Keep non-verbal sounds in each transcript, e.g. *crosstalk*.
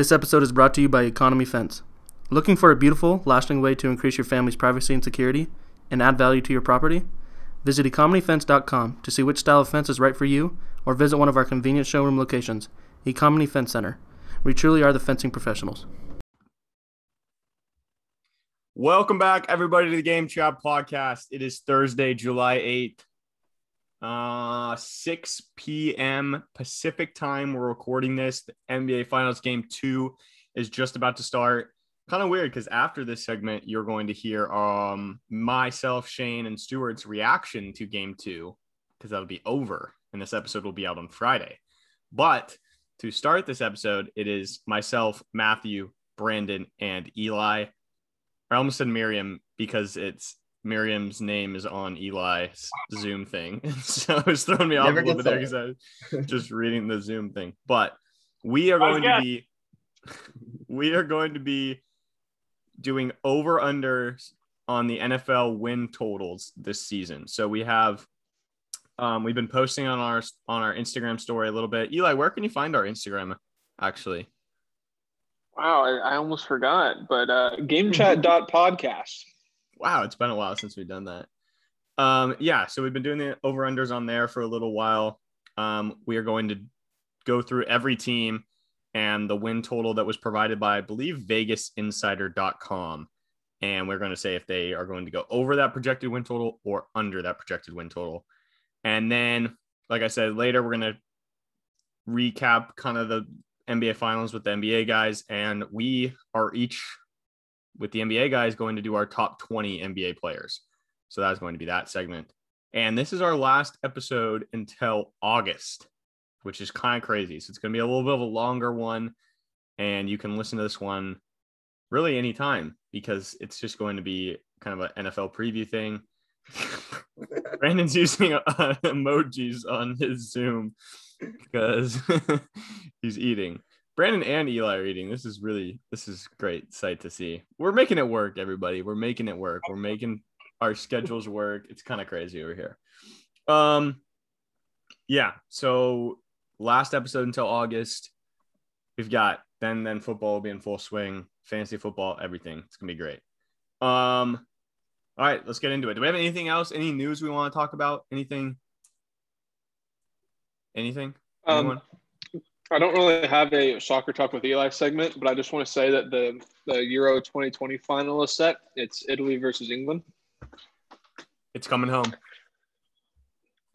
This episode is brought to you by Economy Fence. Looking for a beautiful, lasting way to increase your family's privacy and security and add value to your property? Visit economyfence.com to see which style of fence is right for you or visit one of our convenient showroom locations, Economy Fence Center. We truly are the fencing professionals. Welcome back, everybody, to the Game Chat podcast. It is Thursday, July 8th, uh, 6 p.m. Pacific time. We're recording this. The NBA Finals Game 2 is just about to start. Kind of weird because after this segment, you're going to hear um myself, Shane, and Stuart's reaction to Game 2 because that'll be over, and this episode will be out on Friday. But to start this episode, it is myself, Matthew, Brandon, and Eli. I almost said Miriam because it's Miriam's name is on Eli's Zoom thing. *laughs* so it was throwing me off Never a little bit there because I was *laughs* just reading the Zoom thing. But we are going to be *laughs* we are going to be doing over unders on the NFL win totals this season. So we have um, we've been posting on our on our Instagram story a little bit. Eli, where can you find our Instagram actually? Wow, I, I almost forgot. But uh gamechat.podcast. Wow, it's been a while since we've done that. Um, yeah, so we've been doing the over unders on there for a little while. Um, we are going to go through every team and the win total that was provided by, I believe, VegasInsider.com. And we're going to say if they are going to go over that projected win total or under that projected win total. And then, like I said, later we're going to recap kind of the NBA finals with the NBA guys. And we are each with the NBA guys going to do our top 20 NBA players. So that's going to be that segment. And this is our last episode until August, which is kind of crazy. So it's going to be a little bit of a longer one. And you can listen to this one really anytime because it's just going to be kind of an NFL preview thing. *laughs* Brandon's using uh, *laughs* emojis on his Zoom because *laughs* he's eating. Brandon and Eli are eating. This is really this is great sight to see. We're making it work, everybody. We're making it work. We're making our schedules work. It's kind of crazy over here. Um yeah, so last episode until August. We've got then then football will be in full swing, fantasy football, everything. It's gonna be great. Um all right, let's get into it. Do we have anything else? Any news we want to talk about? Anything? Anything? Anyone? I don't really have a soccer talk with Eli segment, but I just want to say that the the Euro 2020 final is set. It's Italy versus England. it's coming home.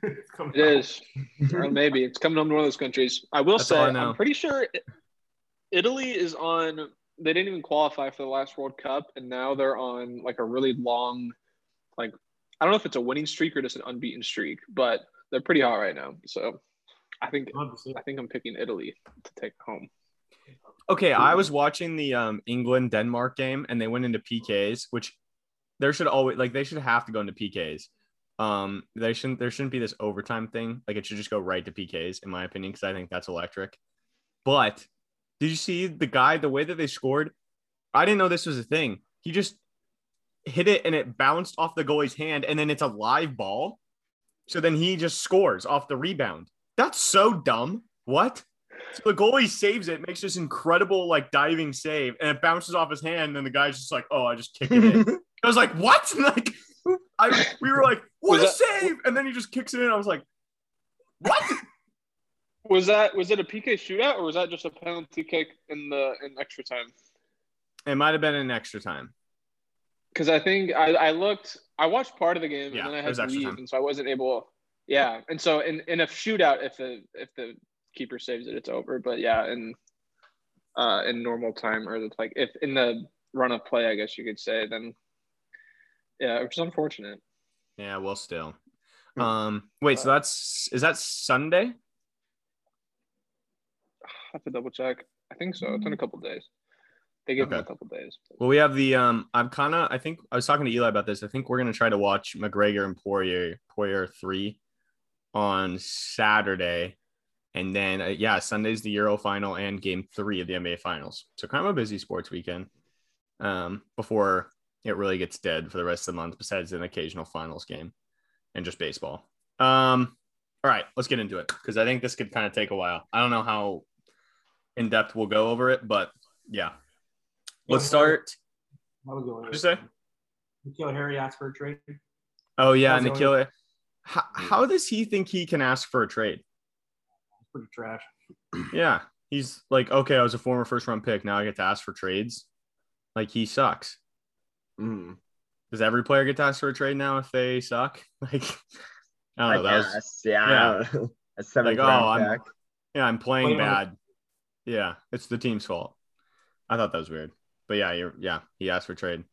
It is, coming home or maybe it's coming home to one of those countries. I will That's say, I I'm pretty sure Italy is on. They didn't even qualify for the last World Cup, and now they're on like a really long, like I don't know if it's a winning streak or just an unbeaten streak, but they're pretty hot right now. So I think I think I'm picking Italy to take home. Okay, I was watching the um England Denmark game and they went into PKs, which there should always like they should have to go into PKs. Um, they shouldn't there shouldn't be this overtime thing. Like it should just go right to PKs, in my opinion, because I think that's electric. But did you see the guy the way that they scored? I didn't know this was a thing. He just hit it and it bounced off the goalie's hand, and then it's a live ball. So then he just scores off the rebound. That's so dumb. What? So the goalie saves it, makes this incredible like diving save, and it bounces off his hand. And the guy's just like, "Oh, I just kicked it in." *laughs* I was like, "What?" *laughs* like, I we were like, "What Was a save!" And then he just kicks it in. I was like, "What?" *laughs* Was that was it a PK shootout or was that just a penalty kick in the in extra time? it might have been an extra time. Because I think I, I looked, I watched part of the game Yeah, and then I had to leave, and so I wasn't able. Yeah, and so in, in a shootout, if the if the keeper saves it, it's over. But yeah, in uh in normal time or the, like if in the run of play, I guess you could say, then yeah, which is unfortunate. Yeah, well, still. Hmm. Um, wait, so that's is that Sunday? I have to double check. I think so. It's in a couple days. They give them a couple days. Well, we have the um. I'm kind of. I think I was talking to Eli about this. I think we're gonna try to watch McGregor and Poirier Poirier three on Saturday, and then uh, yeah, Sunday's the Euro final and Game three of the NBA Finals. So kind of a busy sports weekend. Um, before it really gets dead for the rest of the month, besides an occasional finals game and just baseball. Um, all right, let's get into it because I think this could kind of take a while. I don't know how in depth, we'll go over it. But yeah, let's start. That was only What'd you say? N'Keal Harry asked for a trade. Oh yeah, Nikhil. How, how does he think he can ask for a trade? It's pretty trash. *clears throat* Yeah, he's like, okay, I was a former first round pick. Now I get to ask for trades. Like he sucks. Mm, Does every player get to ask for a trade now if they suck? *laughs* Like, I don't know. I That was yeah. yeah. *laughs* A seventh Like, oh, round I'm- pick. yeah, I'm playing Playing on bad. Yeah, it's the team's fault. I thought that was weird, but yeah, you're yeah. He asked for trade.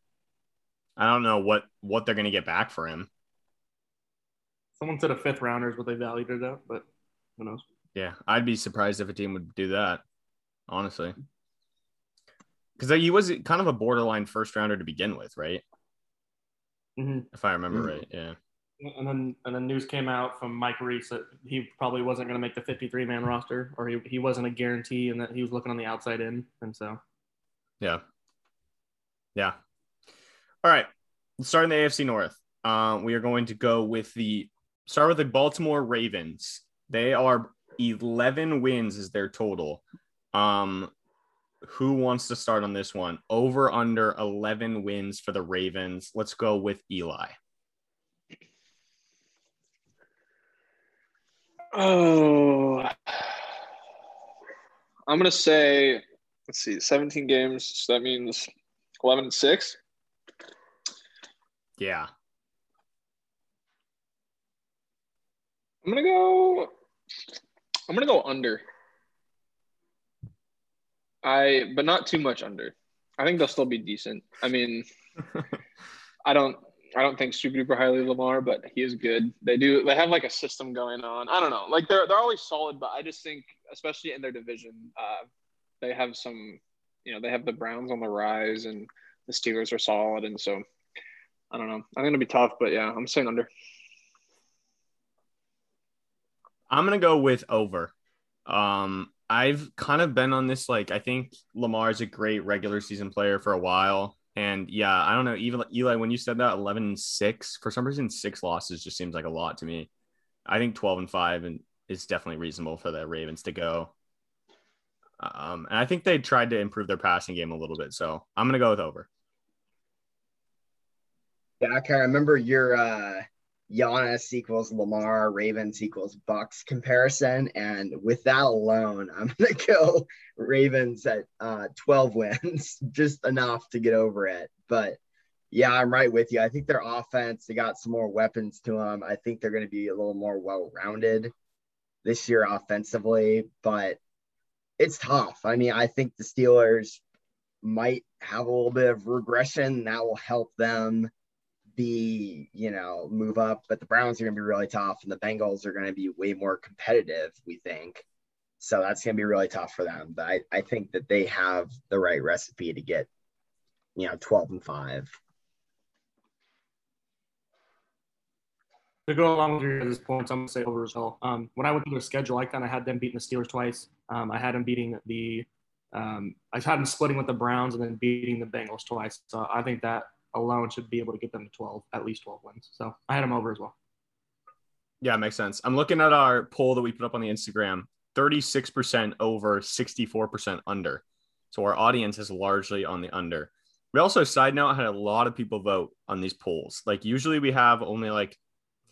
I don't know what what they're gonna get back for him. Someone said a fifth rounder is what they valued it at, but who knows? Yeah, I'd be surprised if a team would do that, honestly. Because he was kind of a borderline first rounder to begin with, right? hmm If I remember Mhm. right. Yeah. And then and then news came out from Mike Reiss that he probably wasn't going to make the 53 man roster, or he, he wasn't a guarantee, and that he was looking on the outside in, and so Yeah. Yeah. All right. Let's start in the AFC North. Um, we are going to go with the start with the Baltimore Ravens. They are 11 wins is their total. Um, who wants to start on this one? Over under 11 wins for the Ravens. Let's go with Eli. Oh, I'm gonna say, let's see, 17 games. So that means 11 and six. Yeah. I'm gonna go. I'm gonna go under. I, but not too much under. I think they'll still be decent. I mean, *laughs* I don't. I don't think super duper highly of Lamar, but he is good. They do. They have like a system going on. I don't know. Like they're they're always solid, but I just think, especially in their division, uh, they have some. You know, they have the Browns on the rise, and the Steelers are solid, and so I don't know. I think it'll be tough, but yeah, I'm saying under. I'm gonna go with over. Um, I've kind of been on this like I think Lamar is a great regular season player for a while, and yeah, I don't know. Even Eli, when you said that 11 and six, for some reason six losses just seems like a lot to me. I think 12 and five and is definitely reasonable for the Ravens to go. Um, and I think they tried to improve their passing game a little bit, so I'm gonna go with over. Yeah, I. I remember your uh Giannis equals Lamar, Ravens equals Bucks comparison. And with that alone, I'm gonna *laughs* go Ravens at uh 12 *laughs* wins, just enough to get over it. But yeah, I'm right with you. I think their offense, they got some more weapons to them. I think they're gonna be a little more well-rounded this year offensively, but it's tough. I mean, I think the Steelers might have a little bit of regression that will help them be, you know, move up, but the Browns are going to be really tough and the Bengals are going to be way more competitive, we think. So that's going to be really tough for them. But I, I think that they have the right recipe to get, you know, 12 and 5. to go along with your guys' points, I'm gonna say over as well. Um, when I went through their schedule, I kind of had them beating the Steelers twice. Um, I had them beating the, um, I had them splitting with the Browns and then beating the Bengals twice. So I think that alone should be able to get them to 12, at least 12 wins. So I had them over as well. Yeah, makes sense. I'm looking at our poll that we put up on the Instagram 36% over, 64% under. So our audience is largely on the under. We also, side note, had a lot of people vote on these polls. Like, usually we have only like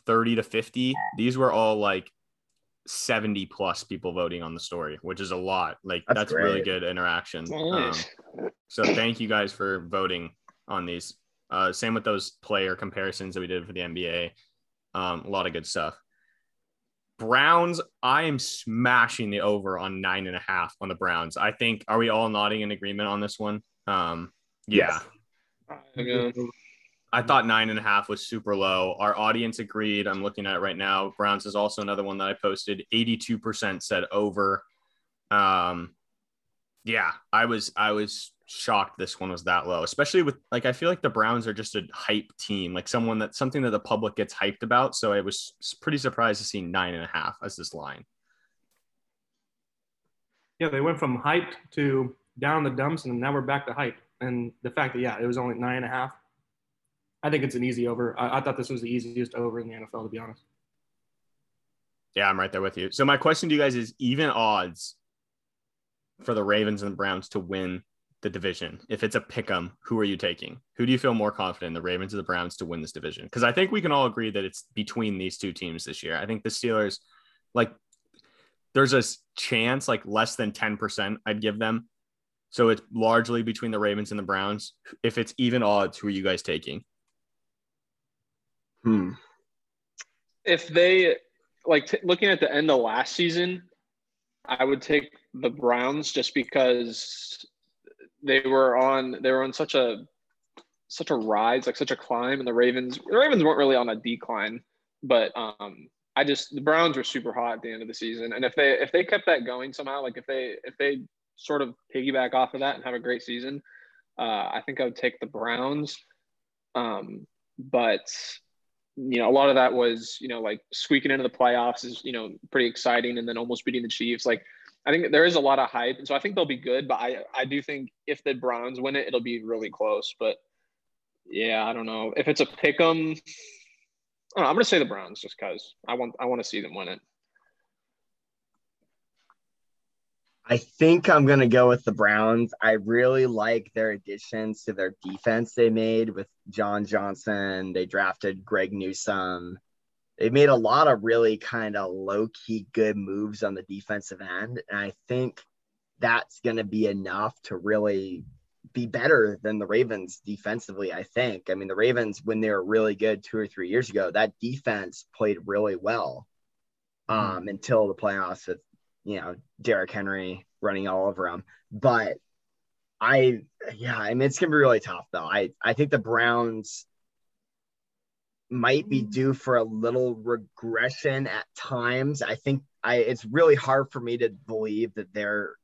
30 to 50. These were all like 70 plus people voting on the story, which is a lot. Like, That's that's, really good interaction. Um, so thank you guys for voting on these. Uh, same with those player comparisons that we did for the NBA. Um, a lot of good stuff. Browns, I am smashing the over on nine and a half on the Browns. I think are we all nodding in agreement on this one? Um, yeah. Yes. I thought nine and a half was super low. Our audience agreed. I'm looking at it right now. Browns is also another one that I posted. 82% said over. Um, yeah, I was I was shocked this one was that low, especially with like I feel like the Browns are just a hype team, like someone that something that the public gets hyped about. So I was pretty surprised to see nine and a half as this line. Yeah, they went from hyped to down the dumps, and now we're back to hype. And the fact that yeah, it was only nine and a half. I think it's an easy over. I, I thought this was the easiest over in the NFL, to be honest. Yeah, I'm right there with you. So my question to you guys is even odds for the Ravens and the Browns to win the division. If it's a pick 'em, who are you taking? Who do you feel more confident in, the Ravens or the Browns to win this division? Because I think we can all agree that it's between these two teams this year. I think the Steelers, like, there's a chance, like less than 10%, I'd give them. So it's largely between the Ravens and the Browns. If it's even odds, who are you guys taking? Hmm. If they like t- looking at the end of last season, I would take the Browns just because they were on they were on such a such a rise, like such a climb, and the Ravens the Ravens weren't really on a decline, but um I just the Browns were super hot at the end of the season, and if they if they kept that going somehow, like if they if they sort of piggyback off of that and have a great season, uh, I think I would take the Browns. Um, but you know, a lot of that was you know like squeaking into the playoffs is you know pretty exciting, and then almost beating the Chiefs. Like I think there is a lot of hype, and so I think they'll be good. But I I do think if the Browns win it, it'll be really close. But yeah, I don't know if it's a pick 'em. I'm gonna say the Browns just because I want I want to see them win it. I think I'm gonna go with the Browns. I really like their additions to their defense they made with John Johnson. They drafted Greg Newsome. They made a lot of really kind of low key good moves on the defensive end, and I think that's gonna be enough to really be better than the Ravens defensively. I think. I mean, the Ravens when they were really good two or three years ago, that defense played really well um, until the playoffs with you know Derrick Henry running all over them. But I, yeah, I mean, it's gonna be really tough though. I I think the Browns might be due for a little regression at times. I think I it's really hard for me to believe that they're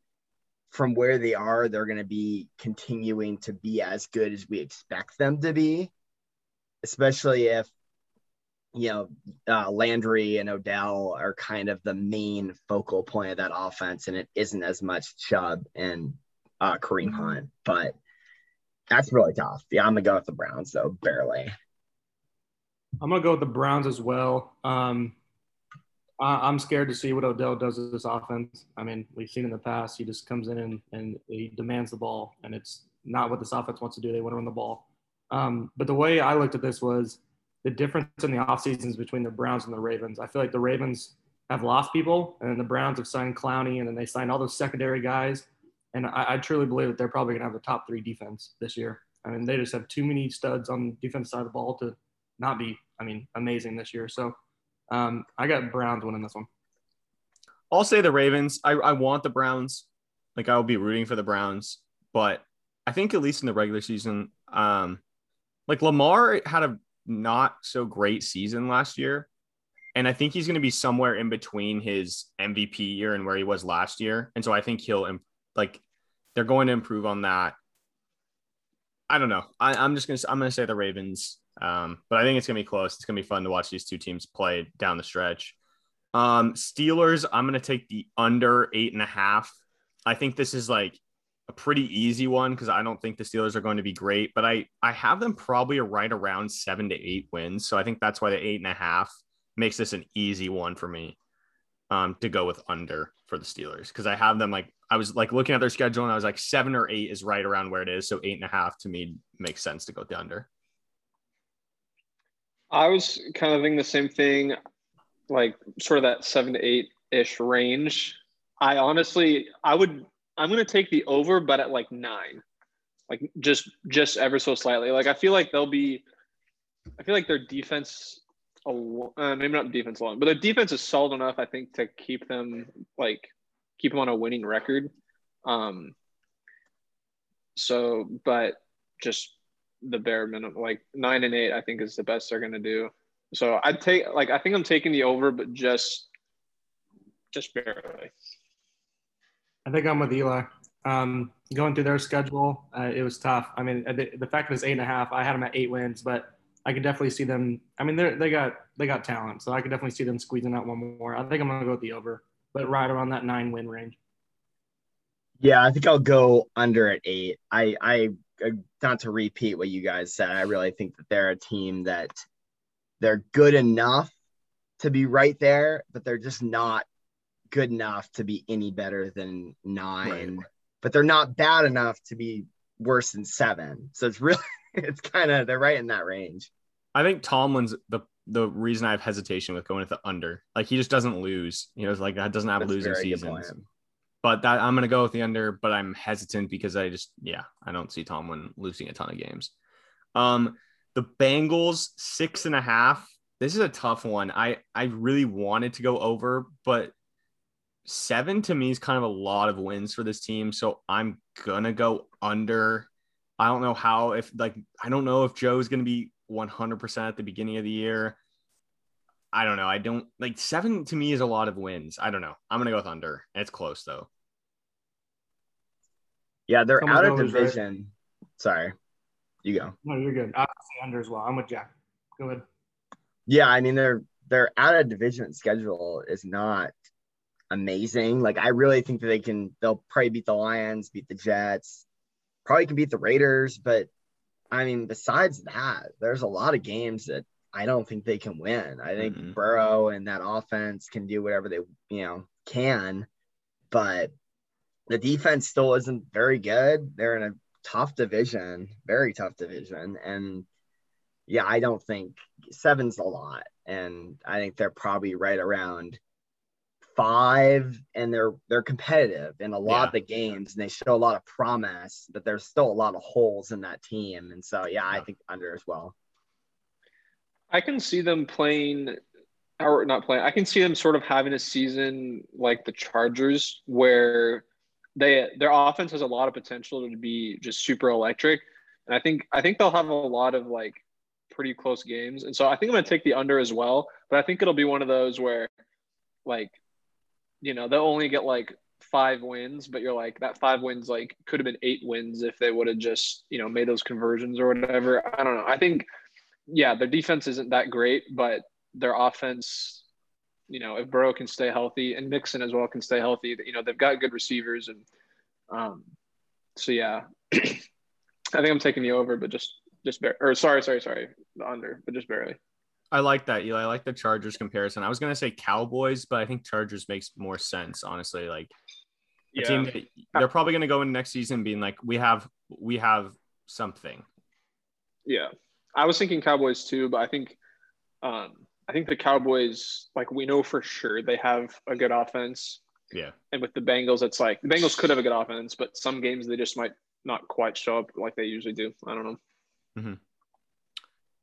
from where they are, they're going to be continuing to be as good as we expect them to be, especially if you know uh, Landry and Odell are kind of the main focal point of that offense, and it isn't as much Chubb and uh, Kareem Hunt. But that's really tough. Yeah, I'm gonna go with the Browns though, barely. I'm gonna go with the Browns as well. Um, I, I'm scared to see what Odell does with this offense. I mean, we've seen in the past, he just comes in and, and he demands the ball, and it's not what this offense wants to do. They want to run the ball. Um, but the way I looked at this was the difference in the off seasons between the Browns and the Ravens. I feel like the Ravens have lost people, and the Browns have signed Clowney, and then they signed all those secondary guys. And I, I truly believe that they're probably going to have a top three defense this year. I mean, they just have too many studs on the defense side of the ball to not be, I mean, amazing this year. So um, I got Browns winning this one. I'll say the Ravens. I, I want the Browns. Like I'll be rooting for the Browns, but I think at least in the regular season, um, like Lamar had a not so great season last year. And I think he's going to be somewhere in between his MVP year and where he was last year. And so I think he'll imp- like they're going to improve on that. I don't know. I, I'm just gonna I'm gonna say the Ravens. Um, but I think it's gonna be close. It's gonna be fun to watch these two teams play down the stretch. Um, Steelers, I'm gonna take the under eight and a half. I think this is like a pretty easy one because I don't think the Steelers are going to be great, but I I have them probably right around seven to eight wins. So I think that's why the eight and a half makes this an easy one for me um, to go with under for the Steelers because I have them like I was like looking at their schedule and I was like seven or eight is right around where it is. So eight and a half to me makes sense to go the under. I was kind of thinking the same thing, like sort of that seven to eight ish range. I honestly, I would, I'm to take the over, but at like nine, like just, just ever so slightly. Like I feel like they'll be, I feel like their defense, uh, maybe not defense alone, but their defense is solid enough, I think, to keep them like keep them on a winning record. Um, so, but just the bare minimum, like nine and eight, I think is the best they're gonna do. So I'd take like I think I'm taking the over, but just just barely. I think I'm with Eli. Um, going through their schedule, uh, it was tough. I mean, the, the fact that it's eight and a half, I had them at eight wins, but I could definitely see them. I mean, they they got they got talent, so I could definitely see them squeezing out one more. I think I'm gonna go with the over, but right around that nine win range. Yeah, I think I'll go under at eight. I, I, Uh, not to repeat what you guys said, I really think that they're a team that they're good enough to be right there, but they're just not good enough to be any better than nine, Right. but they're not bad enough to be worse than seven. So it's really, *laughs* it's kind of they're right in that range. I think Tomlin's the the reason I have hesitation with going with the under. Like he just doesn't lose. You know, it's like that doesn't have That's losing seasons. But that I'm gonna go with the under, but I'm hesitant because I just yeah, I don't see Tomlin losing a ton of games. Um the Bengals six and a half. This is a tough one. I I really wanted to go over, but seven to me is kind of a lot of wins for this team. So I'm gonna go under. I don't know how if like I don't know if Joe's gonna be 100% at the beginning of the year. I don't know. I don't like seven to me is a lot of wins. I don't know. I'm gonna go with under. It's close though. Yeah, they're Someone out of goes, right? division. Sorry, you go. No, you're good. I'll say under as well. I'm with Jack. Go ahead. Yeah, I mean their their out of division schedule is not amazing. Like I really think that they can they'll probably beat the Lions, beat the Jets, probably can beat the Raiders, but I mean besides that, there's a lot of games that I don't think they can win. I think Mhm. Burrow and that offense can do whatever they you know can, but the defense still isn't very good. They're in a tough division, very tough division, and yeah, I don't think seven's a lot, and I think they're probably right around five, and they're they're competitive in a lot Yeah. of the games, and they show a lot of promise, but there's still a lot of holes in that team, and so yeah, I think under as well. I can see them playing, or not playing. I can see them sort of having a season like the Chargers, where they their offense has a lot of potential to be just super electric, and I think I think they'll have a lot of like pretty close games, and so I think I'm gonna take the under as well. But I think it'll be one of those where, like, you know, they'll only get like five wins, but you're like that five wins like could have been eight wins if they would have just you know made those conversions or whatever. I don't know. I think yeah, their defense isn't that great, but their offense, you know, if Burrow can stay healthy and Mixon as well can stay healthy, you know, they've got good receivers and um so yeah. *clears throat* I think I'm taking the over, but just just bar- or sorry, sorry, sorry, the under, but just barely. I like that, Eli. I like the Chargers comparison. I was gonna say Cowboys, but I think Chargers makes more sense, honestly. Like a team they're probably gonna go in next season being like, we have we have something. Yeah. I was thinking Cowboys too, but I think um I think the Cowboys like we know for sure they have a good offense. Yeah. And with the Bengals, it's like the Bengals could have a good offense, but some games they just might not quite show up like they usually do. I don't know.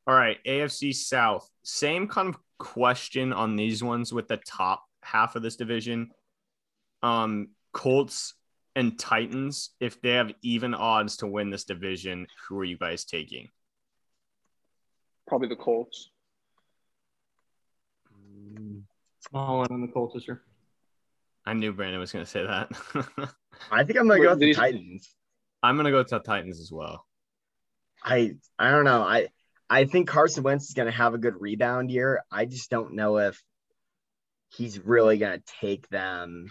All right, AFC South. Same kind of question on these ones with the top half of this division. Um, Colts and Titans, if they have even odds to win this division, who are you guys taking? Probably the Colts. All in on the Colts this year. I knew Brandon was going to say that. I think I'm gonna go with the Titans. I'm going to go to the Titans as well. I I don't know. I I think Carson Wentz is gonna have a good rebound year. I just don't know if he's really gonna take them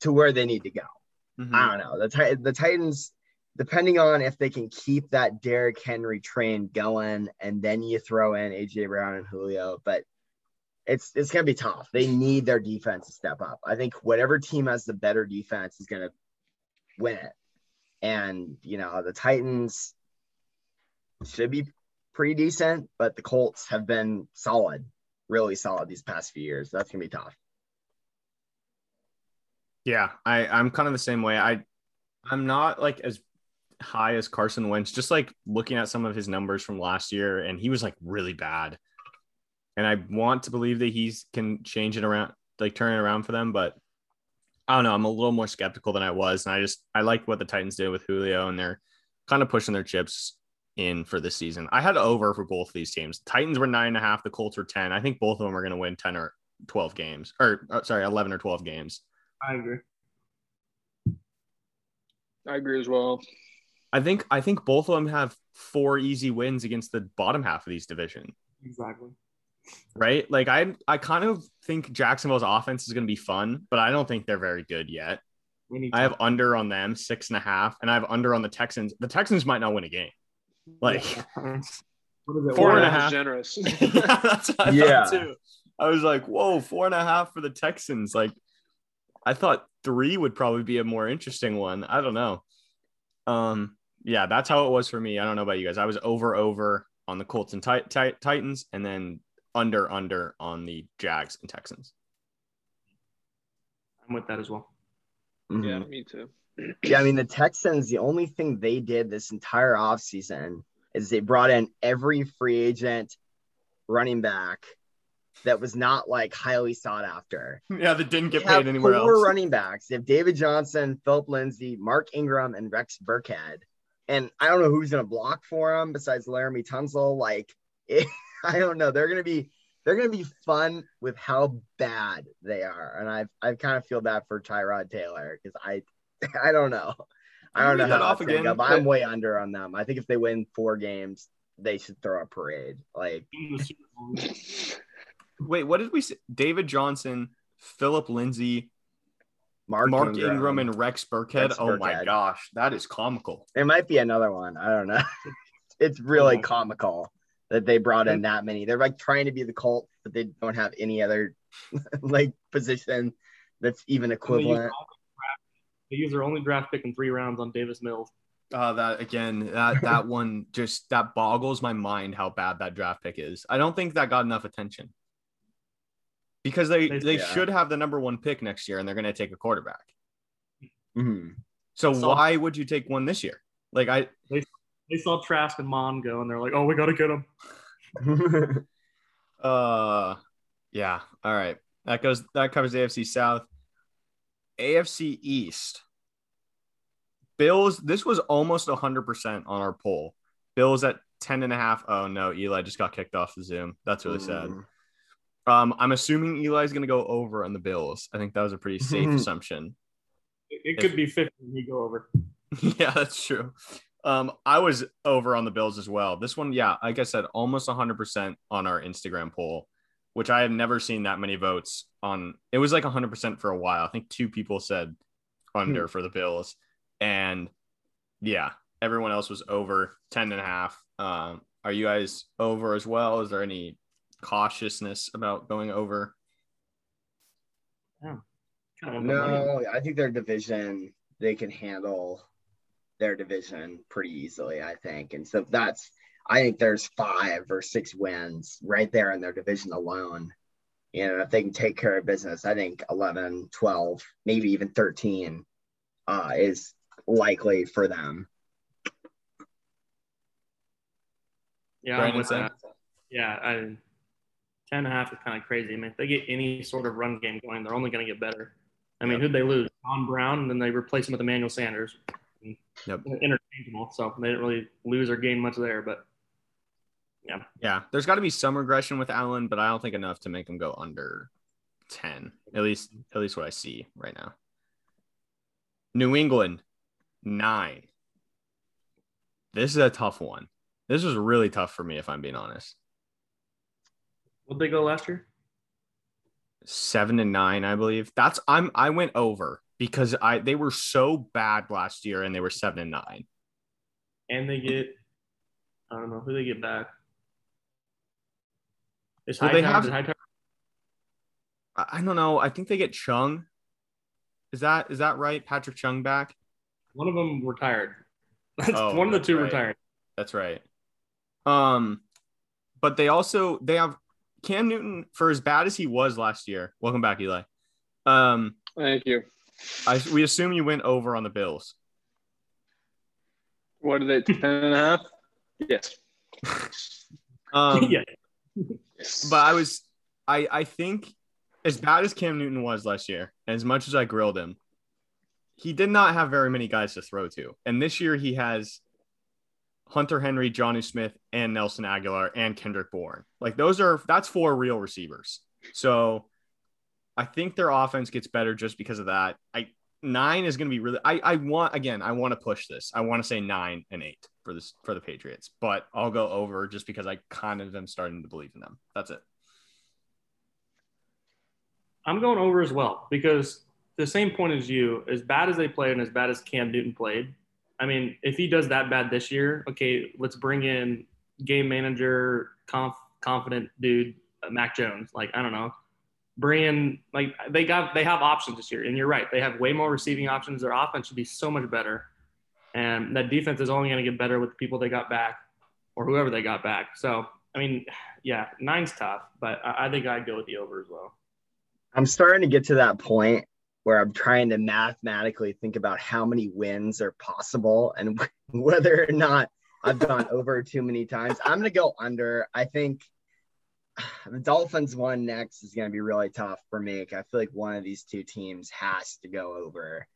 to where they need to go. Mhm. I don't know. The the Titans, depending on if they can keep that Derrick Henry train going, and then you throw in AJ Brown and Julio, but it's it's gonna be tough. They need their defense to step up. I think whatever team has the better defense is gonna win it. And you know the Titans should be pretty decent, but the Colts have been solid, really solid these past few years. That's gonna be tough. Yeah, I I'm kind of the same way. I I'm not like as high as Carson Wentz. Just like looking at some of his numbers from last year, and he was like really bad. And I want to believe that he's can change it around, like turn it around for them. But I don't know. I'm a little more skeptical than I was, and I just I like what the Titans did with Julio, and they're kind of pushing their chips in for this season. I had over for both of these teams. Titans were nine and a half. The Colts were ten. I think both of them are going to win ten or twelve games, or uh, sorry, eleven or twelve games. I agree. I agree as well. I think I think both of them have four easy wins against the bottom half of these division, Exactly. Right? Like I I kind of think Jacksonville's offense is going to be fun, but I don't think they're very good yet. I have under on them six and a half, and I have under on the Texans. The Texans might not win a game. Like *laughs* what is it? Four One and a Four generous. yeah, *laughs* *laughs* that's what I Yeah. too. I was like, whoa, four and a half for the Texans. Like, I thought three would probably be a more interesting one. I don't know. Um, yeah, that's how it was for me. I don't know about you guys. I was over over on the Colts and tit- tit- Titans, and then under under on the Jags and Texans. I'm with that as well. Mhm. Yeah, me too. Yeah, I mean the Texans, the only thing they did this entire offseason is they brought in every free agent running back that was not like highly sought after. *laughs* Yeah, that didn't They get have paid anywhere four else. running backs. They have David Johnson, Phillip Lindsay, Mark Ingram, and Rex Burkhead. And I don't know who's gonna block for them besides Laremy Tunsil. Like, *laughs* it, *laughs* I don't know. They're gonna be they're gonna be fun with how bad they are. And I I kind of feel bad for Tyrod Taylor because I *laughs* I don't know. I don't know how off again. go, but I'm way under on them. I think if they win four games, they should throw a parade. Like In the Super Bowl. Wait, what did we say? David Johnson, Phillip Lindsay, Mark, Mark Ingram, and Rex Burkhead. Rex oh my gosh, that is comical. It might be another one. I don't know. *laughs* it's really Oh. comical that they brought in that many. They're like trying to be the cult, but they don't have any other *laughs* like position that's even And they use equivalent. their only draft- They use their only draft pick in three rounds on Davis Mills. Uh, that again, that *laughs* that one just that boggles my mind how bad that draft pick is. I don't think that got enough attention because they They- they Yeah. should have the number one pick next year, and they're going to take a quarterback. Mhm. So So- why would you take one this year? Like I, They saw Trask and Mond go, and they're like, "Oh, we got to get him." *laughs* uh, yeah. All right, that goes that covers AFC South, AFC East. Bills. This was almost hundred percent on our poll. Bills at 10 and a half. Oh no, Eli just got kicked off the Zoom. That's really sad. Mm. Um, I'm assuming Eli's going to go over on the Bills. I think that was a pretty safe *laughs* assumption. It, it could be 50 when you go over. *laughs* yeah, that's true. Um, I was over on the Bills as well. This one, yeah, like I said, almost 100% on our Instagram poll, which I had never seen that many votes on. It was like 100% for a while. I think two people said under for the Bills. And yeah, everyone else was over 10 and a half. Um, are you guys over as well? Is there any cautiousness about going over? Kind of want money. No, I think their division they can handle their division pretty easily. I think, and so that's I think there's five or six wins right there in their division alone. You know, if they can take care of business, I think 11, 12, maybe even 13 uh, is likely for them. Yeah, I'm Brandon with that. Yeah, I, 10 and a half is kind of crazy. I mean, if they get any sort of run game going, they're only going to get better. I mean, who'd they lose? John Brown, and then they replace him with Emmanuel Sanders. Yep. Interchangeable, so they didn't really lose or gain much there. But Yeah, Yeah. there's got to be some regression with Allen, but I don't think enough to make him go under 10. At least, at least what I see right now. New England, nine. This is a tough one. This was really tough for me, if I'm being honest. What'd they go last year? Seven and nine, I believe. That's I'm I went over because I they were so bad last year and they were seven and nine. And they get, I don't know who they get back. Is Well, they have- did Hightower- I, I don't know. I think they get Chung. Is that is that right? Patrick Chung back? one of them retired. *laughs* Oh, one of the two right. retired. That's right. Um, but they also they have Cam Newton for as bad as he was last year. Welcome back, Eli. Um, Thank you. I we assume you went over on the Bills. What are they? Ten and a half? Yes. Um, *laughs* yeah, but I was I I think as bad as Cam Newton was last year, and as much as I grilled him, he did not have very many guys to throw to. And this year he has Hunter Henry, Jonnu Smith, and Nelson Agholor and Kendrick Bourne. Like those are that's four real receivers. So I think their offense gets better just because of that. I nine is going to be really. I I want again. I want to push this. I want to say nine and eight for this for the Patriots, but I'll go over just because I kind of am starting to believe in them. That's it. I'm going over as well because the same point as you, as bad as they played and as bad as Cam Newton played, I mean, if he does that bad this year, okay, let's bring in game manager, conf, confident dude, uh, Mac Jones. Like I don't know, bring like they got they have options this year, and you're right, they have way more receiving options. Their offense should be so much better, and that defense is only going to get better with the people they got back or whoever they got back. So I mean, yeah, nine's tough, but I, I think I'd go with the over as well. I'm starting to get to that point where I'm trying to mathematically think about how many wins are possible and *laughs* whether or not I've gone over too many times. I'm going to go under. I think *sighs* the Dolphins one next is going to be really tough for me. I feel like one of these two teams has to go over.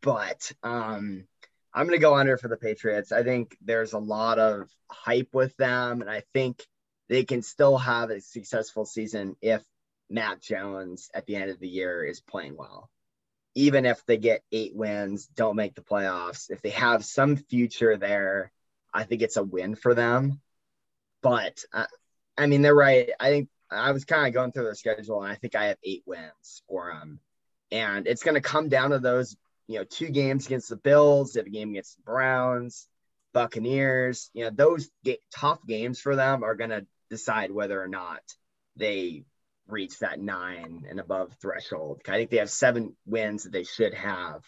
But um, I'm going to go under for the Patriots. I think there's a lot of hype with them, and I think they can still have a successful season if Mac Jones at the end of the year is playing well even if they get eight wins, don't make the playoffs, if they have some future there, I think it's a win for them. But uh, I mean, they're right. I think I was kind of going through their schedule, and I think I have eight wins for them. And it's going to come down to those, you know, two games against the Bills, they have a game against the Browns, Buccaneers. You know, those ga- tough games for them are going to decide whether or not they reach that nine and above threshold. I think they have seven wins that they should have.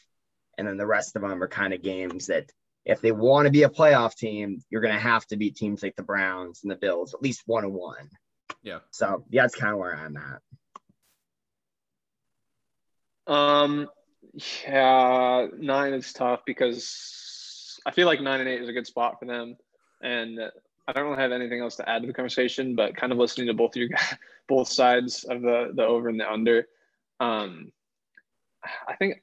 And then the rest of them are kind of games that if they want to be a playoff team, you're going to have to beat teams like the Browns and the Bills, at least one on one. Yeah. So yeah, that's kind of where I'm at. Um, yeah, nine is tough because I feel like nine and eight is a good spot for them, and I don't really have anything else to add to the conversation, but kind of listening to both of you guys, *laughs* both sides of the the over and the under. Um, I think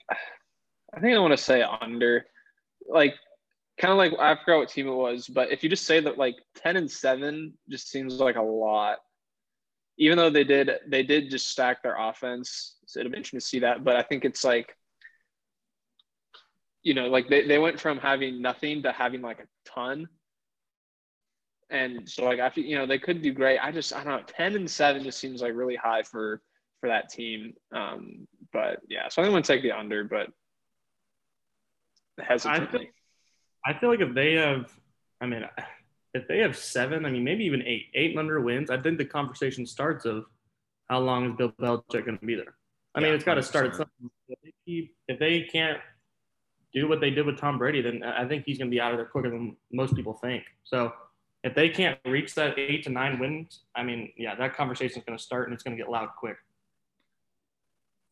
I think I want to say under, like kind of like I forgot what team it was, but if you just say that like ten and seven just seems like a lot. Even though they did they did just stack their offense, so it'll be interesting to see that. But I think it's like you know, like they, they went from having nothing to having like a ton and so like I feel you know they could do great. I just I don't know ten and seven just seems like really high for for that team. Um, but yeah, so I'm gonna take the under, but hesitantly. I feel, like if they have, I mean, if they have seven, I mean maybe even eight, eight and under wins, I think the conversation starts of how long is Bill Belichick going to be there. I mean, it's got to start at something. If they, keep, if they can't do what they did with Tom Brady, then I think he's going to be out of there quicker than most people think. So if they can't reach that eight to nine wins, I mean, yeah, that conversation is going to start and it's going to get loud quick.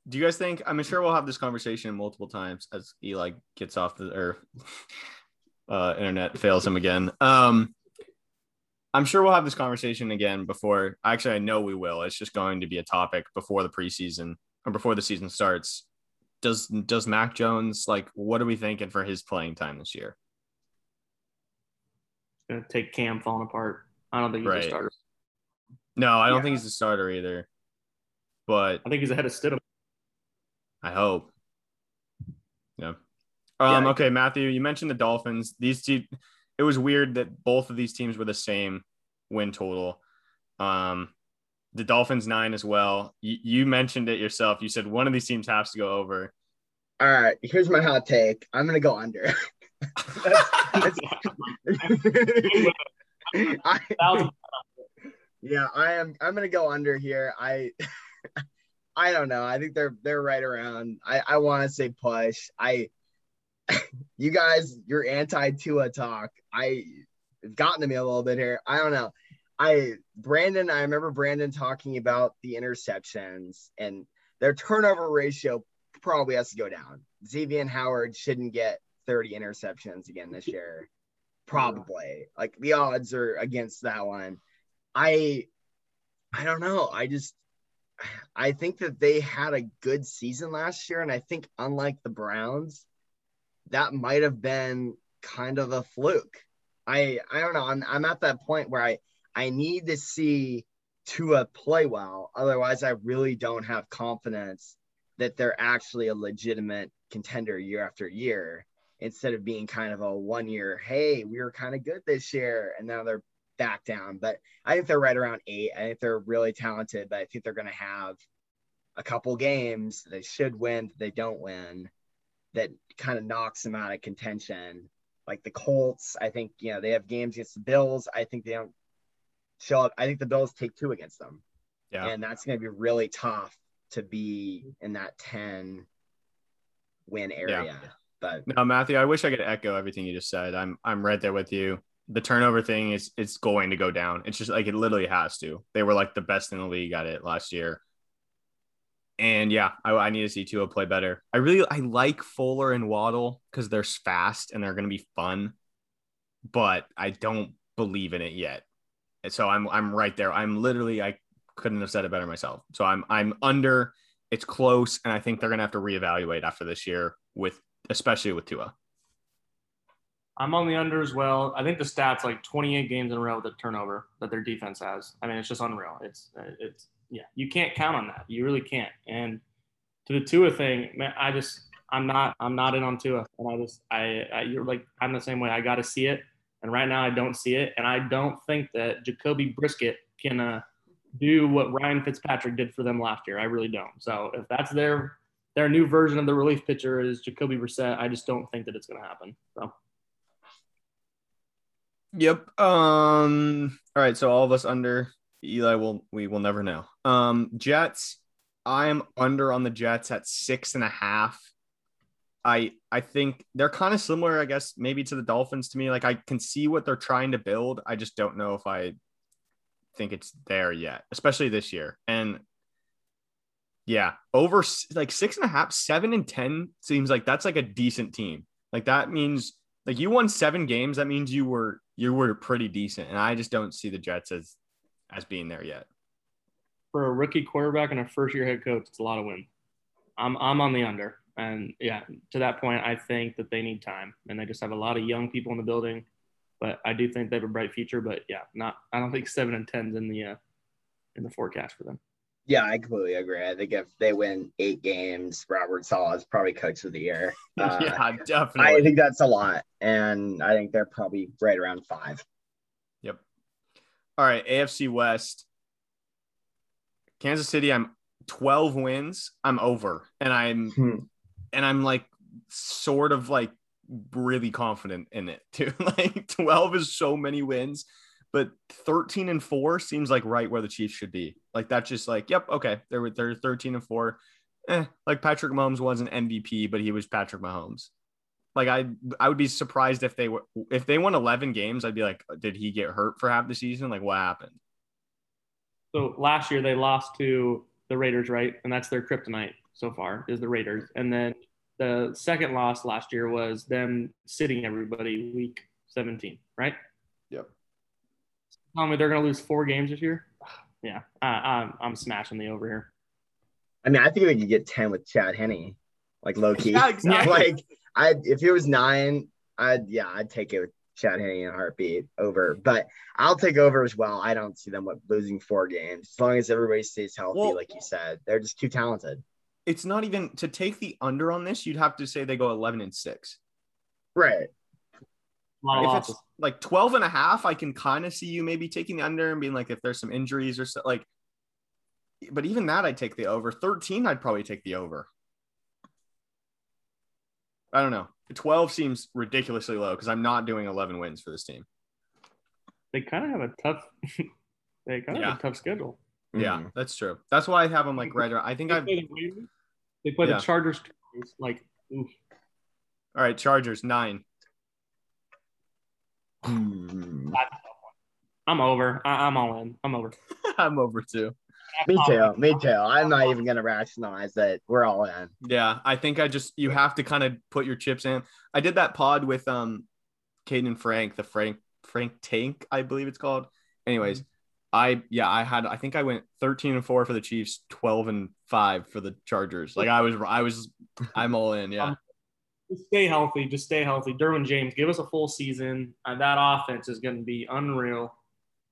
Do you guys think? I'm sure we'll have this conversation multiple times as Eli gets off the or uh, internet fails him again. Um, I'm sure we'll have this conversation again before. Actually, I know we will. It's just going to be a topic before the preseason or before the season starts. Does does Mac Jones like? What are we thinking for his playing time this year? going to take Cam falling apart. I don't think he's right. a starter. No, I don't yeah. think he's a starter either. But I think he's ahead of Stidham. I hope. Yeah. Um, yeah. Okay, Matthew, you mentioned the Dolphins. These two, it was weird that both of these teams were the same win total. Um, the Dolphins nine as well. You, you mentioned it yourself. You said one of these teams has to go over. All right, here's my hot take. I'm gonna go under. I, *laughs* yeah, I am. I'm gonna go under here. I, *laughs* I don't know. I think they're they're right around. I I want to say push. I, you guys, your anti Tua talk. I it's gotten to me a little bit here. I don't know. I Brandon. I remember Brandon talking about the interceptions and their turnover ratio probably has to go down. Xavier Howard shouldn't get 30 interceptions again this *laughs* year. Probably. Like the odds are against that one. I I don't know. I just I think that they had a good season last year and I think unlike the Browns that might have been kind of a fluke. I I don't know. I'm I'm at that point where I I need to see Tua play well. Otherwise, I really don't have confidence that they're actually a legitimate contender year after year instead of being kind of a one year, hey, we were kind of good this year, and now they're back down. But I think they're right around eight. I think they're really talented, but I think they're going to have a couple games they should win, they don't win, that kind of knocks them out of contention. Like the Colts, I think, you know, they have games against the Bills. I think they don't show up. I think the Bills take two against them. Yeah. and that's going to be really tough to be in that 10 win area. But No, Matthew, I wish I could echo everything you just said. I'm I'm right there with you. The turnover thing is it's going to go down. It's just like it literally has to. They were like the best in the league at it last year. And yeah, I, I need to see Tua play better. I really I like Fuller and Waddle because they're fast and they're going to be fun, but I don't believe in it yet. And so I'm I'm right there. I'm literally I couldn't have said it better myself. So I'm I'm under. It's close, and I think they're going to have to reevaluate after this year with especially with Tua. I'm on the under as well. I think the stats like 28 games in a row with a turnover that their defense has. I mean, it's just unreal. It's it's yeah, you can't count on that. You really can't. And to the Tua thing, man, I just I'm not I'm not in on Tua, and I just I, I you're like I'm the same way. I got to see it, and right now I don't see it, and I don't think that Jacoby Brissett can uh, do what Ryan Fitzpatrick did for them last year. I really don't. So if that's their their new version of the relief pitcher is Jacoby Brissett, I just don't think that it's going to happen. So. Yep. Um. All right. So all of us under Eli will we will never know. Um. Jets. I'm under on the Jets at six and a half. I I think they're kind of similar, I guess, maybe to the Dolphins to me. Like I can see what they're trying to build. I just don't know if I think it's there yet, especially this year. And yeah, over like six and a half, seven and ten seems like that's like a decent team. Like that means like you won seven games. That means you were you were pretty decent. And I just don't see the Jets as as being there yet. For a rookie quarterback and a first year head coach, it's a lot of wins. I'm I'm on the under. And yeah, to that point, I think that they need time and they just have a lot of young people in the building. But I do think they have a bright future. But yeah, not I don't think seven and tens in the uh, in the forecast for them. Yeah, I completely agree. I think if they win eight games, Robert Saleh is probably coach of the year. *laughs* Uh, yeah, definitely. I think that's a lot, and I think they're probably right around five. Yep. All right, AFC West. Kansas City. I'm 12 wins. I'm over, and I'm Hmm. and I'm like sort of like really confident in it too. *laughs* like 12 is so many wins, but 13 and 4 seems like right where the Chiefs should be. Like that's just like, yep, okay. They're they're 13 and 4. Eh, like Patrick Mahomes was an MVP, but he was Patrick Mahomes. Like I I would be surprised if they were if they won 11 games, I'd be like, did he get hurt for half the season? Like what happened? So last year they lost to the Raiders, right? And that's their kryptonite so far is the Raiders. And then the second loss last year was them sitting everybody week 17, right? Yep. Tell me they're going to lose four games this year. *sighs* Yeah, I, I'm I'm smashing the over here. I mean, I think they could get ten with Chad Henne, like low key. *laughs* Yeah, exactly. *laughs* like I, if it was nine, I'd yeah, I'd take it with Chad Henne in a heartbeat over. But I'll take over as well. I don't see them losing four games as long as everybody stays healthy, Well- like you said. They're just too talented. It's not even to take the under on this, you'd have to say they go 11 and 6. Right. A if it's like 12 and a half, I can kind of see you maybe taking the under and being like, if there's some injuries or so, like, but even that, I'd take the over. 13, I'd probably take the over. I don't know. 12 seems ridiculously low because I'm not doing 11 wins for this team. They kind of have a tough. *laughs* they kind of Yeah. have a tough schedule. Yeah, Mhm. that's true. That's why I have them like right around. I think They I've, play the, they play Yeah. the Chargers. twice, Like, oof. all right, Chargers, nine. Hmm. I'm over. I, I'm all in. I'm over. *laughs* I'm over too. Me too. *laughs* Me too. I'm not even gonna rationalize that we're all in. Yeah, I think I just you have to kind of put your chips in. I did that pod with um Caden and Frank, the Frank Frank Tank, I believe it's called. Anyways, I yeah, I had I think I went 13 and 4 for the Chiefs, 12 and 5 for the Chargers. Like I was I was I'm all in, yeah. *laughs* Just stay healthy. Just stay healthy. Derwin James, give us a full season. Uh, that offense is going to be unreal.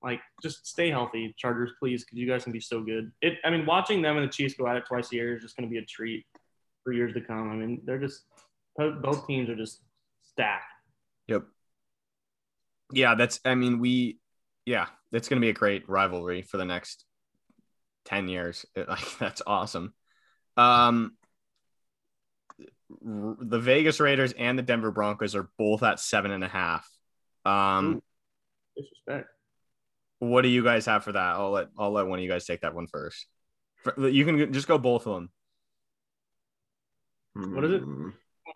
Like, just stay healthy, Chargers, please, because you guys can be so good. It. I mean, watching them and the Chiefs go at it twice a year is just going to be a treat for years to come. I mean, they're just both teams are just stacked. Yep. Yeah, that's I mean, we yeah, that's going to be a great rivalry for the next 10 years. *laughs* It- like that's awesome. Um the Vegas Raiders and the Denver Broncos are both at seven and a half. Um, Disrespect. What do you guys have for that? I'll let I'll let one of you guys take that one first. You can just go both of them. What is it?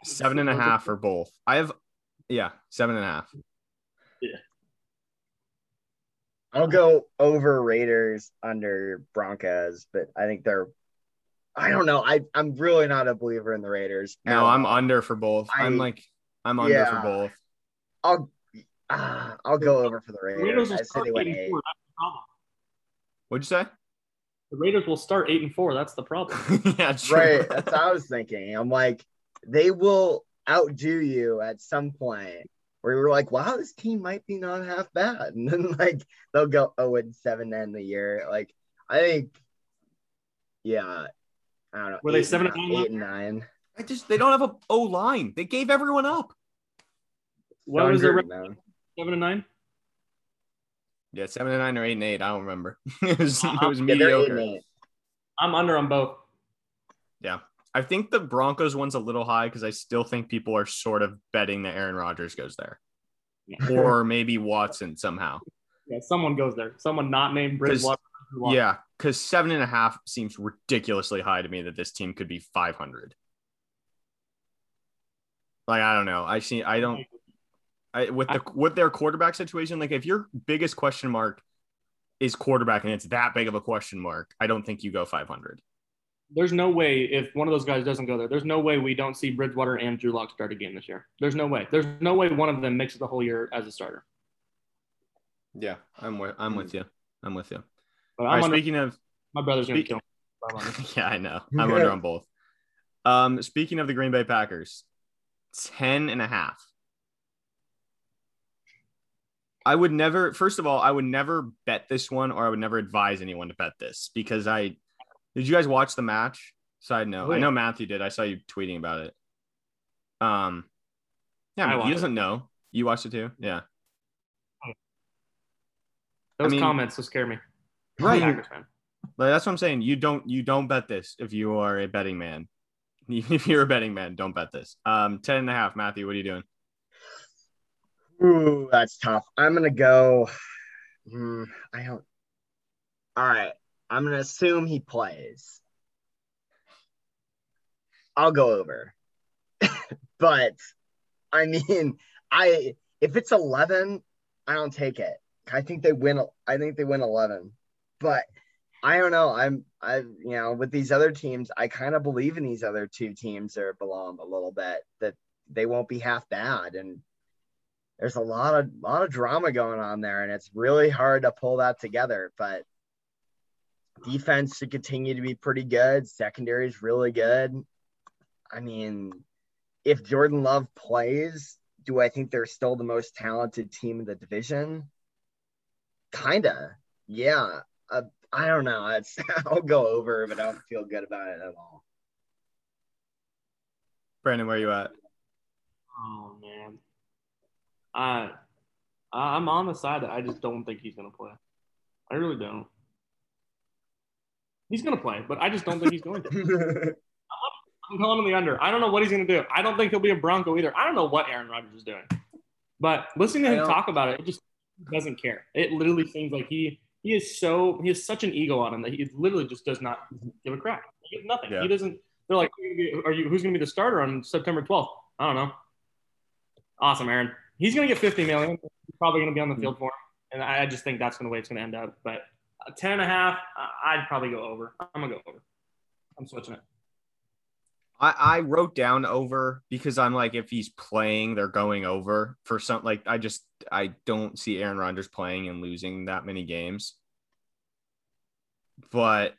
Seven and a half for both. I have, yeah, seven and a half. Yeah. I'll go over Raiders under Broncos, but I think they're. I don't know. I I'm really not a believer in the Raiders. No, I'm under for both. I'm like, I'm under Yeah. for both. I'll ah, I'll go over for the The Raiders. Raiders will I say they win eight and four. That's the problem. What'd you say? The Raiders will start eight and four. That's the problem. *laughs* yeah, true. Right. That's what I was thinking. I'm like, they will outdo you at some point where you're like, wow, this team might be not half bad. *laughs* And then like they'll go 0 and 7 to end the year. Like, I think, yeah. I don't know. Were they eight seven and and nine- nine Eight and nine. I just they don't have a O line. They gave everyone up. What was their Under, record? Man. Seven and nine. Yeah, seven and nine or eight and eight. I don't remember. *laughs* it was it was Yeah, they're eight and mediocre. I'm under on both. Yeah. I think the Broncos one's a little high because I still think people are sort of betting that Aaron Rodgers goes there. Or *laughs* maybe Watson somehow. Yeah, someone goes there. Someone not named Bridgewater. Yeah, because seven and a half seems ridiculously high to me that this team could be 500. Like I don't know. I see. I don't. I with the with their quarterback situation. Like if your biggest question mark is quarterback and it's that big of a question mark, I don't think you go 500. There's no way if one of those guys doesn't go there. There's no way we don't see Bridgewater and Drew Lock start a game this year. There's no way. There's no way one of them makes it the whole year as a starter. Yeah, I'm with. I'm with you. I'm with you. But All I'm right. under, Speaking of my brother's gonna speak- kill me. *laughs* Yeah, I know. I'm *laughs* under on both. Um, speaking of the Green Bay Packers, 10 and a half. I would never, first of all, I would never bet this one or I would never advise anyone to bet this because I did you guys watch the match? Side note. Oh, I know Matthew did. I saw you tweeting about it. Um yeah, I mean, he doesn't know. You watched it too? Yeah. Those mean- comments will scare me. Right. Like, that's what I'm saying. You don't you don't bet this if you are a betting man. *laughs* If you're a betting man, don't bet this. Um, 10 and a half. Matthew, what are you doing? Ooh, that's tough. I'm gonna go. Hmm, I don't. All right, I'm gonna assume he plays. I'll go over, *laughs* but I mean, *laughs* I if it's 11, I don't take it. I think they win. I think they win 11, but I don't know. I'm I you know with these other teams, I kind of believe in these other two teams that belong a little bit that they won't be half bad and there's a lot of lot of drama going on there and it's really hard to pull that together but defense should continue to be pretty good. Secondary is really good. I mean if jordan love plays do i think they're still the most talented team in the division? Kinda yeah. Uh, i don't know. It's *laughs* i'll go over but i don't feel good about it at all. Brandon, where are you at? Oh man. I I'm on the side that I just don't think he's gonna play. I really don't. He's gonna play, but I just don't think he's going to. *laughs* I'm calling him the under. I don't know what he's gonna do. I don't think he'll be a Bronco either. I don't know what Aaron Rodgers is doing. But listening to him talk about it, it just doesn't care. It literally seems like he he is so he has such an ego on him that he literally just does not give a crap. He gives nothing. Yeah. He doesn't. They're like, are you? Who's gonna be the starter on September 12th? I don't know. Awesome, Aaron. He's gonna get 50 million. He's probably gonna be on the field for him, and I just think that's going the way it's gonna end up. But uh, 10 and a half, I'd probably go over. I'm gonna go over. I'm switching it. I, I wrote down over because I'm like, if he's playing, they're going over for some. Like, I just I don't see Aaron Rodgers playing and losing that many games. But,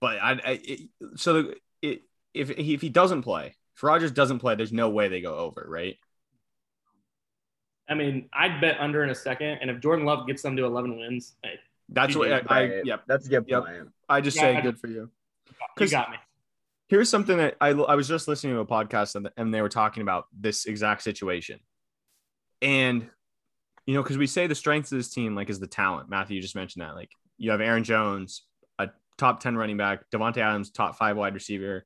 but I, I it, so it, if he, if he doesn't play, if Rodgers doesn't play, there's no way they go over, right? I mean, I'd bet under in a second, and if Jordan Love gets them to 11 wins, hey, That's what I, I Right. yep. that's a good Yep. point I just Yeah, say I- good for you. you 'Cause- got me. here's something that I, I was just listening to a podcast and, and they were talking about this exact situation. And, you know, because we say the strength of this team, like, is the talent. Matthew, you just mentioned that. Like, you have Aaron Jones, a top 10 running back, Davante Adams, top five wide receiver.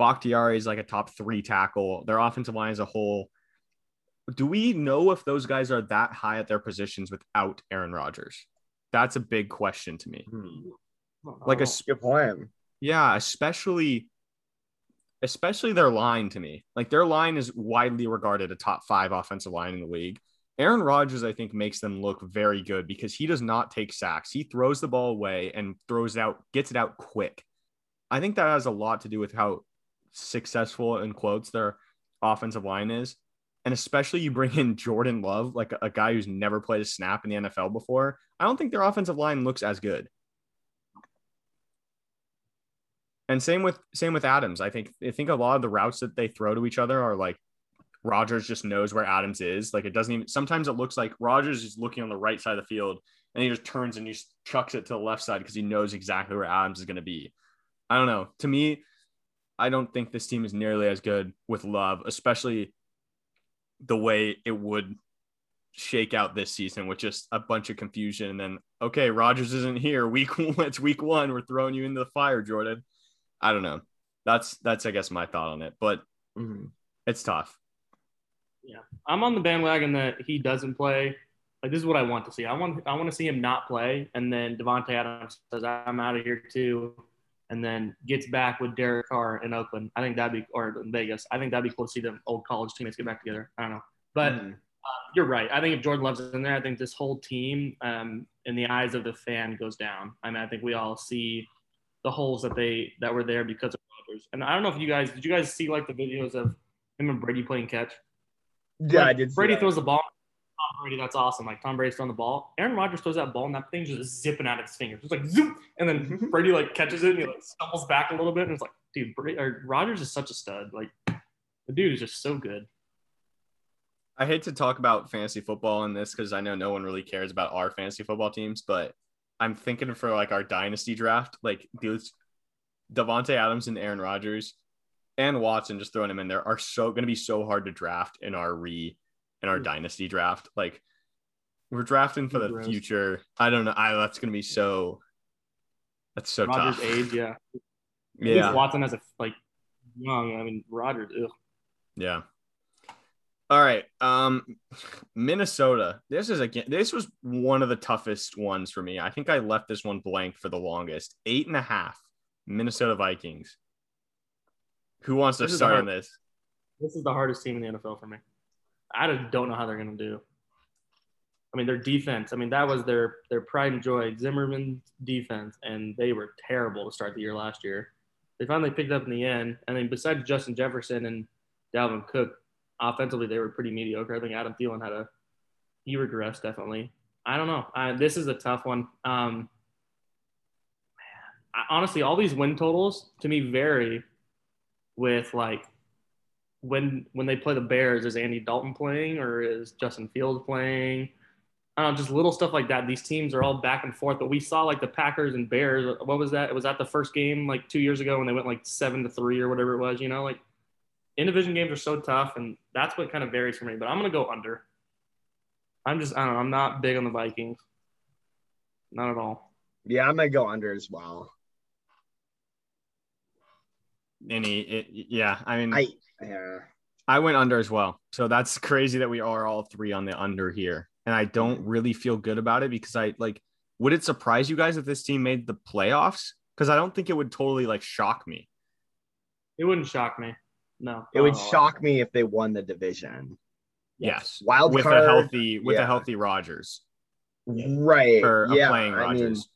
Bakhtiari is like a top three tackle. Their offensive line as a whole, do we know if those guys are that high at their positions without Aaron Rodgers? That's a big question to me. Hmm. Like a Good point. yeah, especially especially their line to me. Like their line is widely regarded a top 5 offensive line in the league. Aaron Rodgers I think makes them look very good because he does not take sacks. He throws the ball away and throws it out gets it out quick. I think that has a lot to do with how successful in quotes their offensive line is. And especially you bring in Jordan Love, like a, a guy who's never played a snap in the NFL before. I don't think their offensive line looks as good. And same with same with Adams. I think I think a lot of the routes that they throw to each other are like Rodgers just knows where Adams is. Like it doesn't even sometimes it looks like Rodgers is looking on the right side of the field and he just turns and he just chucks it to the left side because he knows exactly where Adams is going to be. I don't know. To me, I don't think this team is nearly as good with Love, especially the way it would shake out this season with just a bunch of confusion. And then, okay, Rodgers isn't here. *laughs* Week it's week one. We're throwing you into the fire, Jordan. I don't know. That's that's I guess my thought on it, but Mhm. it's tough. Yeah, I'm on the bandwagon that he doesn't play. Like this is what I want to see. I want I want to see him not play, and then Davante Adams says I'm out of here too, and then gets back with Derek Carr in Oakland. I think that'd be or in Vegas. I think that'd be cool to see them old college teammates get back together. I don't know, but Mhm. you're right. I think if Jordan Love's in there, I think this whole team, um, in the eyes of the fan, goes down. I mean, I think we all see the holes that they that were there because of Rodgers. And I don't know if you guys did. You guys see like the videos of him and Brady playing catch? Yeah, I Like, Brady throws the ball. Tom Brady, that's awesome. Like Tom Brady's throwing the ball. Aaron Rodgers throws that ball, and that thing's just zipping out of his fingers. It's like zoom, and then mm-hmm. Brady like catches it, and he like stumbles back a little bit, and it's like, dude, Brady, or Rodgers is such a stud. Like the dude is just so good. I hate to talk about fantasy football in this because I know no one really cares about our fantasy football teams, but I'm thinking for like our dynasty draft, like those Davante Adams and Aaron Rodgers and Watson, just throwing them in there, are so going to be so hard to draft in our re in our Mm. dynasty draft. Like we're drafting for the future. I don't know. I that's going to be so. That's so Rodgers' tough. age, yeah. *laughs* Yeah. Watson has a like young. I mean, Rodgers. Ugh. Yeah. All right. Um Minnesota. This is again this was one of the toughest ones for me. I think I left this one blank for the longest. Eight and a half. Minnesota Vikings. Who wants to This is the start on this? This is the hardest team in the NFL for me. I don't know how they're going to do. I mean, their defense. I mean, that was their their pride and joy. Zimmerman's defense, and they were terrible to start the year last year. They finally picked up in the end. I mean, besides Justin Jefferson and Dalvin Cook, offensively they were pretty mediocre. I think Adam Thielen had a he regressed definitely. I don't know. I, this is a tough one. Um, I, honestly, all these win totals to me vary with like when when they play the Bears, is Andy Dalton playing or is Justin Fields playing? I don't know, just little stuff like that. These teams are all back and forth, but we saw like the Packers and Bears. What was that? Was that the first game like two years ago when they went like seven to three or whatever it was? You know, like in division games are so tough, and that's what kind of varies for me. But I'm gonna go under. I'm just I don't know. I'm not big on the Vikings. Not at all. Yeah, I'm gonna go under as well. Any it, yeah, I mean I yeah. I went under as well. So that's crazy that we are all three on the under here. And I don't really feel good about it because I like would it surprise you guys if this team made the playoffs? Because I don't think it would totally like shock me. It wouldn't shock me. No. It would not shock me if they won the division. Yes. Wild with card, a healthy with yeah. a healthy Rodgers right? or a yeah, playing I mean, Rodgers.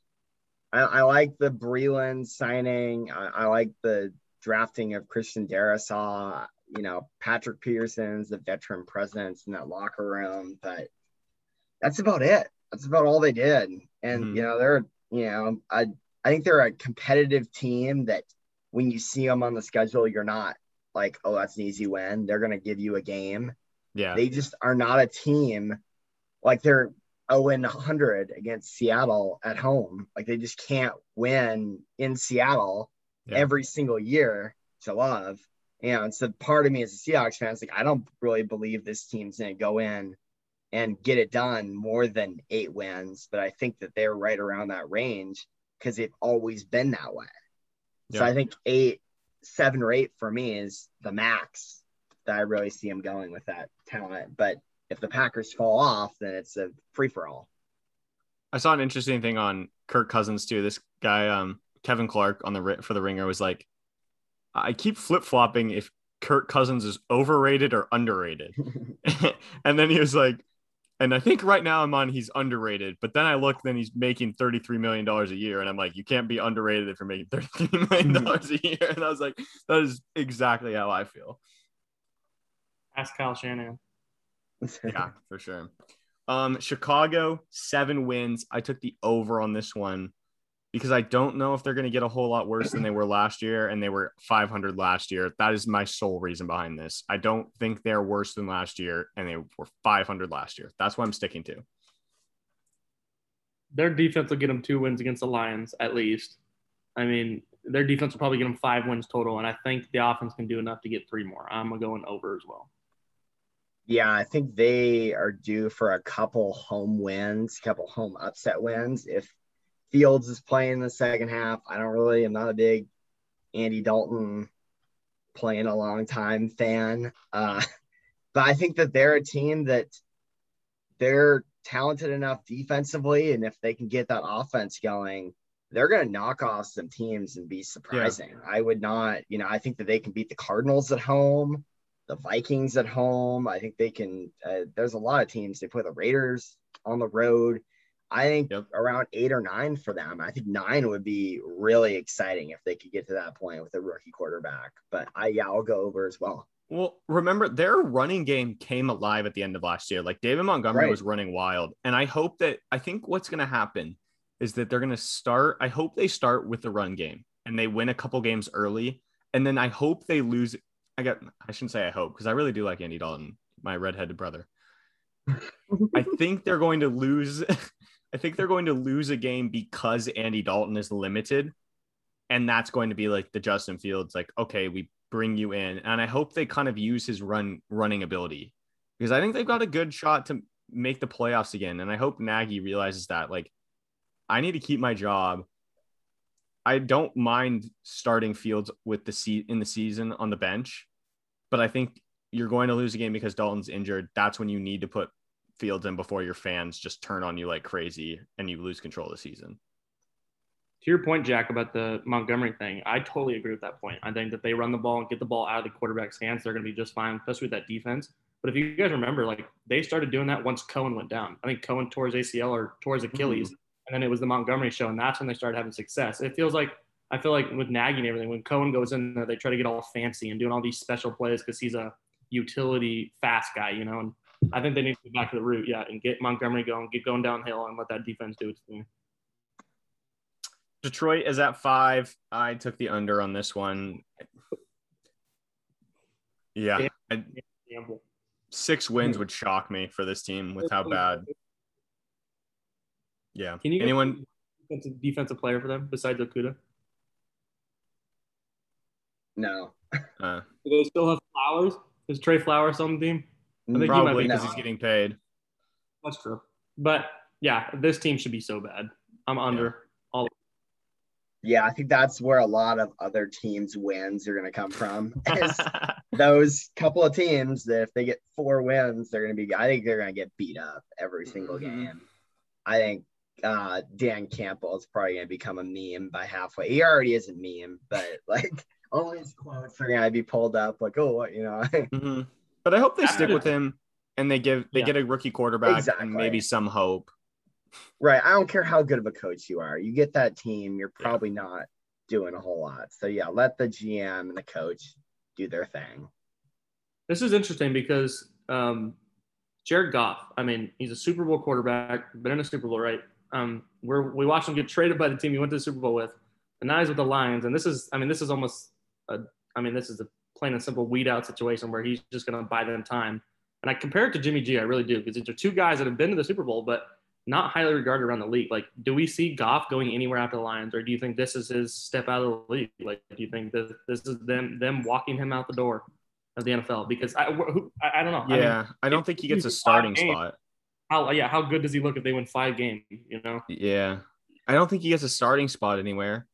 I, I like the Breeland signing. I, I like the drafting of Christian Darrisaw. You know, Patrick Peterson's the veteran presence in that locker room, but that's about it. That's about all they did. And Mhm. you know, they're you know, I I think they're a competitive team that when you see them on the schedule, you're not like, oh, that's an easy win. They're gonna give you a game. yeah. They just are not a team like they're 0 and 100 against Seattle at home. Like they just can't win in Seattle Yeah. every single year to love. And so part of me as a Seahawks fan is like, I don't really believe this team's going to go in and get it done more than eight wins, but I think that they're right around that range because they've always been that way. So I think eight, seven or eight for me is the max that I really see them going with that talent. But if the Packers fall off, then it's a free for all. I saw an interesting thing on Kirk Cousins too. This guy, um, Kevin Clark on the for the Ringer was like, I keep flip flopping if Kirk Cousins is overrated or underrated, *laughs* *laughs* and then he was like, and I think right now I'm on he's underrated, but then I look, then he's making thirty three million dollars a year, and I'm like, you can't be underrated if you're making thirty three *laughs* million dollars a year, and I was like, that is exactly how I feel. Ask Kyle Shanahan. yeah, for sure. Um, Chicago seven wins. I took the over on this one because I don't know if they're going to get a whole lot worse than they were last year, and they were 500 last year. That is my sole reason behind this. I don't think they're worse than last year, and they were 500 last year. That's what I'm sticking to. Their defense will get them two wins against the Lions at least. I mean, their defense will probably get them five wins total, and I think the offense can do enough to get three more. I'm going over as well. Yeah, I think they are due for a couple home wins, a couple home upset wins. If Fields is playing in the second half, I don't really, I'm not a big Andy Dalton playing a long time fan. Uh, *laughs* but I think that they're a team that they're talented enough defensively. And if they can get that offense going, they're going to knock off some teams and be surprising. Yeah. I would not, you know, I think that they can beat the Cardinals at home the Vikings at home. I think they can. Uh, there's a lot of teams. They play the Raiders on the road. I think yep. around eight or nine for them. I think nine would be really exciting if they could get to that point with a rookie quarterback. But I, yeah, I'll go over as well. Well, remember their running game came alive at the end of last year. Like David Montgomery right. was running wild, and I hope that I think what's going to happen is that they're going to start. I hope they start with the run game and they win a couple games early, and then I hope they lose I got I shouldn't say I hope because I really do like Andy Dalton, my redheaded brother. *laughs* I think they're going to lose. *laughs* I think they're going to lose a game because Andy Dalton is limited. And that's going to be like the Justin Fields, like, okay, we bring you in. And I hope they kind of use his run running ability because I think they've got a good shot to make the playoffs again. And I hope Nagy realizes that, like, I need to keep my job. I don't mind starting Fields with the seat in the season on the bench, but I think you're going to lose a game because Dalton's injured. That's when you need to put Fields in before your fans just turn on you like crazy and you lose control of the season. To your point, Jack, about the Montgomery thing, I totally agree with that point. I think that they run the ball and get the ball out of the quarterback's hands, they're going to be just fine, especially with that defense. But if you guys remember, like they started doing that once Cohen went down. I think Cohen tore his ACL or tore his Achilles. Mm-hmm and then it was the Montgomery show, and that's when they started having success. It feels like I feel like with Nagy and everything, when Cohen goes in there, they try to get all fancy and doing all these special plays because he's a utility fast guy, you know. And I think they need to go back to the root, yeah, and get Montgomery going, get going downhill, and let that defense do its thing. Detroit is at five. I took the under on this one. Yeah, I, six wins would shock me for this team with how bad yeah. Can you anyone defensive, defensive player for them besides Okudah? No. Uh, Do they still have Flowers? Is Trey Flowers on the team? I think probably because he's getting paid. That's true. But yeah, this team should be so bad. I'm under yeah. all. Yeah, I think that's where a lot of other teams' wins are going to come from. *laughs* those couple of teams that if they get four wins, they're going to be. I think they're going to get beat up every single mm-hmm. game. I think uh, Dan Campbell is probably going to become a meme by halfway. He already is a meme, but like all his quotes are going to be pulled up, like, oh, what, you know. *laughs* mm-hmm. But I hope they stick with him and they give they yeah. get a rookie quarterback exactly. and maybe some hope. Right. I don't care how good of a coach you are. You get that team, you're probably yeah. not doing a whole lot. So yeah, let the GM and the coach do their thing. This is interesting because um, Jared Goff. I mean, he's a Super Bowl quarterback, been in a Super Bowl, right? Um, where we watched him get traded by the team he went to the Super Bowl with, and now he's with the Lions. And this is, I mean, this is almost, a, I mean, this is a plain and simple weed out situation where he's just going to buy them time. And I compare it to Jimmy G, I really do, because these are two guys that have been to the Super Bowl, but not highly regarded around the league. Like, do we see Goff going anywhere after the Lions, or do you think this is his step out of the league? Like, do you think this this is them them walking him out the door? of the NFL because I, who, I, I, don't know. Yeah, I, mean, I don't think he gets a starting games, spot. How yeah, how good does he look if they win five games? You know. Yeah, I don't think he gets a starting spot anywhere.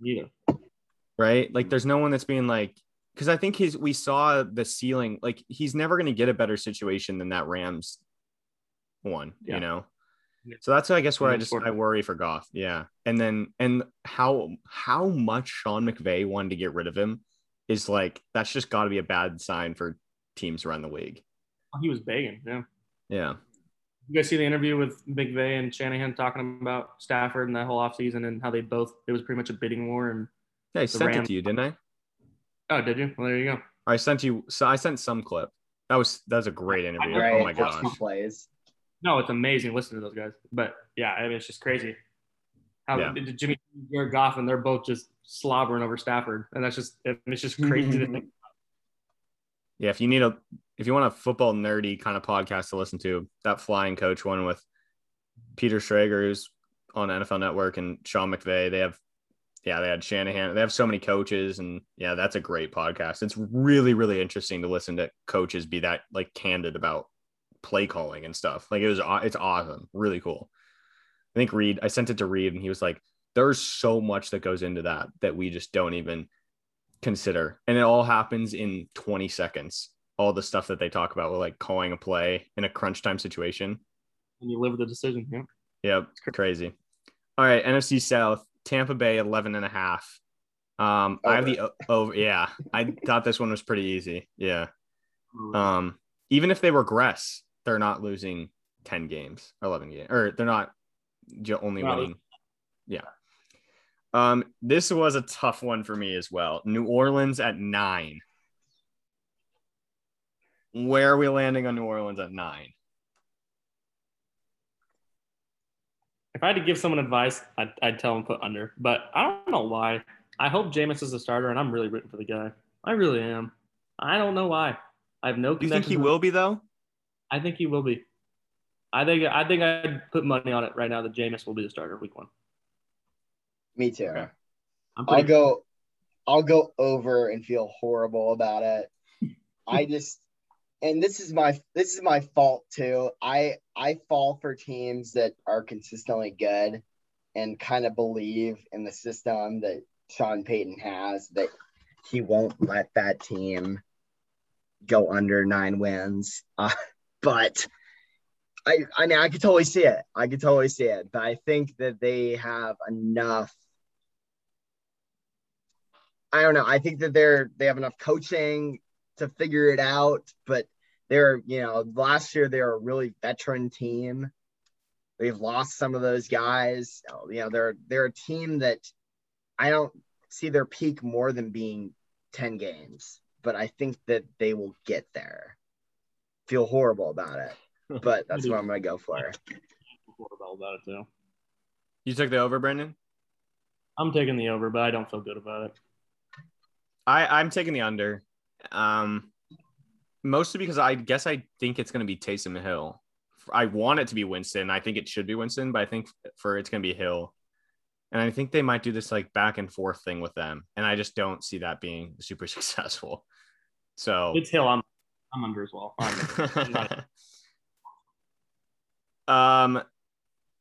Yeah. Right, like there's no one that's being like because I think his we saw the ceiling. Like he's never going to get a better situation than that Rams one. Yeah. You know. So that's I guess where I just I worry for Goff. Yeah, and then and how how much Sean McVay wanted to get rid of him is like that's just got to be a bad sign for teams around the league. Oh, he was begging. Yeah. Yeah. You guys see the interview with McVay and Shanahan talking about Stafford and that whole offseason and how they both it was pretty much a bidding war and Yeah, I sent it to you, didn't I? Oh did you? Well there you go. I sent you. So I sent some clip. That was that was a great interview. Right. Oh my first two gosh. plays. No, it's amazing listening to those guys. But yeah, I mean it's just crazy. How Yeah. Jimmy Jared Goff and they're both just slobbering over Stafford. And that's just it's just crazy to *laughs* think. Yeah, if you need a if you want a football nerdy kind of podcast to listen to, that flying coach one with Peter Schrager who's on NFL Network and Sean McVay. They have yeah, they had Shanahan. They have so many coaches and yeah, that's a great podcast. It's really, really interesting to listen to coaches be that like candid about play calling and stuff. Like it was it's awesome. Really cool. I think Reed, I sent it to Reed and he was like, there's so much that goes into that that we just don't even consider. And it all happens in 20 seconds. All the stuff that they talk about with like calling a play in a crunch time situation. And you live with the decision. Yeah. Yep. Crazy. All right. NFC South, Tampa Bay 11 and a half. Um, I have the over. Yeah. I thought this one was pretty easy. Yeah. Um, even if they regress, they're not losing 10 games, 11 games, or they're not only Not winning. Yeah. Um, this was a tough one for me as well. New Orleans at nine. Where are we landing on New Orleans at nine? If I had to give someone advice, I'd, I'd tell them put under. But I don't know why. I hope Jameis is the starter, and I'm really rooting for the guy. I really am. I don't know why. I have no. Do you think he connection- will be though? I think he will be. I think I think I'd put money on it right now that Jameis will be the starter week one. Me too. Okay. I'm I'll go I'll go over and feel horrible about it. *laughs* I just and this is my this is my fault too. I I fall for teams that are consistently good and kind of believe in the system that Sean Payton has that he won't let that team go under nine wins. *laughs* Uh, but I I mean I could totally see it. I could totally see it. But I think that they have enough I don't know. I think that they're they have enough coaching to figure it out, but they're you know last year they were a really veteran team. They've lost some of those guys. Oh, you know they're they're a team that I don't see their peak more than being ten games, but I think that they will get there. Feel horrible about it, *laughs* but that's what I'm gonna go for. about it too. You took the over, Brendan? I'm taking the over, but I don't feel good about it. I I'm taking the under. Um, mostly because I guess I think it's going to be Taysom Hill. I want it to be Winston. I think it should be Winston, but I think for it's going to be Hill. And I think they might do this like back and forth thing with them, and I just don't see that being *laughs* super successful. So It's Hill. I'm I'm under as well. *laughs* Um,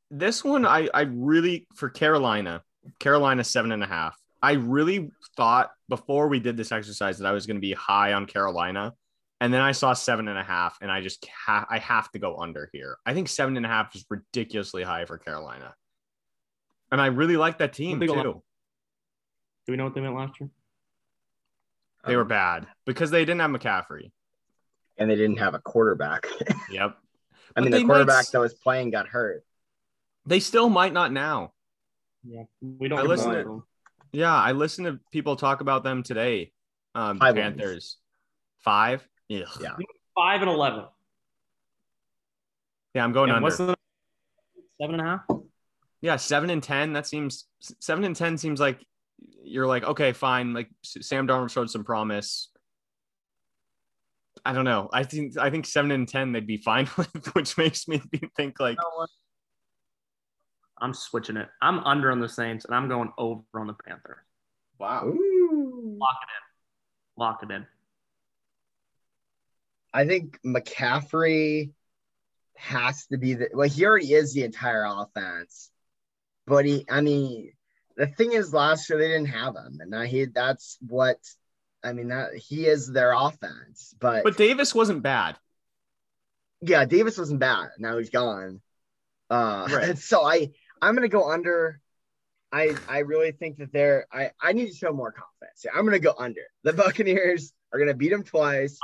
this one I I really for Carolina, Carolina seven and a half. I really thought before we did this exercise that I was going to be high on Carolina, and then I saw seven and a half, and I just ha- I have to go under here. I think seven and a half is ridiculously high for Carolina, and I really like that team too. a lot. Do we know what they meant last year? They were bad because they didn't have McCaffrey. and they didn't have a quarterback. *laughs* Yep. I mean, they the quarterback s- that was playing got hurt. They still might not now. Yeah, we don't. I know listened to- them. Yeah, I listened to people talk about them today. Um, Five wins. Panthers, five. Ugh. Yeah. five and eleven. yeah, I'm going And under. what's the seven and a half? yeah, seven and ten. That seems seven and ten seems like you're like okay, fine. Like Sam Darnold showed some promise. I don't know. I think I think seven and ten they'd be fine *laughs* with, which makes me think like I'm switching it. I'm under on the Saints, and I'm going over on the Panthers. wow. Ooh. Lock it in. Lock it in. I think McCaffrey has to be the well, he already is the entire offense. But he I mean the thing is last year they didn't have him. And now he that's what I mean that he is their offense, but, But Davis wasn't bad. yeah, Davis wasn't bad. Now he's gone. Uh, Right. *laughs* so I I'm gonna go under. I I really think that they're I I need to show more confidence. here. I'm gonna go under. The Buccaneers are gonna beat them twice.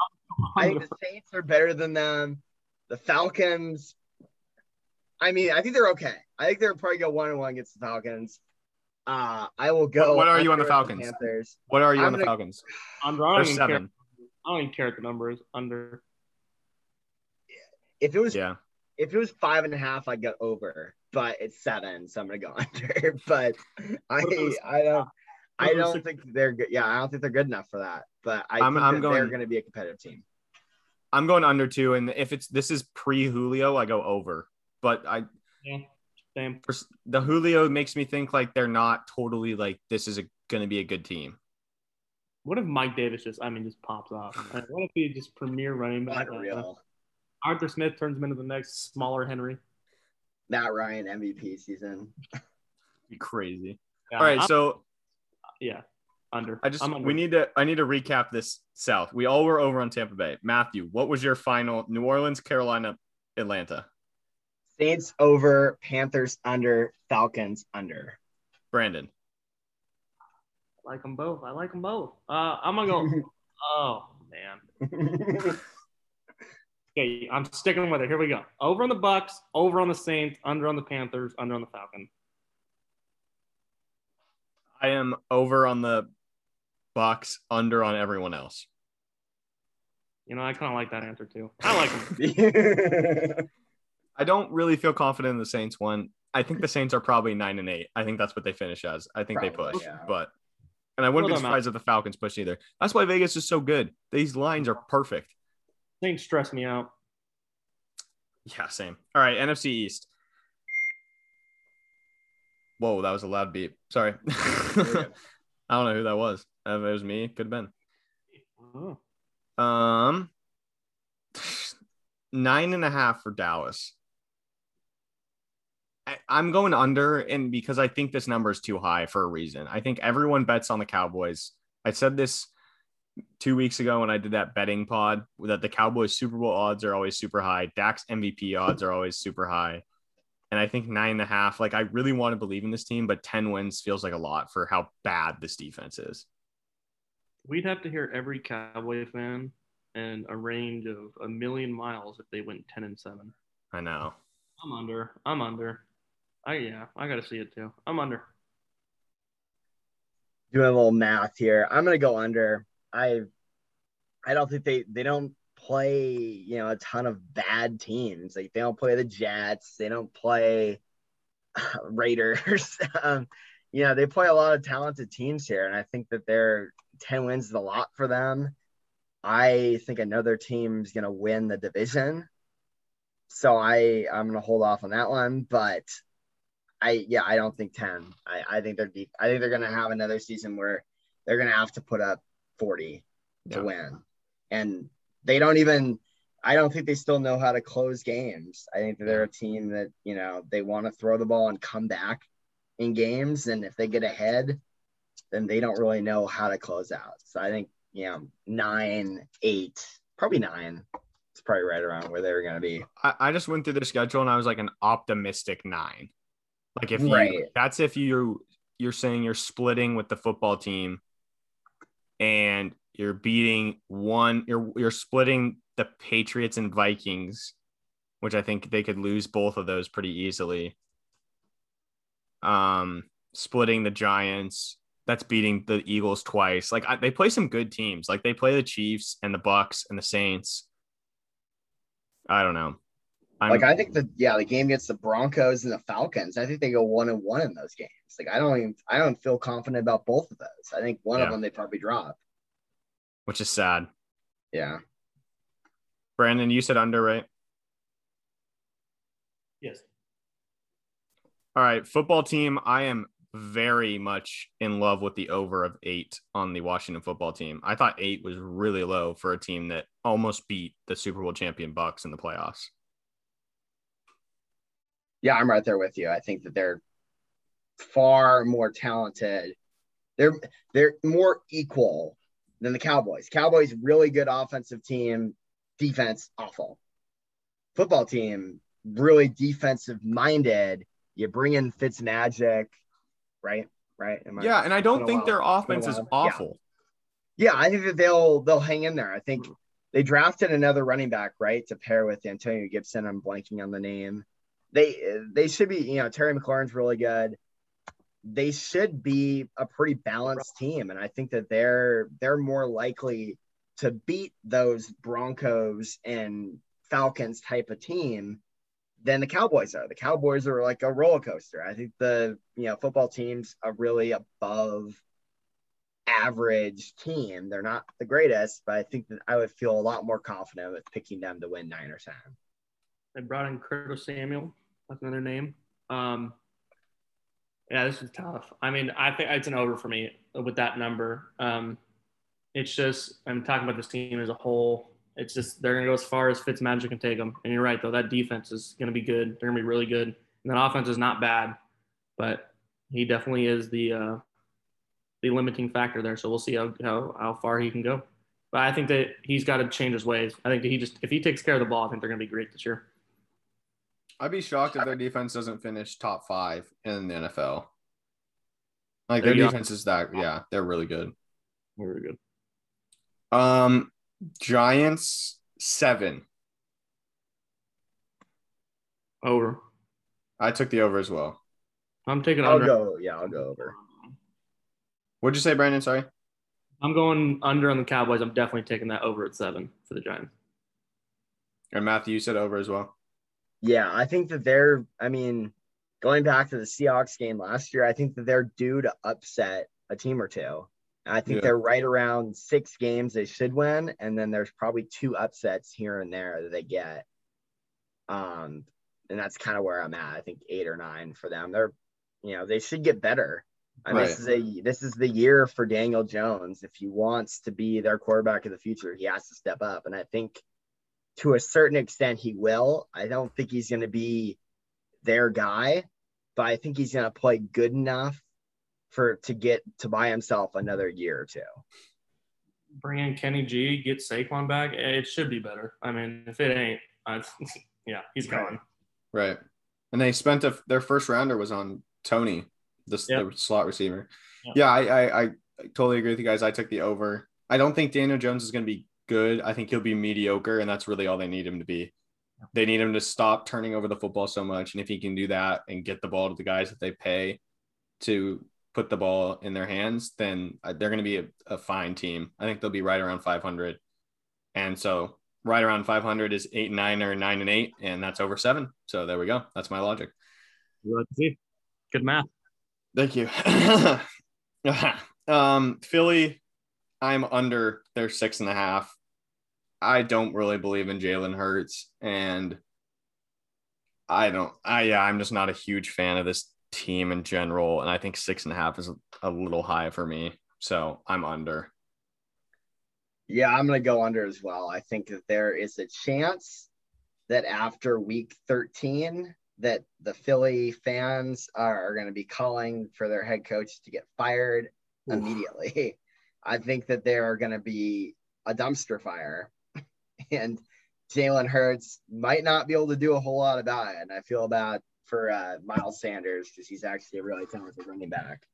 I think the *laughs* Saints are better than them. The Falcons. I mean, I think they're okay. I think they'll probably go one and one against the Falcons. Uh, I will go. What- what are you on the Falcons? Panthers. What are you I'm on the gonna- Falcons? *sighs* Under. I They're don't, even care, seven. I don't even care what the number is. Under. If it was Yeah. if it was five and a half, I'd go over. But it's seven, so I'm gonna go *laughs* under. But I What if it was- I don't I What if it was don't think they're good. Yeah, I don't think they're good enough for that. But I I'm- think I'm that they're going- gonna be a competitive team. I'm going under two, and if it's this is pre Julio, I go over. But I Same. the Julio makes me think like they're not totally like this is a, going to be a good team. What if Mike Davis just, I mean, just pops off? *sighs* Like, what if he just premier running back? Unreal. Arthur Smith turns him into the next smaller Henry. Matt Ryan MVP season. Be crazy. Yeah, All right, I'm- so yeah, under. I just under. we need to I need to recap this South. We all were over on Tampa Bay. Matthew, what was your final? New Orleans, Carolina, Atlanta. Saints over, Panthers under, Falcons under. Brandon. I like them both. I like them both. Uh, I'm gonna go. *laughs* oh man. *laughs* Okay, I'm sticking with it. Here we go. Over on the Bucks, over on the Saints, under on the Panthers, under on the Falcons. I am over on the Bucks, under on everyone else. You know, I kind of like that answer too. I like them. *laughs* *laughs* I don't really feel confident in the Saints one. I think the Saints are probably nine and eight. I think that's what they finish as. I think they push, yeah. but and I wouldn't Well, be they're surprised if the Falcons push either. That's why Vegas is so good. These lines are perfect. Saints stress me out. Yeah, same. All right, NFC East. Whoa, that was a loud beep. Sorry. *laughs* I don't know who that was. Uh, If it was me, could have been. Oh. Um, *sighs* nine and a half for Dallas. I, I'm going under, and because I think this number is too high for a reason. I think everyone bets on the Cowboys. I said this two weeks ago when I did that betting pod that the Cowboys Super Bowl odds are always super high. Dak's MVP odds are always super high. And I think nine and a half, like I really want to believe in this team, but 10 wins feels like a lot for how bad this defense is. We'd have to hear every Cowboy fan and a range of a million miles if they went ten and seven. I know. I'm under. I'm under. I yeah, I gotta see it too. I'm under. Doing a little math here. I'm gonna go under. I I don't think they they don't play, you know, a ton of bad teams. Like they don't play the Jets, they don't play *laughs* Raiders. *laughs* um, you know, they play a lot of talented teams here, and I think that their 10 wins is a lot for them. I think another team's gonna win the division. So I I'm gonna hold off on that one, but I yeah, I don't think 10. I, I think they're deep. I think they're gonna have another season where they're gonna have to put up 40 to Yeah. win. And they don't even I don't think they still know how to close games. I think that they're a team that, you know, they want to throw the ball and come back in games. And if they get ahead, then they don't really know how to close out. So I think, you know, nine, eight, probably nine. It's probably right around where they were gonna be. I, I just went through the schedule and I was like an optimistic nine. Like if you Right. that's if you you're saying you're splitting with the football team and you're beating one you're you're splitting the Patriots and Vikings, which I think they could lose both of those pretty easily. Um splitting the Giants, that's beating the Eagles twice. Like I, they play some good teams. Like they play the Chiefs and the Bucks and the Saints. I don't know. I'm, like I think the yeah, the game against the Broncos and the Falcons, I think they go one and one in those games. Like I don't even I don't feel confident about both of those. I think one Yeah. of them they probably drop. which is sad. Yeah. Brandon, you said under, right? Yes. All right, football team. I am very much in love with the over of eight on the Washington football team. I thought eight was really low for a team that almost beat the Super Bowl champion Bucks in the playoffs. Yeah, I'm right there with you. I think that they're far more talented. They're they're more equal than the Cowboys. Cowboys really good offensive team, defense awful. Football team really defensive minded. You bring in Fitzmagic, right? Right? Am I- Yeah, and I don't think their offense is awful. Yeah, I think that they'll they'll hang in there. I think they drafted another running back, right, to pair with Antonio Gibson. I'm blanking on the name. They they should be, you know, Terry McLaurin's really good. They should be a pretty balanced team, and I think that they're they're more likely to beat those Broncos and Falcons type of team than the Cowboys are. The Cowboys are like a roller coaster. I think the you know football teams are really above average team. They're not the greatest, but I think that I would feel a lot more confident with picking them to win nine or ten. They brought in Curtis Samuel. That's another name. Um, yeah, this is tough. I mean, I think it's an over for me with that number. Um, it's just I'm talking about this team as a whole. It's just they're gonna go as far as Fitzmagic can take them. And you're right though, that defense is gonna be good. They're gonna be really good. And that offense is not bad, but he definitely is the uh, the limiting factor there. So we'll see how, how how far he can go. But I think that he's got to change his ways. I think that he just if he takes care of the ball, I think they're gonna be great this year. I'd be shocked if their defense doesn't finish top five in the NFL. Like their defense is that, yeah, they're really good. Very good. Um, Giants seven. Over. I took the over as well. I'm taking I'll under. go, yeah, I'll go over. What'd you say, Brandon? Sorry. I'm going under on the Cowboys. I'm definitely taking that over at seven for the Giants. And Matthew, you said over as well. Yeah, I think that they're, I mean, going back to the Seahawks game last year, I think that they're due to upset a team or two. I think Yeah. they're right around six games they should win. And then there's probably two upsets here and there that they get. Um, and that's kind of where I'm at. I think eight or nine for them. They're, you know, they should get better. I mean, this is a this is the year for Daniel Jones. If he wants to be their quarterback of the future, he has to step up. And I think to a certain extent he will. I don't think he's going to be their guy, but I think he's going to play good enough for to get to buy himself another year or two. Bring in Kenny G, get Saquon back. It should be better. I mean, if it ain't, uh, *laughs* yeah, he's gone. Right. And they spent a, their first rounder was on Toney, the, Yep. the slot receiver. Yep. Yeah, I, I, I totally agree with you guys. I took the over. I don't think Daniel Jones is going to be good. I think he'll be mediocre, and that's really all they need him to be. They need him to stop turning over the football so much. And if he can do that and get the ball to the guys that they pay to put the ball in their hands, then uh, they're going to be a, a fine team. I think they'll be right around 500. And so right around 500 is eight nine or nine and eight, and that's over seven. So there we go. That's my logic. Let's see. Good math. Thank you. *laughs* um, Philly, I'm under their six and a half. I don't really believe in Jalen Hurts, and I don't. I yeah, I'm just not a huge fan of this team in general, and I think six and a half is a, little high for me. So I'm under. Yeah, I'm going to go under as well. I think that there is a chance that after week 13 that the Philly fans are, are going to be calling for their head coach to get fired Oof. immediately. *laughs* I think that there are going to be a dumpster fire and Jalen Hurts might not be able to do a whole lot about it. And I feel bad for uh, Miles Sanders because he's actually a really talented running back. *laughs*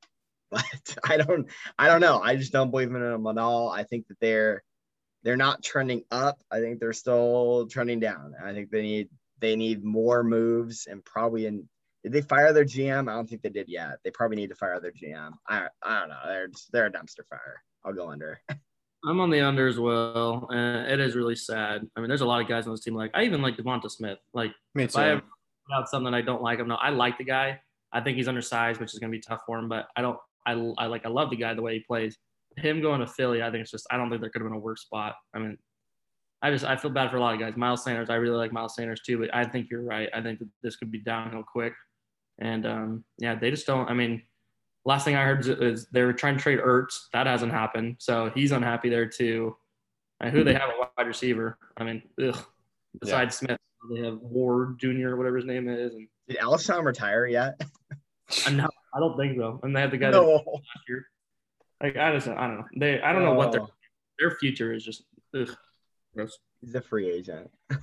But I don't, I don't know. I just don't believe in them at all. I think that they're, they're not trending up. I think they're still trending down. I think they need, they need more moves and probably in. Did they fire their GM? I don't think they did yet. They probably need to fire their GM. I, I don't know. They're they're a dumpster fire. I'll go under. *laughs* I'm on the under as well. And it is really sad. I mean, there's a lot of guys on this team. Like, I even like Devonta Smith. Like, Me if I ever put out something I don't like him, no, I like the guy. I think he's undersized, which is going to be tough for him. But I don't, I, I like, I love the guy the way he plays. Him going to Philly, I think it's just, I don't think there could have been a worse spot. I mean, I just, I feel bad for a lot of guys. Miles Sanders, I really like Miles Sanders too, but I think you're right. I think that this could be downhill quick. And um, yeah, they just don't, I mean, last thing I heard is, is they were trying to trade Ertz. That hasn't happened. So he's unhappy there too. And who they have a wide receiver. I mean, ugh. Besides Smith, they have Ward Jr. or whatever his name is. And Did Alshon retire yet? and *laughs* uh, no, I don't think so. And they have the guy that No. last year. Like I just I don't know. They I don't know what they're Oh. their future is just ugh, gross. He's a free agent. *laughs*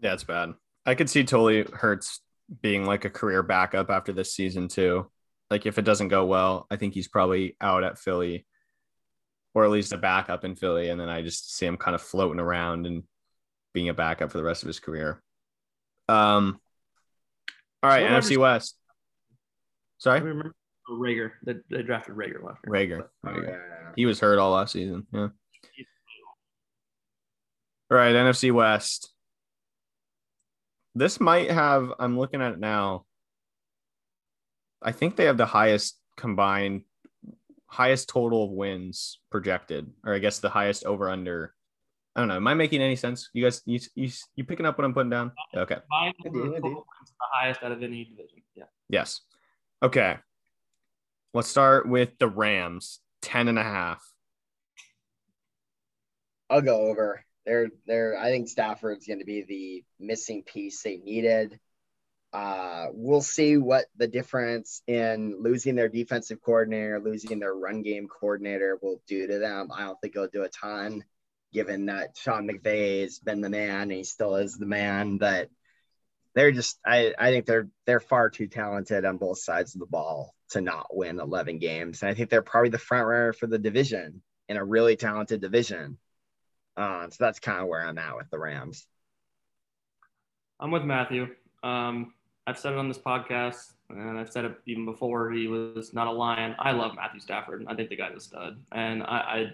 Yeah, it's bad. I could see totally Hurts being like a career backup after this season too. Like if it doesn't go well, I think he's probably out at Philly, or at least a backup in Philly, and then I just see him kind of floating around and being a backup for the rest of his career. Um. All right, NFC West. I Sorry, remember oh, Reagor. They, they drafted Reagor last year. Reagor. Oh, Rager. yeah. He was hurt all last season. Yeah. All right, NFC West. This might have, I'm looking at it now. I think they have the highest combined, highest total of wins projected, or I guess the highest over under. I don't know. Am I making any sense? You guys, you, you, you picking up what I'm putting down? Uh, okay. Combined I do, I do. total wins, the highest out of any division. Yeah. Yes. Okay. Let's start with the Rams, 10 and a half. I'll go over. They're they're I think Stafford's going to be the missing piece they needed. Uh, we'll see what the difference in losing their defensive coordinator, losing their run game coordinator will do to them. I don't think it'll do a ton, given that Sean McVay has been the man and he still is the man. But they're just I, I think they're they're far too talented on both sides of the ball to not win 11 games. And I think they're probably the front runner for the division in a really talented division. Uh, so that's kind of where I'm at with the Rams. I'm with Matthew. Um, I've said it on this podcast, and I've said it even before. He was not a lion. I love Matthew Stafford. I think the guy's a stud. And I, I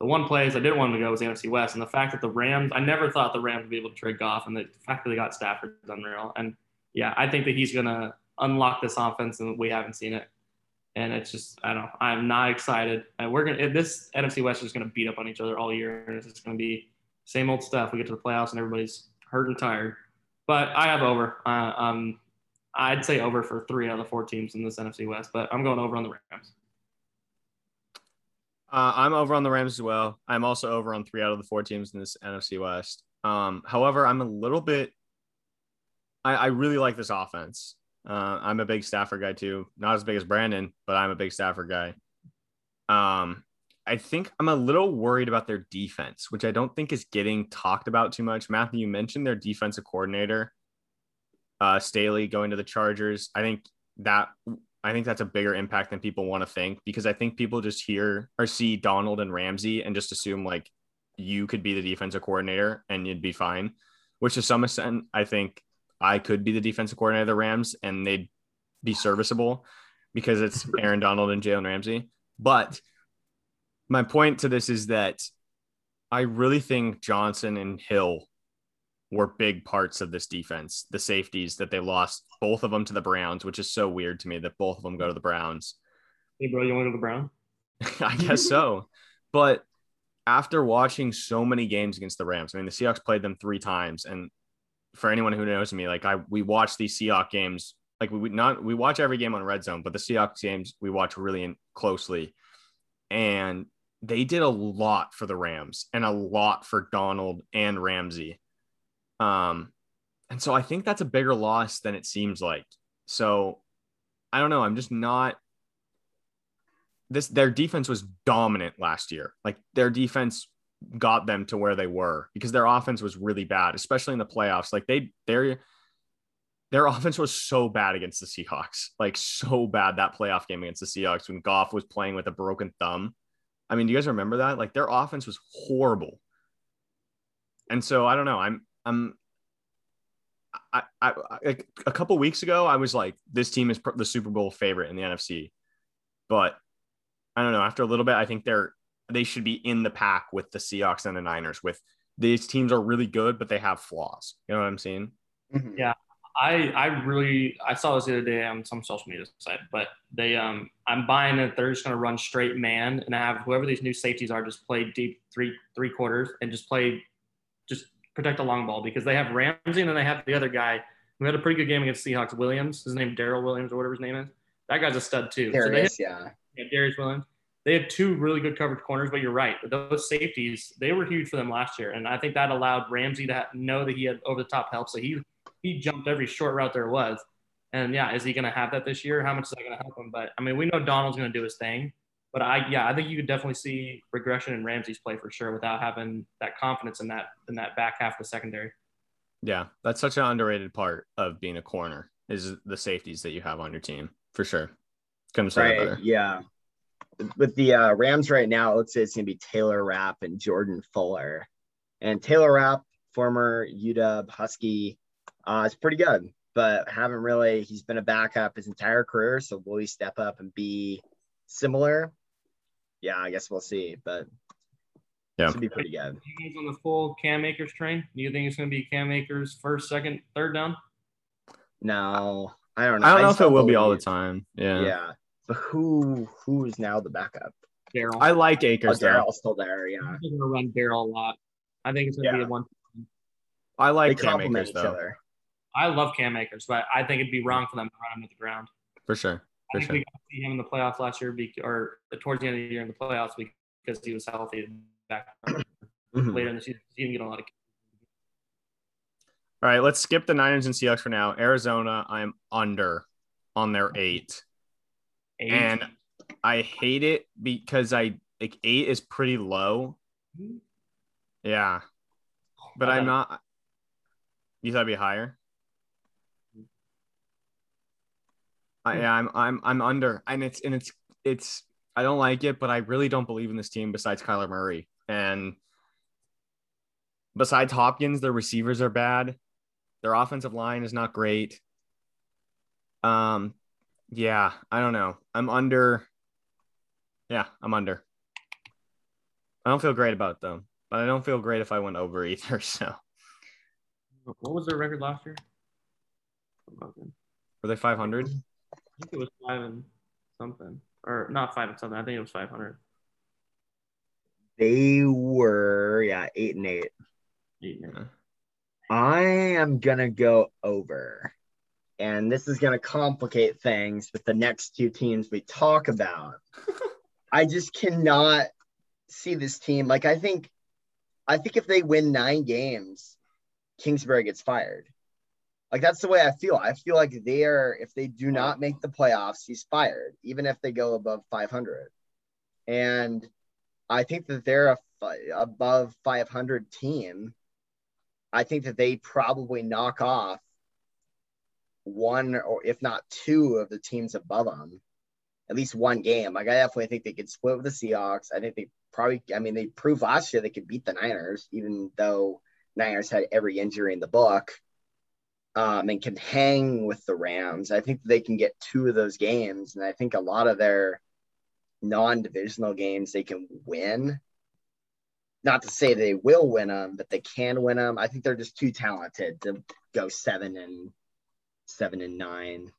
the one place I didn't want him to go was the NFC West, and the fact that the Rams, I never thought the Rams would be able to trade Goff, and the fact that they got Stafford is unreal. And yeah, I think that he's gonna unlock this offense, and we haven't seen it. And it's just, I don't. I'm not excited. And we're gonna this NFC West is gonna beat up on each other all year, and it's just gonna be same old stuff. We get to the playoffs, and everybody's hurt and tired. But I have over. Uh, um, I'd say over for three out of the four teams in this NFC West, but I'm going over on the Rams. Uh, I'm over on the Rams as well. I'm also over on three out of the four teams in this NFC West. Um, however, I'm a little bit. I, I really like this offense. Uh, I'm a big Stafford guy too. Not as big as Brandon, but I'm a big Stafford guy. Um, I think I'm a little worried about their defense, which I don't think is getting talked about too much. Matthew, you mentioned their defensive coordinator, uh, Staley, going to the Chargers. I think that I think that's a bigger impact than people want to think because I think people just hear or see Donald and Ramsey and just assume like you could be the defensive coordinator and you'd be fine. Which to some extent, I think I could be the defensive coordinator of the Rams and they'd be serviceable because it's *laughs* Aaron Donald and Jalen Ramsey. But my point to this is that I really think Johnson and Hill were big parts of this defense. The safeties that they lost, both of them to the Browns, which is so weird to me that both of them go to the Browns. Hey, bro, you want to go to the Brown? *laughs* I guess so. But after watching so many games against the Rams, I mean, the Seahawks played them three times. And for anyone who knows me, like I, we watch these Seahawks games, like we would not, we watch every game on Red Zone, but the Seahawks games we watch really in, closely. And they did a lot for the Rams and a lot for Donald and Ramsey. Um, and so I think that's a bigger loss than it seems like. So I don't know. I'm just not this their defense was dominant last year. Like their defense got them to where they were because their offense was really bad, especially in the playoffs. Like they their their offense was so bad against the Seahawks. Like so bad that playoff game against the Seahawks when Goff was playing with a broken thumb. I mean, do you guys remember that? Like their offense was horrible. And so I don't know. I'm I'm I, I, I a couple weeks ago I was like this team is the Super Bowl favorite in the NFC. But I don't know, after a little bit I think they're they should be in the pack with the Seahawks and the Niners with these teams are really good but they have flaws. You know what I'm saying? Mhm. Yeah. I I really I saw this the other day on some social media site, but they um I'm buying it. They're just gonna run straight man and have whoever these new safeties are just play deep three three quarters and just play just protect a long ball because they have Ramsey and then they have the other guy who had a pretty good game against Seahawks. Williams, his name Daryl Williams or whatever his name is. That guy's a stud too. There so they is, yeah. yeah, Darious Williams. They have two really good coverage corners, but you're right. Those safeties, they were huge for them last year. And I think that allowed Ramsey to know that he had over the top help. So he he jumped every short route there was. And yeah, is he going to have that this year? How much is that going to help him? But I mean, we know Donald's going to do his thing. But I yeah, I think you could definitely see regression in Ramsey's play for sure without having that confidence in that in that back half of the secondary. Yeah, that's such an underrated part of being a corner is the safeties that you have on your team for sure. Couldn't say right. better. Yeah. With the uh, Rams right now, it looks like it's gonna be Taylor Rapp and Jordan Fuller. And Taylor Rapp, former UW Husky, uh, is pretty good, but haven't really. He's been a backup his entire career. So will he step up and be similar? Yeah, I guess we'll see. But Yeah. should be pretty good. You guys on the full Cam Akers train? Do you think it's going to be Cam Akers first, second, third down? No, I don't know. I don't know just if it will be all the time. Yeah. Yeah. But who who is now the backup? Darrell. I like Oh, Akers though. Darrell's still there. Yeah. I'm going to run Darrell a lot. I think it's going to Yeah. be a one. I They like Cam complement Akers each though. other. I love Cam Akers, but I think it'd be wrong for them to run him at the ground. For sure. I For think sure. we got to see him in the playoffs last year, or towards the end of the year in the playoffs because he was healthy back *clears throat* later mm-hmm. in the season. He didn't get a lot of. All right, let's skip the Niners and Seahawks for now. Arizona, I'm under on their eight. Eight. And I hate it because I like eight is pretty low. Mm-hmm. Yeah. Oh, but I I'm not you thought it'd be higher? I, yeah, I'm I'm I'm under. And it's and it's it's I don't like it, but I really don't believe in this team besides Kyler Murray. And besides Hopkins, their receivers are bad. Their offensive line is not great. Um yeah, I don't know. I'm under. Yeah, I'm under. I don't feel great about them, but I don't feel great if I went over *laughs* either. So What was their record last year? Were they 500? Think it was five and something, or not five and something. I think it was five hundred. They were yeah eight and eight. I am gonna go over, and this is gonna complicate things with the next two teams we talk about. *laughs* I just cannot see this team. Like I think, I think if they win nine games, Kingsbury gets fired. Like that's the way I feel. I feel like they are. If they do not make the playoffs, he's fired, even if they go above 500. And I think that they're a above 500 team. I think that they probably knock off one or if not two of the teams above them, at least one game. Like I definitely think they could split with the Seahawks. I think they probably, I mean, they proved last year they could beat the Niners, even though Niners had every injury in the book. Um, and can hang with the Rams. I think they can get two of those games, and I think a lot of their non-divisional games they can win not to say they will win them, but they can win them. I think they're just too talented to go seven and seven and nine,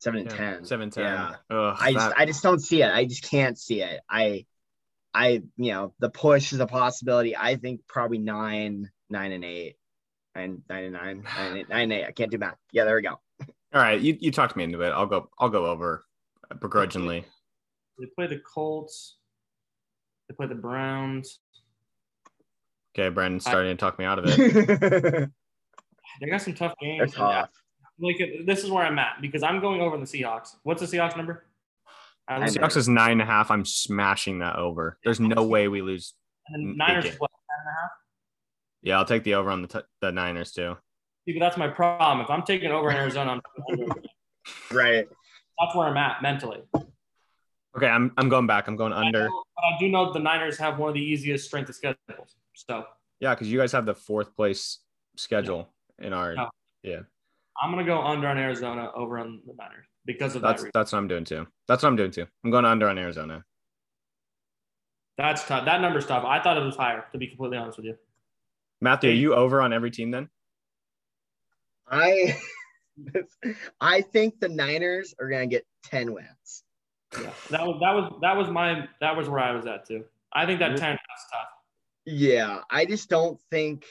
seven and ten. Seven ten. Yeah. Ugh, I just that- I just don't see it. I just can't see it. I I you know the push is a possibility. I think probably nine, nine and eight, nine, nine and nine, nine, and eight, nine and eight. I can't do math. Yeah, there we go. all right. You you talked me into it. I'll go. I'll go over begrudgingly. They play the Colts. They play the Browns. Okay, Brandon's starting to talk me out of *laughs* it. They're got some tough games. tough. Like this is where I'm at because I'm going over the Seahawks. What's the Seahawks number? I I looked know. at Seahawks is nine and a half. I'm smashing that over. There's no way we lose. and the Niners Okay. is what ten and a half. Yeah, I'll take the over on the t- the Niners too. See, but that's my problem. If I'm taking over in Arizona, I'm taking. *laughs* Right. that's where I'm at mentally. Okay, I'm I'm going back. I'm going I under. know- but I do know the Niners have one of the easiest strength of schedules. So Yeah, because you guys have the fourth place schedule in our. No. Yeah, I'm gonna go under on Arizona over on the Niners because of that. that's reason. that's what I'm doing too. That's what I'm doing too. I'm going under on Arizona. That's tough. That number's tough. I thought it was higher, to be completely honest with you. Matthew, are you over on every team then? I *laughs* I think the Niners are gonna get 10 wins. Yeah, that was that was that was my that was where I was at too. I think that Mhm. ten is tough. Yeah, I just don't think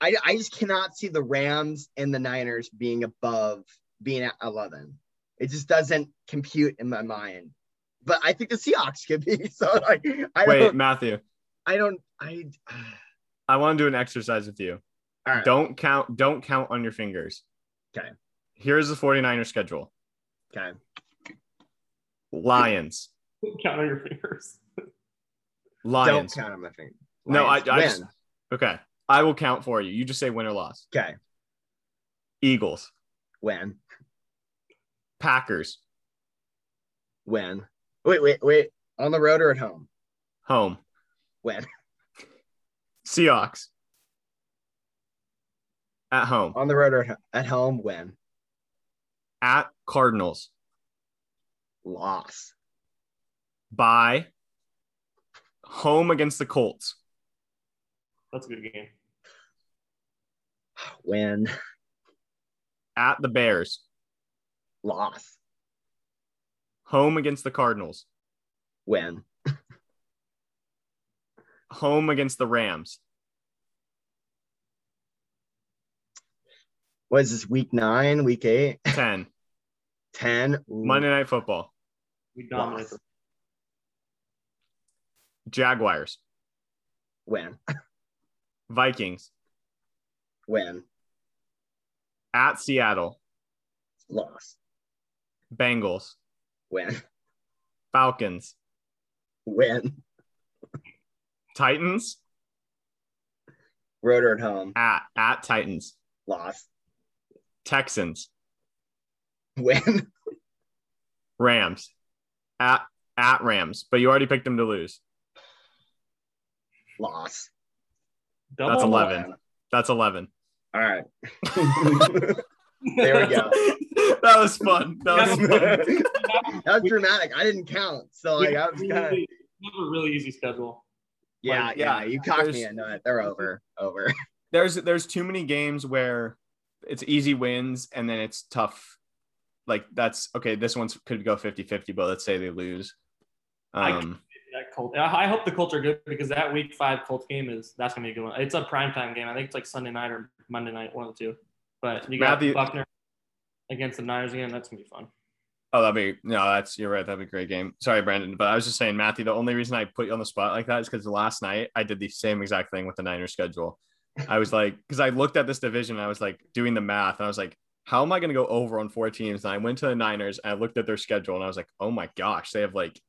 I I just cannot see the Rams and the Niners being above being at 11. It just doesn't compute in my mind. But I think the Seahawks could be. *laughs* So like I Wait, don't Matthew, I don't I *sighs* I want to do an exercise with you. all right. Don't count. Don't count on your fingers. Okay. Here's the 49er schedule: Okay. Lions, Count on your fingers. Lions. Don't count on my finger. No, I, I win. just okay. I will count for you. You just say win or loss. okay. Eagles, When? Packers, When? Wait, wait, wait. On the road or at home? home, When? Seahawks, at home, On the road or at- at home? When? at Cardinals, Loss. by home against the Colts, That's a good game. Win. at the Bears, Loss. home against the Cardinals, When? Home against the Rams, What is this? Week nine? Week eight? *laughs* 10, Ten? Ooh, Monday Night Football, We dominate. Jaguars, When? *laughs* Vikings, When? at Seattle, Loss. Bengals, When? *laughs* Falcons, When? Titans, Road or at home? at at Titans, Loss. Texans, When? *laughs* Rams, at at Rams, but you already picked them to lose. Loss. Double That's or 11. That's 11. All right. *laughs* There we go. that was fun. That was fun. that was dramatic. I didn't count. So like I was kind of really- a really easy schedule. Yeah, Like, yeah. yeah, You cocked me into it. They're over. Over. *laughs* There's there's too many games where it's easy wins and then it's tough. Like that's okay. This one's could go 50-50, but let's say they lose. I- Um, That Colt. I I hope the Colts are good because that Week Five Colts game is that's gonna be a good one. It's a primetime game. I think it's like Sunday night or Monday night, one of the two. But you got Matthew- Buckner against the Niners again. That's gonna be fun. Oh, that'd be no. That's you're right. That'd be a great game. Sorry, Brandon, but I was just saying, Matthew. The only reason I put you on the spot like that is because last night I did the same exact thing with the Niners schedule. I was like, because I looked at this division, and I was like doing the math, and I was like, how am I going to go over on four teams? And I went to the Niners and I looked at their schedule, and I was like, oh my gosh, they have like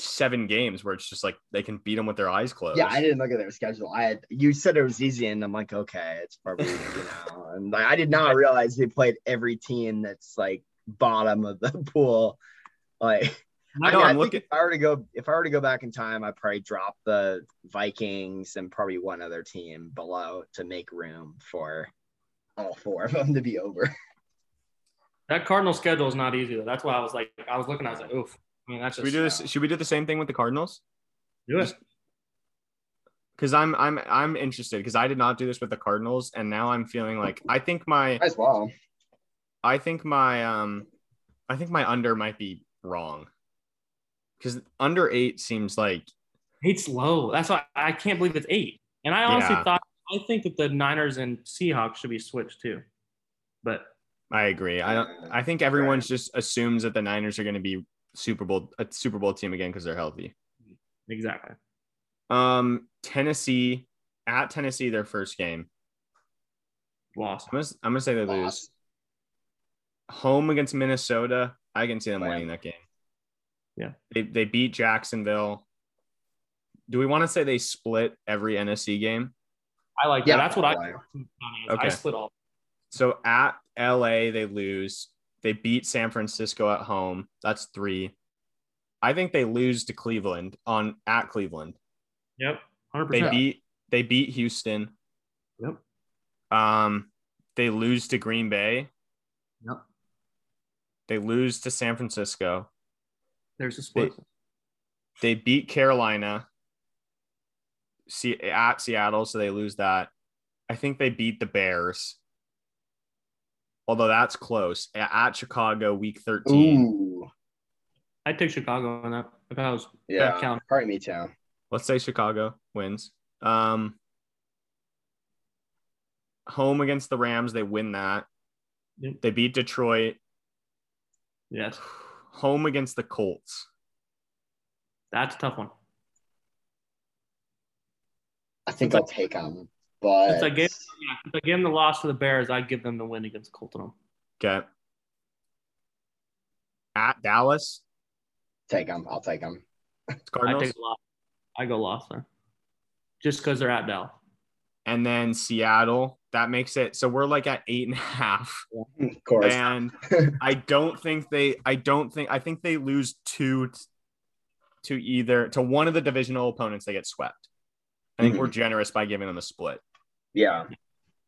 seven games where it's just like they can beat them with their eyes closed. Yeah, I didn't look at their schedule. I had you said it was easy, and I'm like, okay, it's probably you know. And like, I did not *laughs* realize they played every team that's like bottom of the *laughs* pool. Like I I, know. mean, I I'm think looking. if I were to go, if I were to go back in time, I'd probably drop the Vikings and probably one other team below to make room for all four of them to be over. *laughs* That Cardinal schedule is not easy though. That's why I was like, I was looking, I was like, oof. I mean, that's Should just we do this? Should we do the same thing with the Cardinals? Do it. Because I'm I'm I'm interested because I did not do this with the Cardinals, and now I'm feeling like I think my As well. I think my um I think my under might be wrong. Because under eight seems like Eight's low. That's why I can't believe it's eight. And I honestly Yeah. thought I think that the Niners and Seahawks should be switched too. But I agree. I don't I think everyone's just assumes that the Niners are going to be Super Bowl a Super Bowl team again because they're healthy. exactly. Um Tennessee at Tennessee their first game. Lost. I'm gonna, I'm gonna say they lose. Loss. Home against Minnesota, I can see them Wow. winning that game. Yeah. They they beat Jacksonville. Do we want to say they split every NFC game? I like Yeah, that. That's what I probably. I Okay. split all. So at LA, they lose. They beat San Francisco at home. That's three. I think they lose to Cleveland on at Cleveland. Yep. 100%. They beat they beat Houston. Yep. Um, they lose to Green Bay. Yep. They lose to San Francisco. There's a split. They beat Carolina. See at Seattle, so they lose that. I think they beat the Bears. Although that's close. At Chicago, week 13. Ooh. I'd take Chicago on that. If I was Yeah. that count. Probably me too. Let's say Chicago wins. Um, home against the Rams, they win that. Yep. They beat Detroit. Yes. *sighs* Home against the Colts. That's a tough one. I think Since I- I'll take them, but Since I gave yeah, if I gave them the loss to the Bears, I'd give them the win against Colton. Okay. At Dallas, Take them. I'll take them. I Cardinals. take a loss. I go loss there. Just because they're at Dallas. And then Seattle. That makes it so we're like at eight and a half. Of course. And *laughs* I don't think they I don't think I think they lose two to either to one of the divisional opponents they get swept. I think Mhm. we're generous by giving them a split. yeah.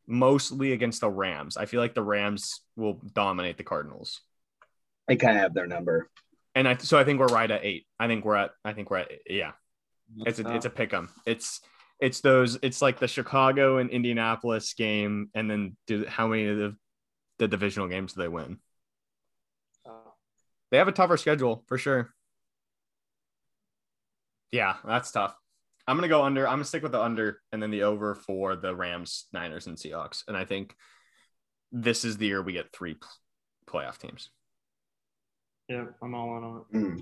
Mostly against the Rams. I feel like the Rams will dominate the Cardinals. They kind of have their number. And I so I think we're right at 8. I think we're at I think we're at yeah. It's a it's a pick 'em. It's it's those it's like the Chicago and Indianapolis game and then do how many of the the divisional games do they win? uh, They have a tougher schedule for sure. Yeah, that's tough. I'm gonna go under. I'm gonna stick with the under and then the over for the Rams, Niners, and Seahawks. And I think this is the year we get three p- playoff teams. yeah, I'm all in on it. Mm.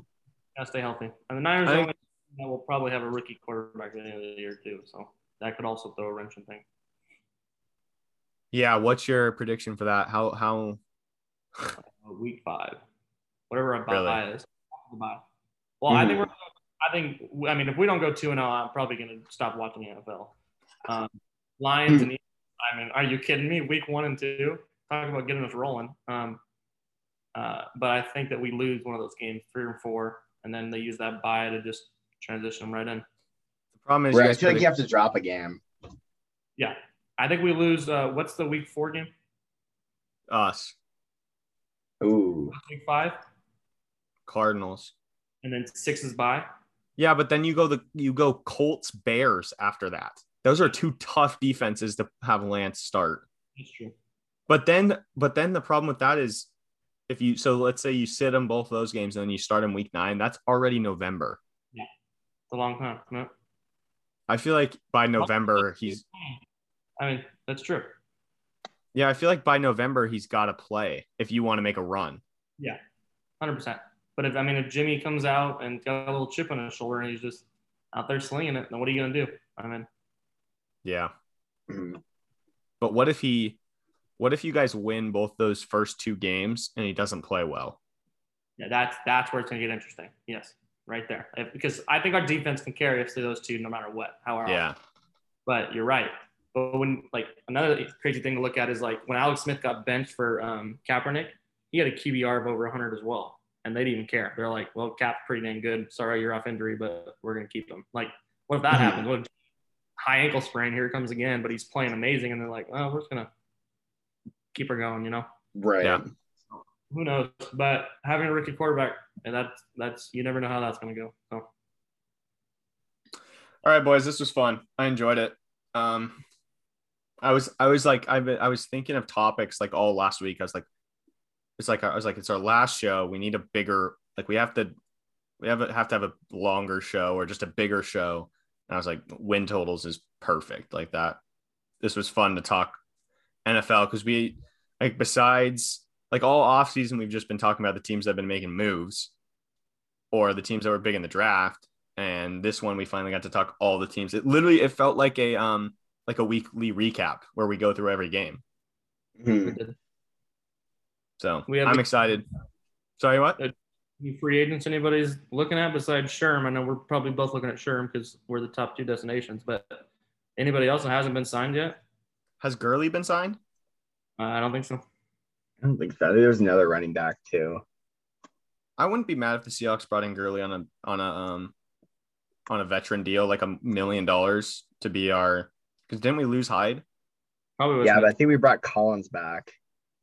Gotta stay healthy. And the Niners I think- only that will probably have a rookie quarterback at the end of the year too. So that could also throw a wrench in things. Yeah, what's your prediction for that? How how? Uh, week five, whatever a Really? bye is. Well, I think we're. I think. I mean, if we don't go two and zero, I'm probably going to stop watching the NFL. Um, Lions and Eagles, I mean, are you kidding me? Week one and two, talk about getting us rolling. Um, uh, but I think that we lose one of those games, three or four, and then they use that bye to just transition them right in. The problem is, Right. I feel like you have to drop a game. Yeah, I think we lose. Uh, what's the week four game? us Ooh. Week five, Cardinals. and then six is by. Yeah, but then you go the you go Colts Bears after that. Those are two tough defenses to have Lance start. That's true. But then, but then the problem with that is, if you so let's say you sit on both of those games and then you start in week nine, that's already November. It's a long time. No. I feel like by November he's I mean, that's true. yeah. I feel like by November he's got to play if you want to make a run. Yeah, Hundred percent. But if I mean, if Jimmy comes out and got a little chip on his shoulder and he's just out there slinging it, then what are you gonna do? I mean, Yeah, Mhm. but what if he? What if you guys win both those first two games and he doesn't play well? yeah, that's that's where it's gonna get interesting. Yes, right there. If, because I think our defense can carry us to those two no matter what. How our Yeah, But you're right. But when like another crazy thing to look at is like when Alex Smith got benched for um, Kaepernick, he had a QBR of over 100 as well, and they didn't even care. They're like, "Well, Cap's pretty dang good. Sorry, you're off injury, but we're gonna keep him." Like, what if that Mhm. happens? What if high ankle sprain? Here it comes again, but he's playing amazing, and they're like, "Well, we're just gonna keep her going," you know? Right. Yeah. Who knows? But having a rookie quarterback, and that's that's you never know how that's gonna go. So All right, boys, this was fun. I enjoyed it. Um, I was, I was like, I've, I was thinking of topics like all last week. I was like, it's like, I was like, it's our last show. We need a bigger, like, we have to, we have, have to have a longer show or just a bigger show. And I was like, win totals is perfect. Like that. This was fun to talk NFL because we, like, besides like all off season, we've just been talking about the teams that have been making moves or the teams that were big in the draft and this one we finally got to talk all the teams. It literally it felt like a um like a weekly recap where we go through every game. Mhm. So We have I'm the- excited. Sorry, what? Any free agents anybody's looking at besides Sherm? I know we're probably both looking at Sherm because we're the top two destinations, but anybody else that hasn't been signed yet? Has Gurley been signed? Uh, I don't think so. I don't think so. There's another running back too. I wouldn't be mad if the Seahawks brought in Gurley on a on a um on a veteran deal, like a million dollars to be our because didn't we lose Hyde? Probably was Yeah, but I think we brought Collins back.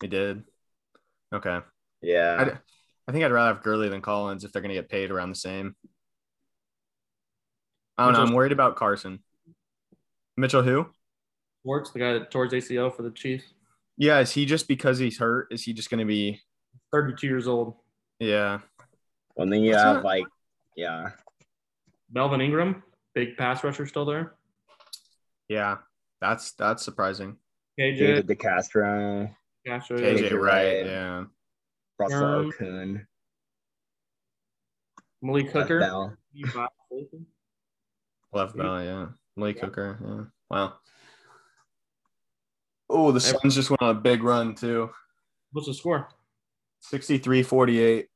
We did. Okay. Yeah. I'd, I think I'd rather have Gurley than Collins if they're gonna get paid around the same. I don't know. I'm worried about Carson. Mitchell who? Schwartz, the guy that tore his ACL for the Chiefs, Yeah, is he just because he's hurt? Is he just going to be? 32 years old. Yeah, Well, then you That's have not- like, yeah. Melvin Ingram, big pass rusher, still there. yeah. That's that's surprising. KJ, David DeCastro, Castro, KJ KJ Wright, Wright. yeah, Russell Um, Okung, Malik Lev Hooker. Bell. left bell, yeah, Malik Hooker, yeah. Wow. Oh, the Suns just went on a big run too. What's the score? 63-48.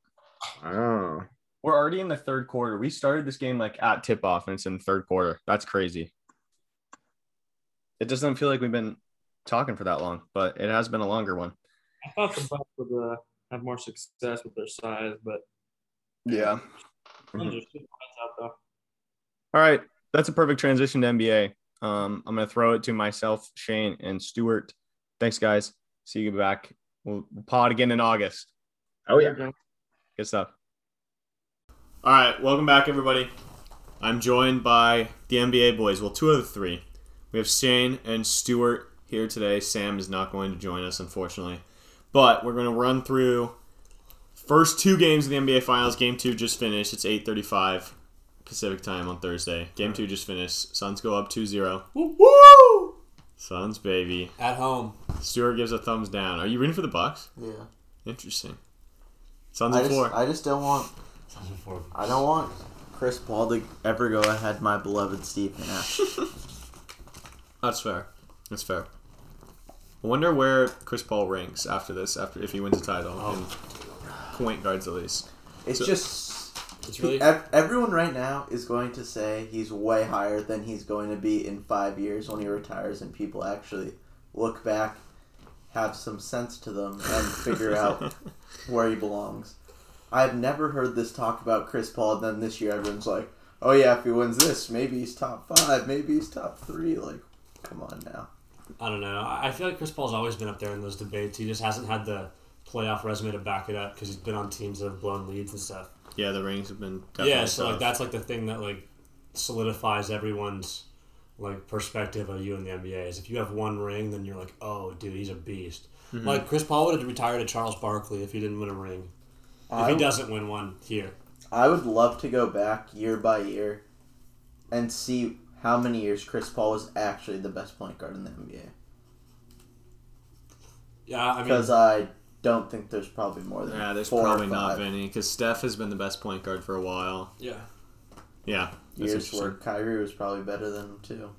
Oh, We're already in the third quarter. We started this game like at tip off, and it's in the third quarter. That's crazy. It doesn't feel like we've been talking for that long, but it has been a longer one. I thought the Bucks would uh, have more success with their size, but Yeah. Suns are super lights out though. All right, that's a perfect transition to NBA. Um, I'm gonna throw it to myself, Shane, and Stuart. Thanks, guys. See you back. We'll we'll pod again in August. Oh yeah. Good stuff. All right, welcome back, everybody. I'm joined by the NBA boys. Well, two of the three. We have Shane and Stuart here today. Sam is not going to join us, unfortunately, but we're going to run through first two games of the NBA Finals. Game two just finished. It's 8:35 Pacific time on Thursday. Game two just finished. Suns go up 2-0. Woo! woo! Suns, baby. At home. Stuart gives a thumbs down. Are you rooting for the Bucks? Yeah. Interesting. Suns I in just, four. I just don't want I don't want Chris Paul to ever go ahead my beloved Stephen Nash. *laughs* That's fair. That's fair. I wonder where Chris Paul ranks after this, after if he wins a title in point guards at least. It's So- just It's really ev- everyone right now is going to say he's way higher than he's going to be in five years when he retires, and people actually look back, have some sense to them, and figure out *laughs* where he belongs. I've never heard this talk about Chris Paul, and then this year everyone's like, "Oh yeah, if he wins this, maybe he's top five, maybe he's top three. Like, come on now. I don't know. I I feel like Chris Paul's always been up there in those debates. He just hasn't had the playoff resume to back it up because he's been on teams that have blown leads and stuff. Yeah, the rings have been definitely yeah, so like that's like the thing that like solidifies everyone's like perspective of you in the NBA is if you have one ring, then you're like, oh, dude, he's a beast. Mm-hmm. Like Chris Paul would have retired to Charles Barkley if he didn't win a ring. If I he doesn't win one here, I would love to go back year by year and see how many years Chris Paul was actually the best point guard in the NBA. yeah, I mean, Because I don't think there's probably more than that. yeah, there's four or probably not five many because Steph has been the best point guard for a while. yeah, Yeah, that's years where. Kyrie was probably better than him too.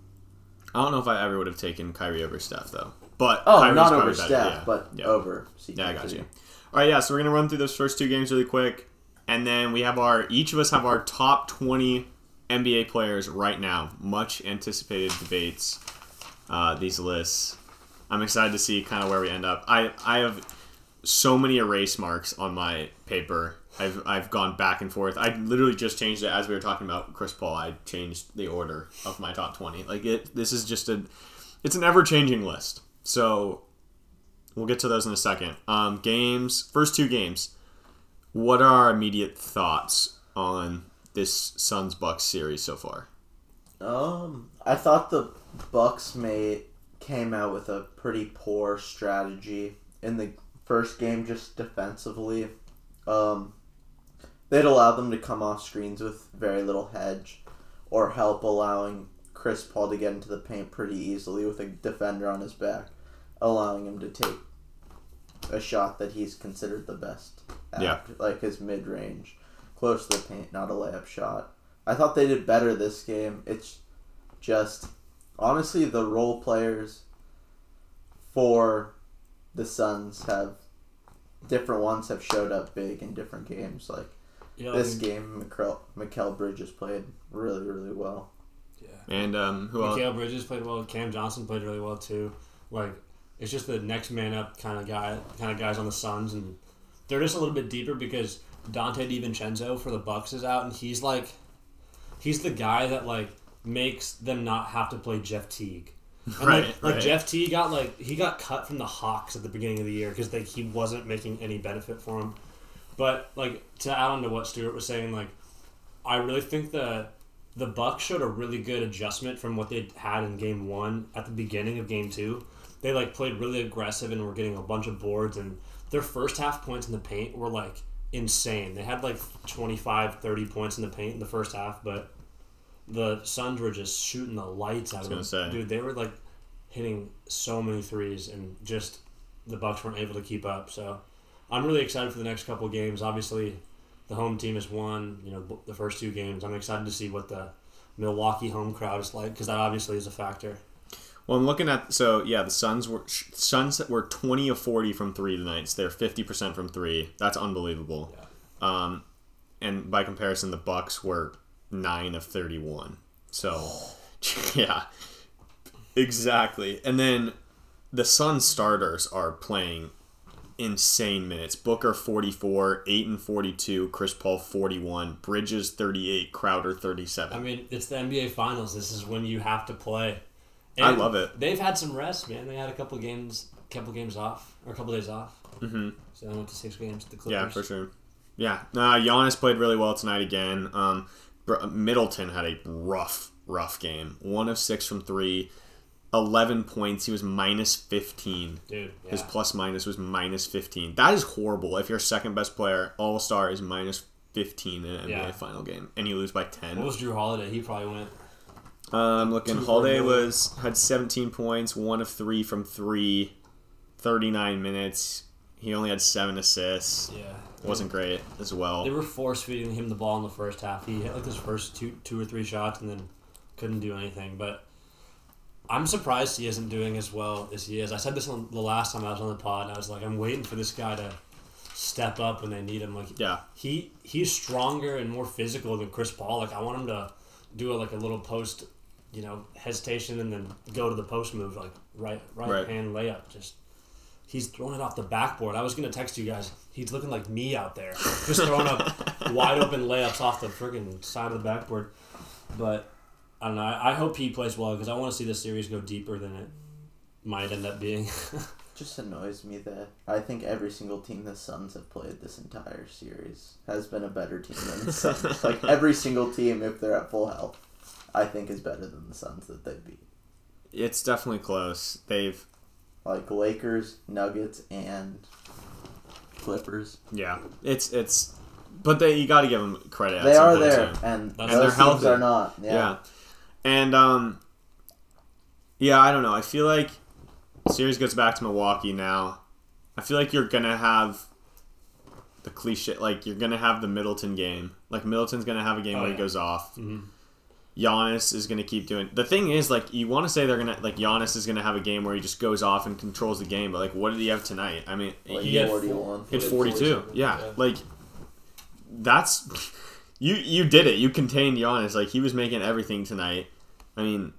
I don't know if I ever would have taken Kyrie over Steph though, but Oh, Kyrie's not over better, Steph, yeah. but Yeah. over. CP3. Yeah, I got you. All right, yeah. So we're gonna run through those first two games really quick, and then we have our each of us have our top twenty NBA players right now. Much anticipated debates. Uh, these lists. I'm excited to see kind of where we end up. I I have so many erase marks on my paper. I've I've gone back and forth. I literally just changed it as we were talking about Chris Paul. I changed the order of my top twenty. Like it. This is just a. It's an ever changing list. So We'll get to those in a second. Um, games, first two games. What are our immediate thoughts on this Suns Bucks series so far? Um, I thought the Bucks made came out with a pretty poor strategy in the first game, just defensively. Um, they'd allow them to come off screens with very little hedge, or help allowing Chris Paul to get into the paint pretty easily with a defender on his back, allowing him to take a shot that he's considered the best. At, Yeah. like his mid range, close to the paint, not a layup shot. I thought they did better this game. It's just honestly the role players for the Suns have different ones have showed up big in different games. Like yeah, this I mean, game, Mikal, Mikal Bridges played really really well. yeah. And um, who else? Mikal Bridges played well. Cam Johnson played really well too. Like it's just the next man up kind of guy, kind of guys on the Suns, and they're just a little bit deeper because Donte DiVincenzo for the Bucks is out, and he's like, he's the guy that like makes them not have to play Jeff Teague. And Right, like, like right. Jeff T got like he got cut from the Hawks at the beginning of the year because like he wasn't making any benefit for him. But like to add on to what Stuart was saying, like I really think the the Bucks showed a really good adjustment from what they had in game one at the beginning of game two. They like played really aggressive and were getting a bunch of boards and their first half points in the paint were like insane. They had like 25, 30 points in the paint in the first half, but the Suns were just shooting the lights out of them. gonna say. Dude, they were like hitting so many threes and just the Bucks weren't able to keep up. So I'm really excited for the next couple of games. Obviously, the home team has won, you know, the first two games. I'm excited to see what the Milwaukee home crowd is like because that obviously is a factor. Well, I'm looking at so yeah, the Suns were Suns were 20 of 40 from three tonight. So they're 50 percent from three. That's unbelievable. Um, and by comparison, the Bucks were nine of thirty-one. So, *laughs* yeah, exactly. And then the Sun starters are playing insane minutes. Booker 44, Ayton 42, Chris Paul 41, Bridges 38, Crowder 37. I mean, it's the NBA Finals. This is when you have to play. And I love it. They've had some rest, man. They had a couple games, couple games off, or a couple days off. hmm So they went to six games. The Clippers. Yeah, for sure. Yeah, nah, Giannis played really well tonight again. Um, Middleton had a rough, rough game. One of six from three, 11 points. He was minus 15. dude. Yeah. His plus minus was minus 15. That is horrible. If your second best player, all star, is minus 15 in an NBA Yeah. final game and you lose by 10. what was Jrue Holiday? He probably went. Um, looking, Holiday was had 17 points, one of three from three, 39 minutes. He only had seven assists. Yeah. Wasn't great as well. They were force feeding him the ball in the first half. He hit like his first two, two or three shots, and then couldn't do anything. But I'm surprised he isn't doing as well as he is. I said this on the last time I was on the pod. And I was like, I'm waiting for this guy to step up when they need him. Like Yeah, he he's stronger and more physical than Chris Paul. Like I want him to do a, like a little post, you know, hesitation and then go to the post move, like right right, Right. hand layup. Just he's throwing it off the backboard. I was gonna text you guys. He's looking like me out there, just throwing up *laughs* wide open layups off the friggin' side of the backboard. But I don't know. I, I hope he plays well because I want to see this series go deeper than it might end up being. *laughs* just annoys me that I think every single team the Suns have played this entire series has been a better team than the Suns. *laughs* like every single team, if they're at full health, I think is better than the Suns that they beat. it's definitely close. They've Like Lakers, Nuggets, and Clippers. yeah, it's it's, but they you got to give them credit. they are there, too. and And those they're teams healthy. are not. Yeah. Yeah. And um yeah, I don't know. I feel like series goes back to Milwaukee now. I feel like you're going to have the cliche like you're going to have the Middleton game. Like Middleton's going to have a game Oh, where yeah. he goes off. Mhm. Giannis is going to keep doing. The thing is like you want to say they're going to like Giannis is going to have a game where he just goes off and controls the game, but like what did he have tonight? I mean, Like he had 41. hit He had 42. 42, Yeah. yeah. Like that's *laughs* you you did it. You contained Giannis. Like he was making everything tonight. I mean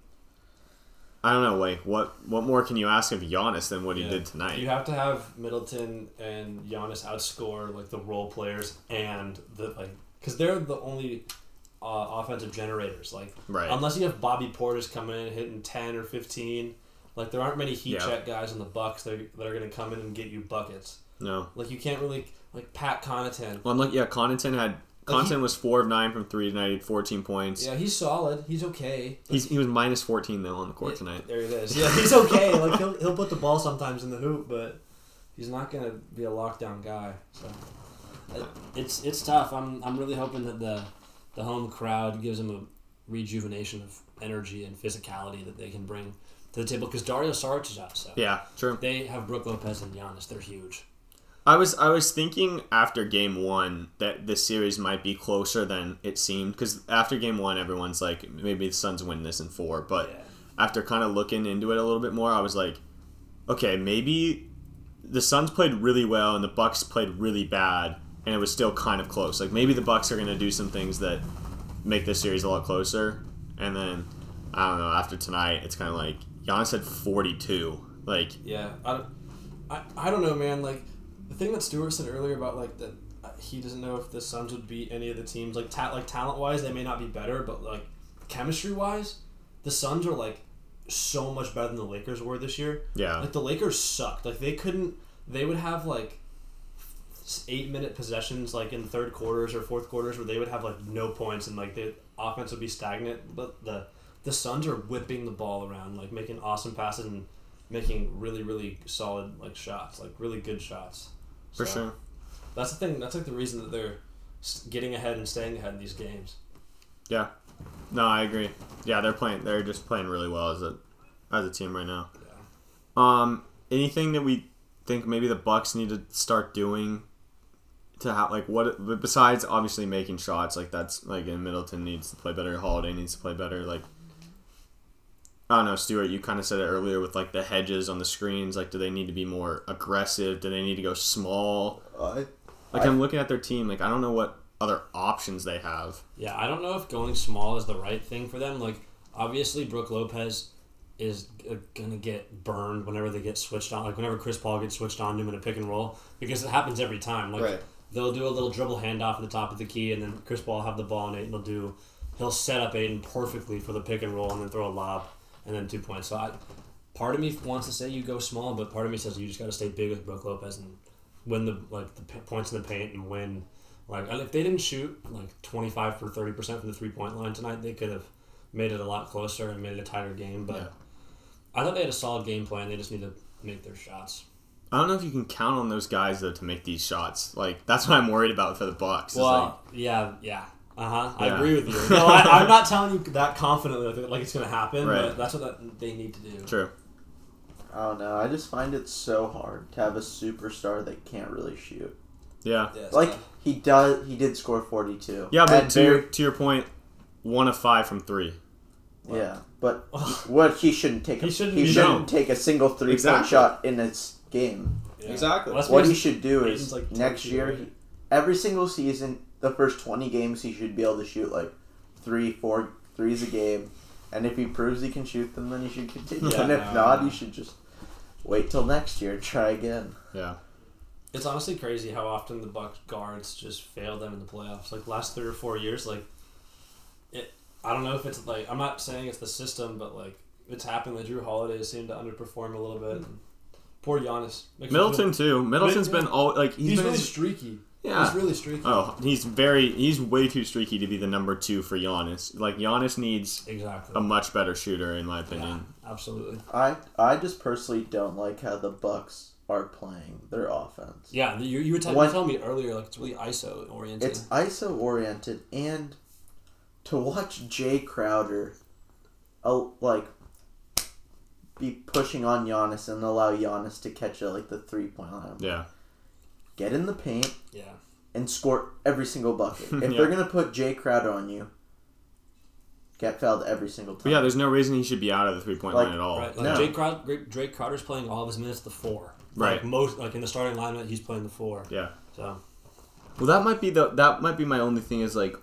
I don't know, like what what more can you ask of Giannis than what he did tonight? You have to have Middleton and Giannis outscore like the role players and the like because they're the only uh, offensive generators. Like right. unless you have Bobby Portis coming in hitting ten or fifteen, like there aren't many heat Yeah. check guys in the Bucks that are, that are going to come in and get you buckets. no. Like you can't really like Pat Connaughton. Well, I'm look, yeah, Connaughton had Like, Connaughton was four of nine from three tonight. He had 14 points. Yeah, he's solid. He's okay. He's, he was minus 14 though on the court Yeah, tonight. There it is. *laughs* Yeah, he's okay. Like he'll he'll put the ball sometimes in the hoop, but he's not gonna be a lockdown guy. So it's it's tough. I'm I'm really hoping that the the home crowd gives him a rejuvenation of energy and physicality that they can bring to the table because Dario Saric is out. So Yeah, true. they have Brook Lopez and Giannis. They're huge. I was I was thinking after game one that this series might be closer than it seemed because after game one everyone's like maybe the Suns win this in four, but Yeah. after kind of looking into it a little bit more, I was like, okay, maybe the Suns played really well and the Bucks played really bad, and it was still kind of close. Like maybe the Bucks are gonna do some things that make this series a lot closer, and then I don't know. After tonight, it's kind of like Giannis had forty two. Like Yeah, I, don't- I, I don't know, man. Like the thing that Stuart said earlier about like that uh, he doesn't know if the Suns would beat any of the teams. Like ta- like talent wise, they may not be better, but like chemistry wise, the Suns are like so much better than the Lakers were this year. yeah, Like the Lakers sucked. Like they couldn't. They would have like eight minute possessions like in third quarters or fourth quarters where they would have like no points and like the offense would be stagnant. But the the Suns are whipping the ball around, like making awesome passes and making really really solid like shots, like really good shots. for sure. That's the thing. That's like the reason that they're getting ahead and staying ahead in these games. Yeah. No, I agree. Yeah, they're playing. They're just playing really well as a as a team right now. Yeah. Um, anything that we think maybe the Bucks need to start doing to have like what besides obviously making shots like that's like in Middleton needs to play better. Holiday needs to play better. Like I don't know, Stuart. You kind of said it earlier with like the hedges on the screens. Like, do they need to be more aggressive? Do they need to go small? I, Like I- I'm looking at their team. Like I don't know what other options they have. Yeah, I don't know if going small is the right thing for them. Like, obviously, Brook Lopez is uh, gonna get burned whenever they get switched on. Like, whenever Chris Paul gets switched on to him in a pick and roll, because it happens every time. Like, Right. They'll do a little dribble handoff at the top of the key, and then Chris Paul will have the ball, and Ayton will do. He'll set up Ayton perfectly for the pick and roll, and then throw a lob, and then two points. So, I, part of me wants to say you go small, but part of me says you just got to stay big with Brook Lopez and win the like the points in the paint and win. Like if they didn't shoot like twenty five for thirty percent from the three point line tonight, they could have made it a lot closer and made it a tighter game. But Yeah. I thought they had a solid game plan. They just need to make their shots. I don't know if you can count on those guys though to make these shots. Like that's what I'm worried about for the Bucks. is, Well, yeah, yeah. Uh huh. I agree with you. *laughs* No, I, I'm not telling you that confidently like, like it's gonna happen, Right. but that's what that, they need to do. true. I don't know. I just find it so hard to have a superstar that can't really shoot. Yeah. Yeah, Like tough. he does, he did score forty two. Yeah, but to your to your point, one of five from three. yeah, but *laughs* what he shouldn't take. A, He he shouldn't- He shouldn't, you take a single three point Exactly. shot in this game. Yeah. Exactly. Well, What he should do is like next year, he, every single season, the first twenty games, he should be able to shoot like three, four threes a game. And if he proves he can shoot them, then he should continue. Yeah, and if no, not, no. he should just wait till next year and try again. Yeah. It's honestly crazy how often the Bucks guards just fail them in the playoffs. Like last three or four years, like it. I don't know if it's like I'm not saying it's the system, but like it's happened. The Jrue Holiday seemed to underperform a little bit. And poor Giannis. Makes me Middleton too. Middleton's Yeah. been all like feel- he's He's, been really streaky. yeah. He's really streaky. Oh, he's very he's way too streaky to be the number two for Giannis. Like Giannis needs exactly. a much better shooter in my yeah, opinion. absolutely. I I just personally don't like how the Bucks are playing their offense. Yeah, you, you were t- you telling me earlier, like it's really ISO oriented. It's ISO oriented, and to watch Jae Crowder, oh, like, be pushing on Giannis and allow Giannis to catch it like the three point line. Yeah. Get in the paint yeah, and score every single bucket. *laughs* If Yeah. they're gonna put Jae Crowder on you, get fouled every single time. But yeah, there's no reason he should be out of the three point Like- line at all. right. Like no. Jake Crowder, Drake- Drake Crowder's playing all of his minutes the four. Right. Like most, like in the starting lineup, he's playing the four. Yeah. So Well, that might be the that might be my only thing is like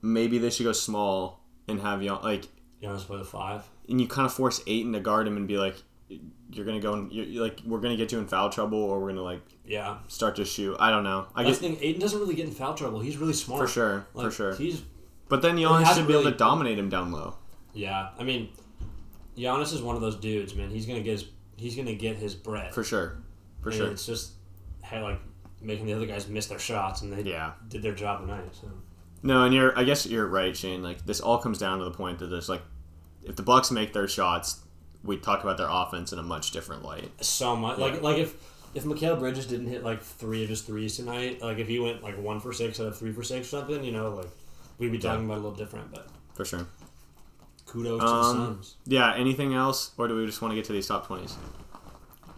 maybe they should go small and have Gian like Giannis play the five. And you kind of force Ayton to guard him and be like you're gonna go and you're, like we're gonna get you in foul trouble or we're gonna like Yeah, start to shoot. I don't know. I That's guess thing. Ayton doesn't really get in foul trouble. He's really smart. for sure, Like, for sure. He's But then he Giannis should be able to dominate him down low. yeah. I mean, Giannis is one of those dudes, man. He's gonna get his he's gonna get his bread. For sure, for And sure. It's just hey, like making the other guys miss their shots, and they Yeah. did their job tonight. So No, and you're. I guess you're right, Shane. Like this all comes down to the point that there's like, if the Bucks make their shots, we talk about their offense in a much different light. so much Yeah. like like if if Mikal Bridges didn't hit like three of his threes tonight, like if he went like one for six out of three for six or something, you know, like we'd be talking about a little different. But For sure. kudos to the Um, Suns. Yeah. Anything else, or do we just want to get to these top twenties?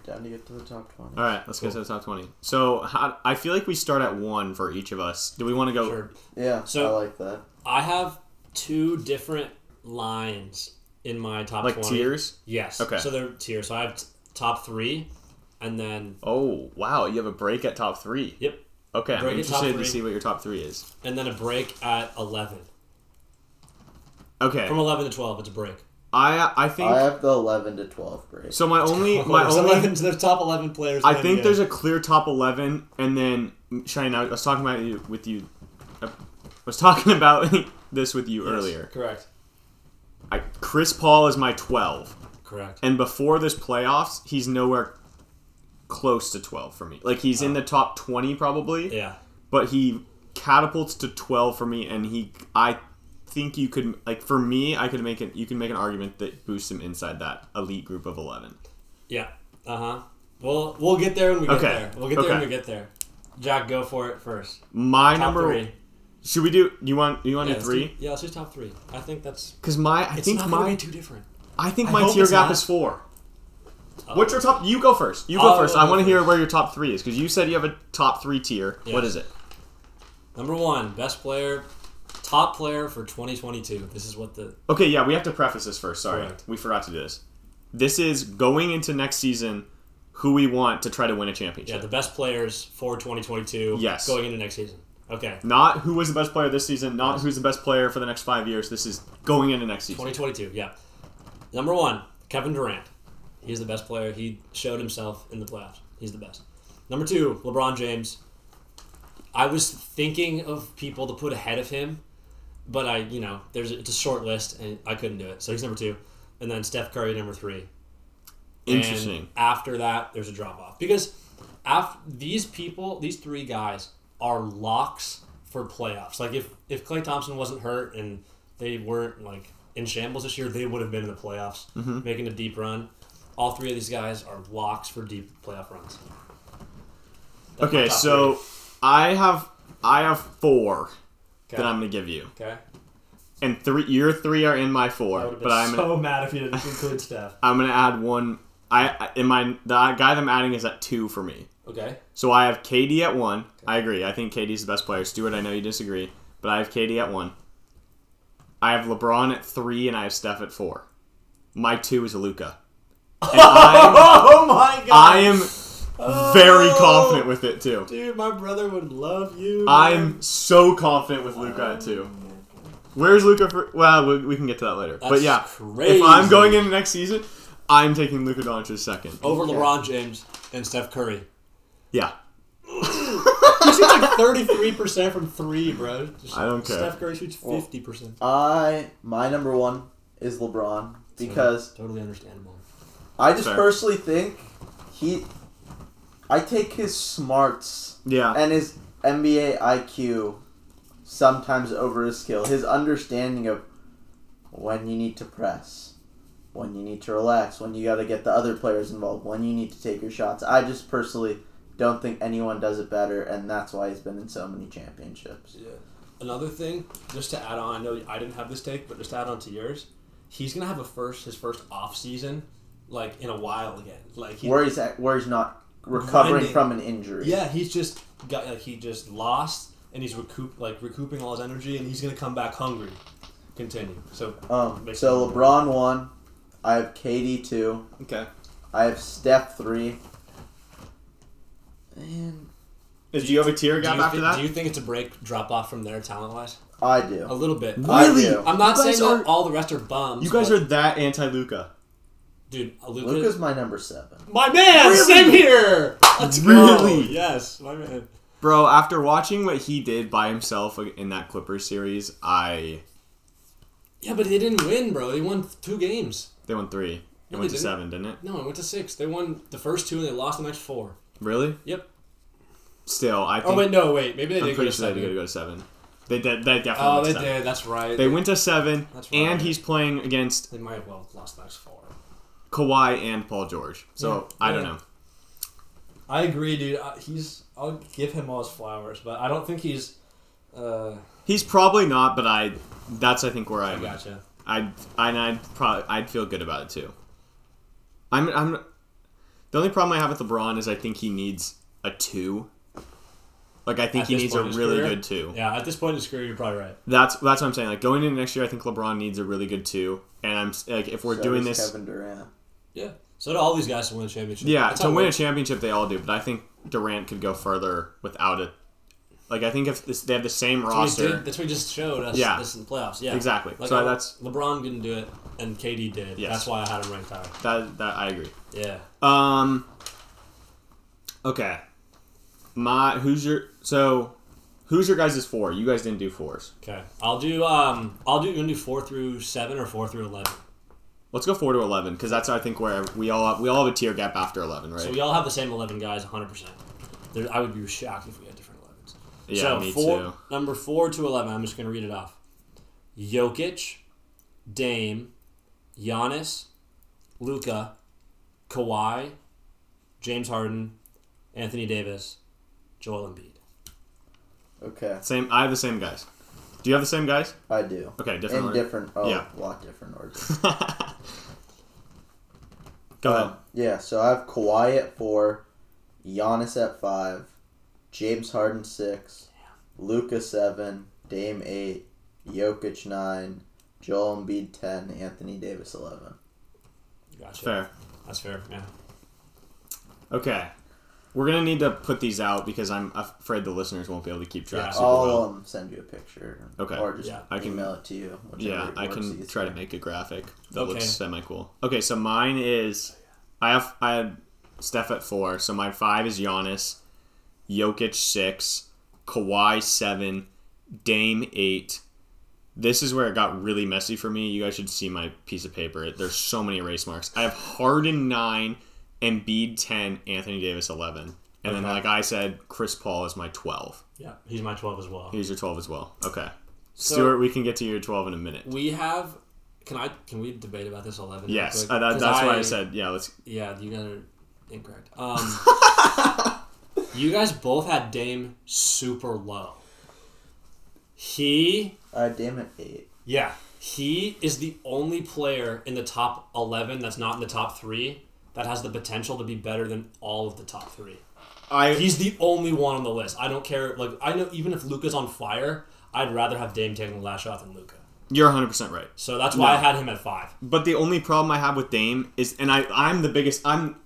Down to get to the top twenty. All right, let's get to the top twenty. So how, I feel like we start at one for each of us. Do we want to go? Sure. Yeah, So- I like that. I have two different lines in my top Like 20. tiers? Yes. Okay. So they're tiers. So I have t- top three, and then Oh wow, you have a break at top three. Yep. Okay, I'm Break interested to see what your top three is. and then a break at eleven. Okay, From eleven to twelve, it's a break. I I think I have the eleven to twelve break. so. My only *laughs* my only 11 to the top eleven players. I think the there's a clear top eleven, and then Shane. I was talking about you with you. I was talking *laughs* about this with you Yes, earlier. Correct. I, Chris Paul is my twelve, Correct. and before this playoffs, he's nowhere close to twelve for me. Like he's in the top twenty probably, Yeah. but he catapults to twelve for me, and he I think you could like for me I could make it. You can make an argument that boosts him inside that elite group of eleven. Yeah. Uh huh. Well, we'll get there when we get Okay. there. We'll get there when we get there. Jack, go for it first. My Top number. three. Should we do? You want? You want Yeah, to let's three? do- yeah, let's do top three. I think that's. Because my, I It's think my, be too different. I think I my tier gap not. is four. Oh. What's your top? You go first. You go I'll first. I want to hear where your top three is because you said you have a top three tier. What Yes. is it? Number one, best player, top player for 2022. This is what the Okay, yeah, we have to preface this first. Sorry, Correct. we forgot to do this. This is going into next season. Who we want to try to win a championship? yeah the best players for 2022. Yes. Going into next season. Okay. Not who was the best player this season, not who's the best player for the next five years. This is going into next season. 2022, yeah. Number one, Kevin Durant. He's the best player. He showed himself in the playoffs. He's the best. Number two, LeBron James. I was thinking of people to put ahead of him, but I, you know, there's a, it's a short list and I couldn't do it. So he's number two, and then Steph Curry number three. Interesting. And after that, there's a drop off because after these people, these three guys are locks for playoffs. Like if if Klay Thompson wasn't hurt and they weren't like in shambles this year, they would have been in the playoffs, mm-hmm. making a deep run. All three of these guys are locks for deep playoff runs. That's Okay, so I have I have four three. that I'm gonna give you, okay. and three your three are in my four, would have been but I'm so *laughs* mad if you didn't include Steph. I'm gonna add one. I I- in my the guy that I'm adding is at two for me. Okay. So I have KD at one. I agree. I think KD's the best player. Stuart, I know you disagree, but I have KD at one. I have LeBron at three, and I have Steph at four. My two is Luka. *laughs* Oh my god! I am very oh. confident with it too. Dude, my brother would love you. I'm so confident with Luka at two. Where's Luka for? Well, we, we can get to that later. but yeah, crazy. if I'm going into next season, I'm taking Luka Doncic second. over LeBron James and Steph Curry. Yeah, He shoots like thirty-three percent from three, bro. Just- I don't care. Steph Curry shoots fifty percent. I my number one is LeBron because Totally understandable. I just Fair. personally think he. I take his smarts yeah. and his NBA IQ sometimes over his skill. His understanding of when you need to press, when you need to relax, when you got to get the other players involved, when you need to take your shots. I just personally don't think anyone does it better, and that's why he's been in so many championships. Yeah. Another thing, just to add on, I know I didn't have this take, but just to add on to yours, he's gonna have a first his first off season, like in a while again. Like he, Where he's at, where he's not recovering Grinding. from an injury. yeah, he's just got like he just lost and he's recoup like recouping all his energy and he's gonna come back hungry. Continue. So Um, so. LeBron one, I have KD two, Okay. I have Steph three, and Did you have a tear do gap after thi- that? do you think it's a break drop off from there talent wise? I do. A little bit. I Really? do. I'm not saying guys that all the rest are bums. you guys are that anti Luka. dude. Luka, Luka's my number seven. my man. Really? Same here. Let's go. Really? Yes, my man. Bro, after watching what he did by himself in that Clippers series, I Yeah, but they didn't win, bro. They won two games. they won three. It No, went they to didn't. seven, didn't it? No, it went to six. They won the first two and they lost the next four. Really? Yep. Still, I think Oh wait, no, wait. Maybe they I'm did go pretty to sure they seven. did go to seven. They did. They definitely. Oh, went they to seven. did. That's right. They went to seven, That's and he's playing against They might have well lost the next four. Kawhi and Paul George. So Yeah, I don't yeah. know. I agree, dude. Uh, he's. I'll give him all his flowers, but I don't think he's. Uh, He's probably not, but I. That's I think where I I would. gotcha. I'd and I'd probably I'd feel good about it too. I'm I'm. The only problem I have with LeBron is I think he needs a two. Like I think At he this needs a point in his really career? good two. Yeah, at this point in his career, you're probably right. That's that's what I'm saying. Like going into next year, I think LeBron needs a really good two. And I'm s- like, if we're So doing does this, Kevin Durant. Yeah. So do all these guys to win a championship. yeah, That's to how it win a works. championship, they all do. But I think Durant could go further without it. Like I think if this, they have the same That's what, he roster, did, that's what he just showed us. Yeah. This in the playoffs. Yeah. exactly. Like, so uh, that's LeBron didn't do it, and KD did. Yes. That's why I had him ranked higher. that that I agree. Yeah. Um. Okay. My who's your so who's your guys' four? You guys didn't do fours. Okay. I'll do. Um. I'll do. You gonna do four through seven or four through eleven? Let's go four to eleven because that's I think where we all we all have a tier gap after eleven, right? So we all have the same eleven guys, hundred percent. I would be shocked if we had different elevens. yeah, so me four, too. Number four to eleven. I'm just gonna read it off. Jokic, Dame, Giannis, Luka, Kawhi, James Harden, Anthony Davis, Joel Embiid. Okay, Same. I have the same guys. Do you have the same guys? I do. Okay, different. In order. different, oh, Yeah. a lot different orders. *laughs* Go Um, ahead. Yeah, so I have Kawhi at four, Giannis at five, James Harden six, Luka seven, Dame eight, Jokic nine, Joel Embiid ten, Anthony Davis eleven. Gotcha. Fair. That's fair. Yeah. Okay. We're gonna need to put these out because I'm afraid the listeners won't be able to keep track. Yeah. super I'll well. um, send you a picture. Okay. Or just Yeah. I can- email it to you. Yeah, I can easier. try to make a graphic that Okay. looks semi cool. Okay, so mine is I have I had Steph at four, so my five is Giannis, Jokic six, Kawhi seven, Dame eight. This is where it got really messy for me. You guys should see my piece of paper. There's so many erase marks. I have Harden nine, Embiid ten, Anthony Davis eleven, and then like I said, Chris Paul is my twelve. Yeah, he's my 12 as well. Here's your twelve as well. Okay, So- Stuart, we can get to your twelve in a minute. We have. Can I? Can we debate about this 11? real Yes, uh, that, that's why I said yeah. Let's Yeah, you guys are incorrect. Um, *laughs* you guys both had Dame super low. He, Uh, damn it, eight. yeah, he is the only player in the top 11 that's not in the top three that has the potential to be better than all of the top three. I He's the only one on the list. I don't care. Like I know, even if Luka's on fire, I'd rather have Dame taking the last shot than Luka. you're 100 percent right. So that's why No. I had him at five. But the only problem I have with Dame is, and I I'm the biggest. I'm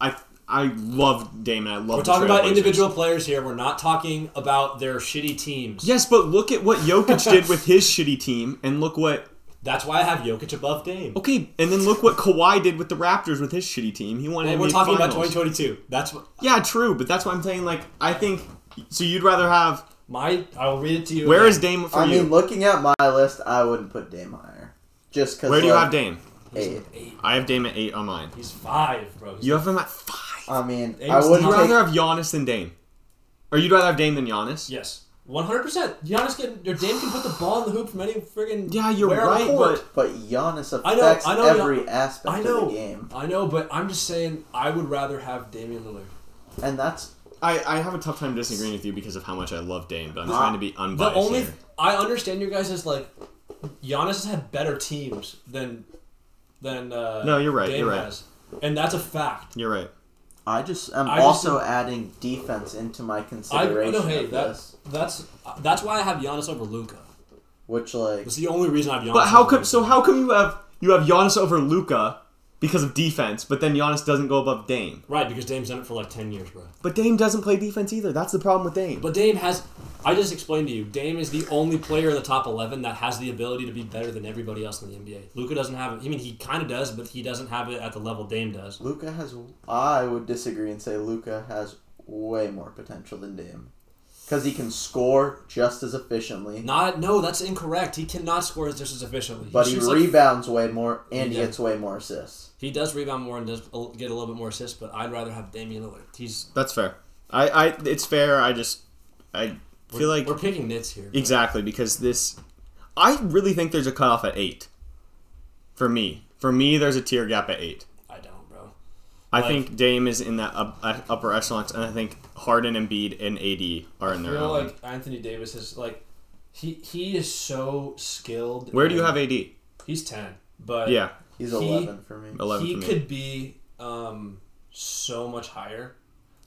I I love Dame I love. We're the talking about individual players here. We're not talking about their shitty teams. Yes, but look at what Jokic did *laughs* with his shitty team, and look what. That's why I have Jokic above Dame. Okay, and then look what Kawhi did with the Raptors with his shitty team. He won Well, NBA we're talking about 2022. That's what Yeah, true, but that's why I'm saying. Like, I think. So you'd rather have. my. I will read it to you. Where again. is Dame for I you? mean, looking at my list, I wouldn't put Dame higher. Just because. Where do you have Dame? Eight. Eight. I have Dame at eight on mine. He's five, bro. He's You have him at five. I mean, Dame's I Would you not- rather have Giannis than Dame? Or you'd rather have Dame than Giannis? yes, 100. percent Giannis can. Your Dame can put the ball in the hoop from any friggin' Yeah, you're where on the right, court. but But Giannis I know, affects I know, every aspect I of know. the game, I know, but I'm just saying I would rather have Damian Lillard. and that's I, I have a tough time disagreeing with you because of how much I love Dame, but I'm trying to be unbiased. The unbiased only here. I understand you guys is like Giannis has had better teams than than uh, No, you're right, Dame you're right. has. and that's a fact. You're right. I just am I just also adding defense into my consideration I know, hey, that, this, that's that's why I have Giannis over Luka. which like That's the only reason I have Giannis. But how come? Luka. So how come you have you have Giannis over Luka because of defense, but then Giannis doesn't go above Dame? Right, because Dame's done it for like ten years, bro. But Dame doesn't play defense either. That's the problem with Dame. But Dame has. I just explained to you. Dame is the only player in the top eleven that has the ability to be better than everybody else in the NBA. Luka doesn't have it. I mean, he kind of does, but he doesn't have it at the level Dame does. Luka has. I would disagree and say Luka has way more potential than Dame, because he can score just as efficiently, Not. No, that's incorrect. He cannot score just as efficiently. but he shoots like- rebounds way more and He he gets way more assists. He does rebound more and does a- get a little bit more assists, but I'd rather have Damian Lillard. He's That's fair. I, I it's fair. I just I feel like we're picking nits here. exactly because this. I really think there's a cutoff at eight. For me, for me, there's a tier gap at eight. I don't, bro. I Like- think Dame is in that up, uh, upper echelon, and I think Harden, and Embiid, and AD are in I their feel own. like Anthony Davis is like he he is so skilled. Where do you have AD? He's ten, but Yeah, He's He- eleven for me. eleven he for me. could be um so much higher.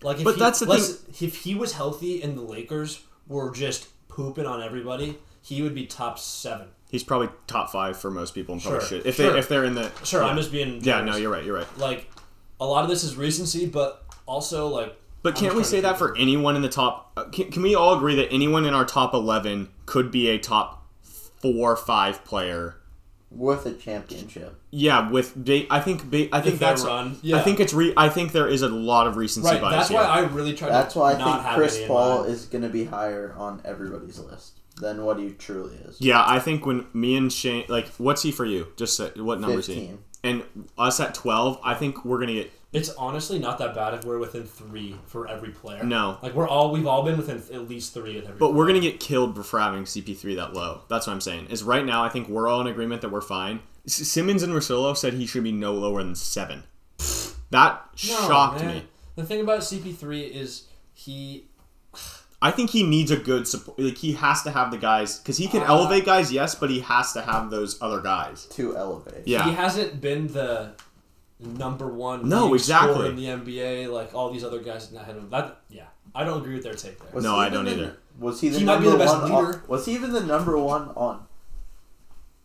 Like, if But he, that's the let's- If he was healthy and the Lakers were just pooping on everybody, he would be top seven. He's probably top five for most people, and probably Sure, should if sure. they if they're in the Sure, yeah. I'm just being. yeah. No, you're right. You're right. like a lot of this is recency, but also like. But I'm can't we say that for anyone in the top? uh, Can, can we all agree that anyone in our top eleven could be a top four, five player? with a championship. Yeah, with ba- I think ba- I think If that's run, I think it's re- I think there is a lot of recency right. bias That's here. why I really try That's to why I not think Chris Paul is going to be higher on everybody's list than what he truly is. yeah, I think when me and Shane, like, what's he for you? Just say, what number is he? And us at twelve, I think we're gonna get It's honestly not that bad if we're within three for every player. no, Like we're all we've all been within at least three of every. but we're gonna get killed for having CP3 that low. That's what I'm saying. Is right now, I think we're all in agreement that we're fine. S- Simmons and Rosillo said he should be no lower than seven. That No, shocked man. me. The thing about CP3 is he I think he needs a good support. Like he has to have the guys because he can Uh, elevate guys, yes, but he has to have those other guys. To elevate. Yeah. he hasn't been the number one No, exactly. in the NBA like all these other guys ahead of him. That yeah, I don't agree with their take there. Was No, he I don't the- either. Was he the He might be the best leader. On, was he even the number one on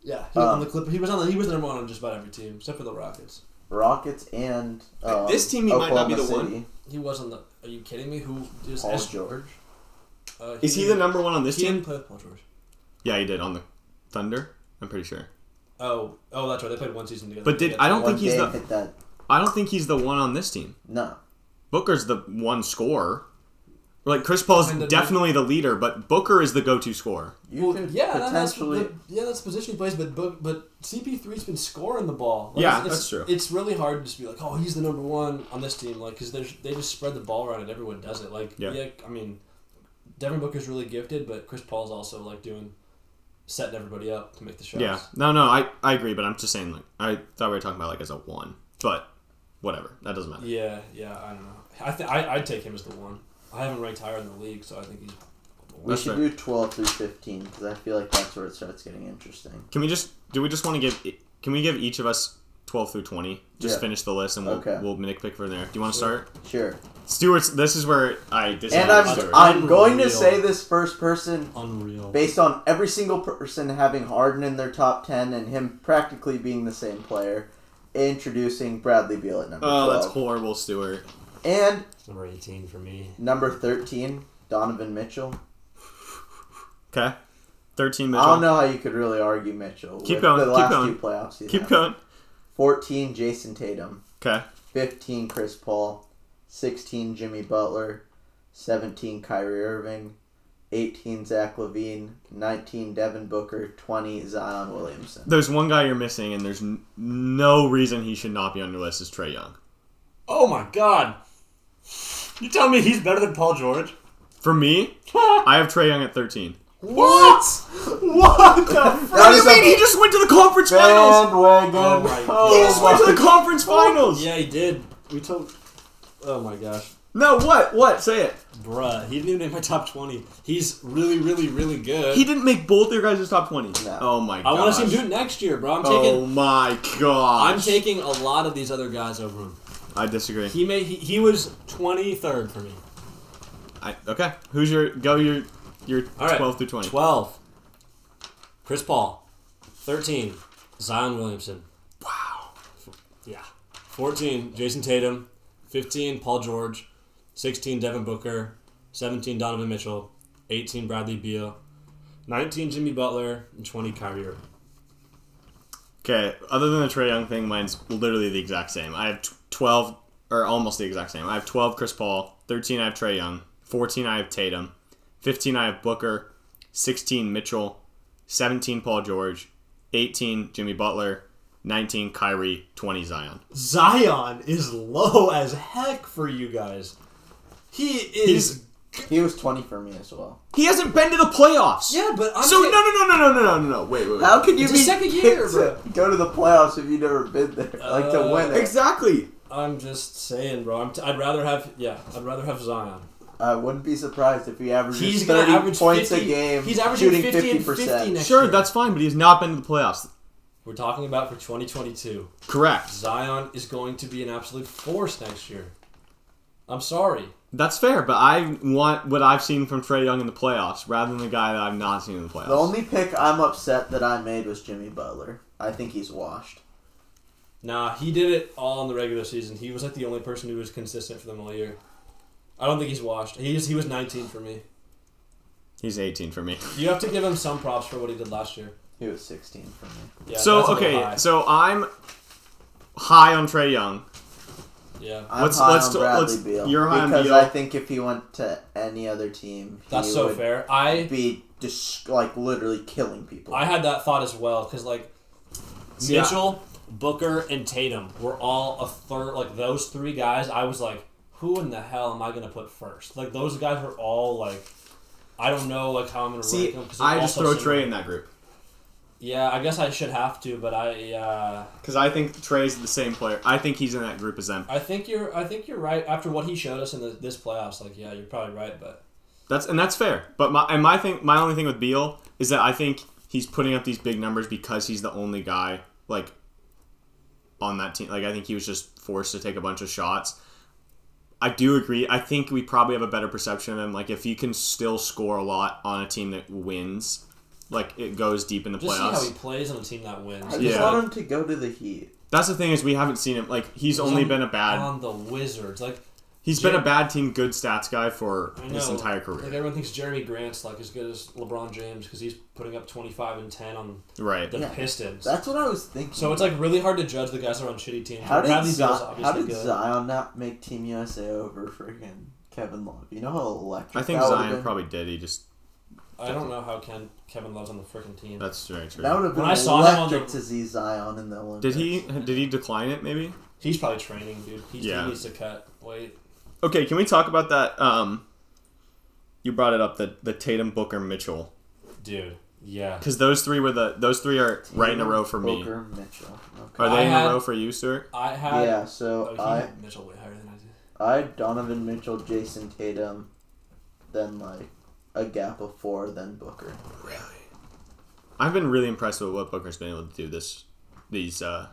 Yeah, he was Um, on the clip. He was on the he was the number one on just about every team except for the Rockets. Rockets and um, This team, he might not be Oklahoma the one. He was on the Are you kidding me? Who is Paul S- George. Uh, Is he the number one on this He team? didn't play with Paul George. Yeah, he did on the Thunder. I'm pretty sure. Oh, oh, that's right. They played one season together. But did- I don't One think he's game the- hit that. I don't think he's the one on this team. No. Booker's the one scorer. Like Chris Paul's I mean, the- definitely the leader, but Booker is the go-to scorer. You Well, could yeah, that- that's the, yeah, that's the position he plays. But but, but CP3's been scoring the ball. Yeah, it's, that's true. It's really hard to just be like, oh, he's the number one on this team, like because they they just spread the ball around and everyone does it. Like Yeah. yeah, I mean, Devin Booker's really gifted, but Chris Paul's also like doing setting everybody up to make the shots. Yeah, no, no, I, I agree, but I'm just saying like I thought we were talking about like as a one, but whatever, that doesn't matter. Yeah, yeah, I don't know. I think I I'd take him as the one. I haven't ranked higher in the league, so I think he's. we That's should fair. do 12 through 15 because I feel like that's where it starts getting interesting. Can we just do we just want to give can we give each of us twelve through twenty? Just Yeah. finish the list and we'll Okay. we'll nitpick from there. Do you want to Sure. start? Sure. Stuart's. This is where I disagree. And I'm, Stuart. I'm going to say this first person Unreal. based on every single person having Harden in their top 10 and him practically being the same player, introducing Bradley Beal at number oh, 12. that's horrible, Stewart. And Number eighteen for me. number 13, Donovan Mitchell. Okay, thirteen. Mitchell. I don't know how you could really argue Mitchell. Keep with going, The keep going. two playoffs Keep had. going. 14, Jayson Tatum. Okay. 15, Chris Paul. 16, Jimmy Butler. 17, Kyrie Irving. 18, Zach LaVine. 19, Devin Booker. 20, Zion Williamson. There's one guy you're missing, and there's n- no reason he should not be on your list. Is Trae Young? Oh my god! You tell me he's better than Paul George? For me, *laughs* I have Trae Young at thirteen. What? What the? What do you mean? He just went to the conference finals. Bandwagon. Oh my He just went to the conference oh, finals. Yeah, he did. We told. Oh my gosh, No, what? What? Say it. bruh, he didn't even make my top twenty. He's really, really, really good. He didn't make both your guys' top twenty. No. Oh my god. I want to see him do it next year, bro. I'm taking. Oh my god. I'm taking a lot of these other guys over him. I disagree. He made. He, he was twenty third for me. I, okay. Who's your go? Your your All right. twelve through twenty. Twelve. Chris Paul. Thirteen. Zion Williamson. Wow. Yeah. 14, Jayson Tatum. 15, Paul George. 16, Devin Booker. 17, Donovan Mitchell. 18, Bradley Beal. 19, Jimmy Butler. And 20, Kyrie. Okay. Other than the Trae Young thing, mine's literally the exact same. I have twelve or almost the exact same. I have twelve Chris Paul. Thirteen I have Trae Young. Fourteen I have Tatum. Fifteen I have Booker. Sixteen Mitchell. Seventeen Paul George. Eighteen Jimmy Butler. Nineteen Kyrie. Twenty Zion. Zion is low as heck for you guys. He is. He was 20 for me as well. He hasn't been to the playoffs. yeah, but I'm So no no no no no no no no no wait wait wait. How could you It's be his second picked year, to go to the playoffs if you've never been there? *laughs* Like to win it. Exactly. I'm just saying, bro. I'm t- I'd rather have. Yeah, I'd rather have Zion. I wouldn't be surprised if he averages He's gonna 30 average points 50 a game, he's averaging shooting 50 and 50%. 50 next Sure, year. that's fine, but he's not been to the playoffs. We're talking about for 2022. Correct. Zion is going to be an absolute force next year. I'm sorry. That's fair, but I want what I've seen from Trae Young in the playoffs rather than the guy that I've not seen in the playoffs. The only pick I'm upset that I made was Jimmy Butler. I think he's washed. Nah, he did it all in the regular season. He was like the only person who was consistent for them all year. I don't think he's washed. He's he was 19 for me. He's 18 for me. You have to give him some props for what he did last year. He was 16 for me. Yeah. so that's a little okay, so I'm high on Trae Young. yeah, I'm Let's- high let's on do- Bradley let's- Beal you're high on because Beal. I think if he went to any other team, he that's so would fair. I be just like literally killing people. I had that thought as well because like See, I- Mitchell, Booker, and Tatum were all a third. Like those three guys, I was like, who in the hell am I gonna put first? Like those guys were all like, I don't know like how I'm gonna See, rank them. 'cause they're I all just so throw similar. Trae in that group Yeah, I guess I should have to, but I uh, because I think Trae's the same player. I think he's in that group as them. I think you're I think you're right. After what he showed us in the, this playoffs, like yeah, you're probably right. But That's and that's fair. But my and my thing, my only thing with Beal is that I think he's putting up these big numbers because he's the only guy like on that team. Like I think he was just forced to take a bunch of shots. I do agree. I think we probably have a better perception of him. Like if he can still score a lot on a team that wins, like it goes deep in the just see how he plays on a team that wins. I just Yeah. want him to go to the Heat. That's the thing is we haven't seen him. Like he's He's only on- been a bad. on the Wizards. Like He's been a bad team, good stats guy for I his know. entire Like career. everyone thinks Jerami Grant's like as good as LeBron James because he's putting up 25 and 10 on Right. the Yeah. Pistons. That's what I was thinking. So it's like really hard to judge the guys that are on shitty teams. how did, Bradley Zion, Beal's how obviously did good. Zion not make Team USA over freaking Kevin Love? You know how electric I think that would've Zion been? probably did. He just I don't know how Ken, Kevin Love's on the freaking team. that's very true. That would have been When I saw him on electric the- to see Zion in the Olympics. Did he did he decline it maybe? He's probably training, dude. He's, Yeah. He needs to cut weight. Okay, can we talk about that? Um, you brought it up the the Tatum Booker Mitchell Dude, yeah. because those three were the those three are right in a row for me. Booker, Mitchell. Okay. Are they I in had- a row for you, Stuart? I had. yeah, so Oh, he I had Mitchell way higher than I did. I had Donovan Mitchell, Jayson Tatum, then like a gap of four, than Booker. Really? I've been really impressed with what Booker's been able to do this these uh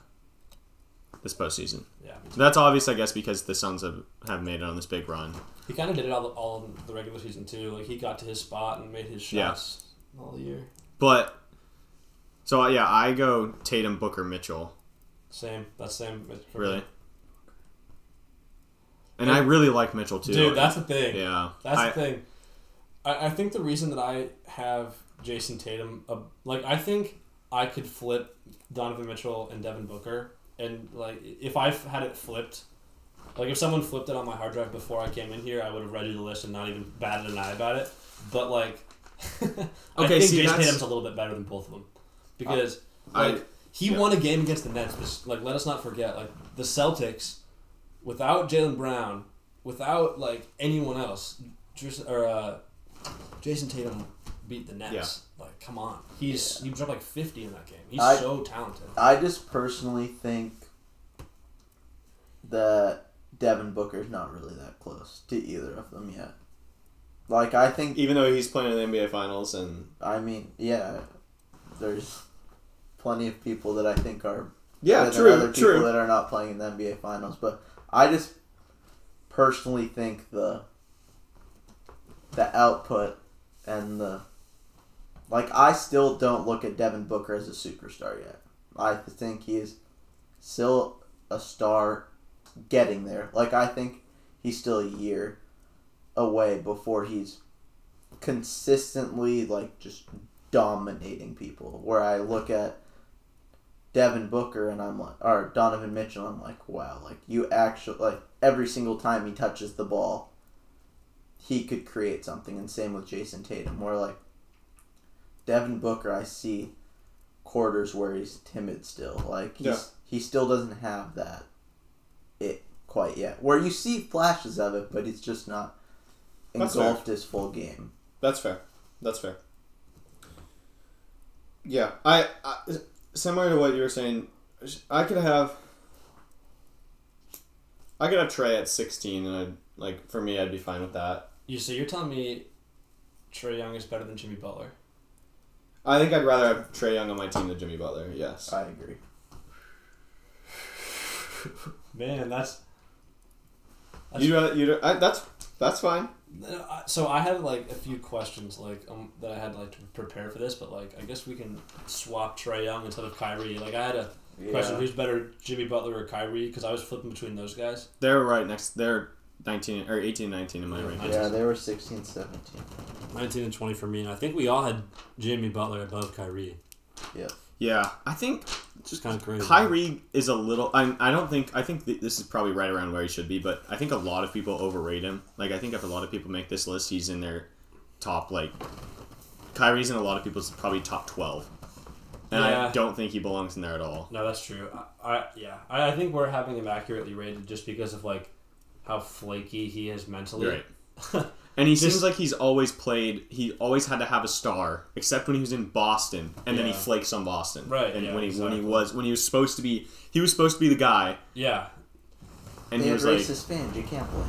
this postseason. Yeah. That's obvious, I guess, because the Suns have, have made it on this big run. He kind of did it all, all the regular season, too. Like, he got to his spot and made his Yeah. shots all year. But so uh, yeah, I go Tatum, Booker, Mitchell. Same. That's same. for me. Really, and I really like Mitchell too. Dude, that's the thing. yeah. That's I, the thing. I, I think the reason that I have Jayson Tatum, uh, like I think I could flip Donovan Mitchell and Devin Booker, and like if I had it flipped, like if someone flipped it on my hard drive before I came in here, I would have read you the list and not even batted an eye about it. But like, *laughs* I Okay, think see, Jason that's- Tatum's a little bit better than both of them because I- like he yeah. won a game against the Nets. But like, let us not forget, like the Celtics, without Jaylen Brown, without like anyone else, just or uh, Jayson Tatum beat the Nets. Like, come on, he's he dropped like fifty in that game. He's I- so talented. I just personally think that Devin Booker's not really that close to either of them yet. Like I think even though he's playing in the NBA Finals and I mean, yeah, there's plenty of people that I think are yeah, better than other true, people true. that are not playing in the NBA Finals. But I just personally think the the output and the like I still don't look at Devin Booker as a superstar yet. I think he is still a star getting there. Like I think he's still a year away before he's consistently like just dominating people. Where I look at Devin Booker and I'm like, or Donovan Mitchell, I'm like, wow, like you actually like every single time he touches the ball, he could create something. And same with Jayson Tatum, More like Devin Booker, I see quarters where he's timid still, like he's, Yeah. he still doesn't have that it quite yet. Where you see flashes of it, but it's just not engulfed his full game. That's fair. That's fair. Yeah, I, I similar to what you were saying. I could have. I could have Trae at sixteen, and I'd like for me, I'd be fine with that. You so you're telling me Trae Young is better than Jimmy Butler? I think I'd rather have Trae Young on my team than Jimmy Butler. Yes. I agree. *laughs* Man, that's. that's You you I, that's that's fine. So I had like a few questions like um, that I had like to prepare for this, but like I guess we can swap Trae Young instead of Kyrie. Like I had a question: Who's better, Jimmy Butler or Kyrie? Because I was flipping between those guys. They're right next. They're nineteen or 18, 19 in my Yeah, range. Yeah, they were 16, 17. Nineteen and twenty for me, and I think we all had Jimmy Butler above Kyrie. Yeah, Yeah, I think Just kind of crazy. Kyrie is a little. I, I don't think. I think th- this is probably right around where he should be, but I think a lot of people overrate him. Like I think if a lot of people make this list, he's in their top. Like Kyrie's in a lot of people's probably top twelve, and Yeah. I don't think he belongs in there at all. No, that's true. I, I yeah, I, I think we're having him accurately rated just because of like how flaky he is mentally. Right. *laughs* And he Just- seems like he's always played. He always had to have a star, except when he was in Boston, and then he flakes on Boston. Right, And yeah, when he when he was when he was supposed to be, he was supposed to be the guy, Yeah, and they he had was like, racist fans. You can't blame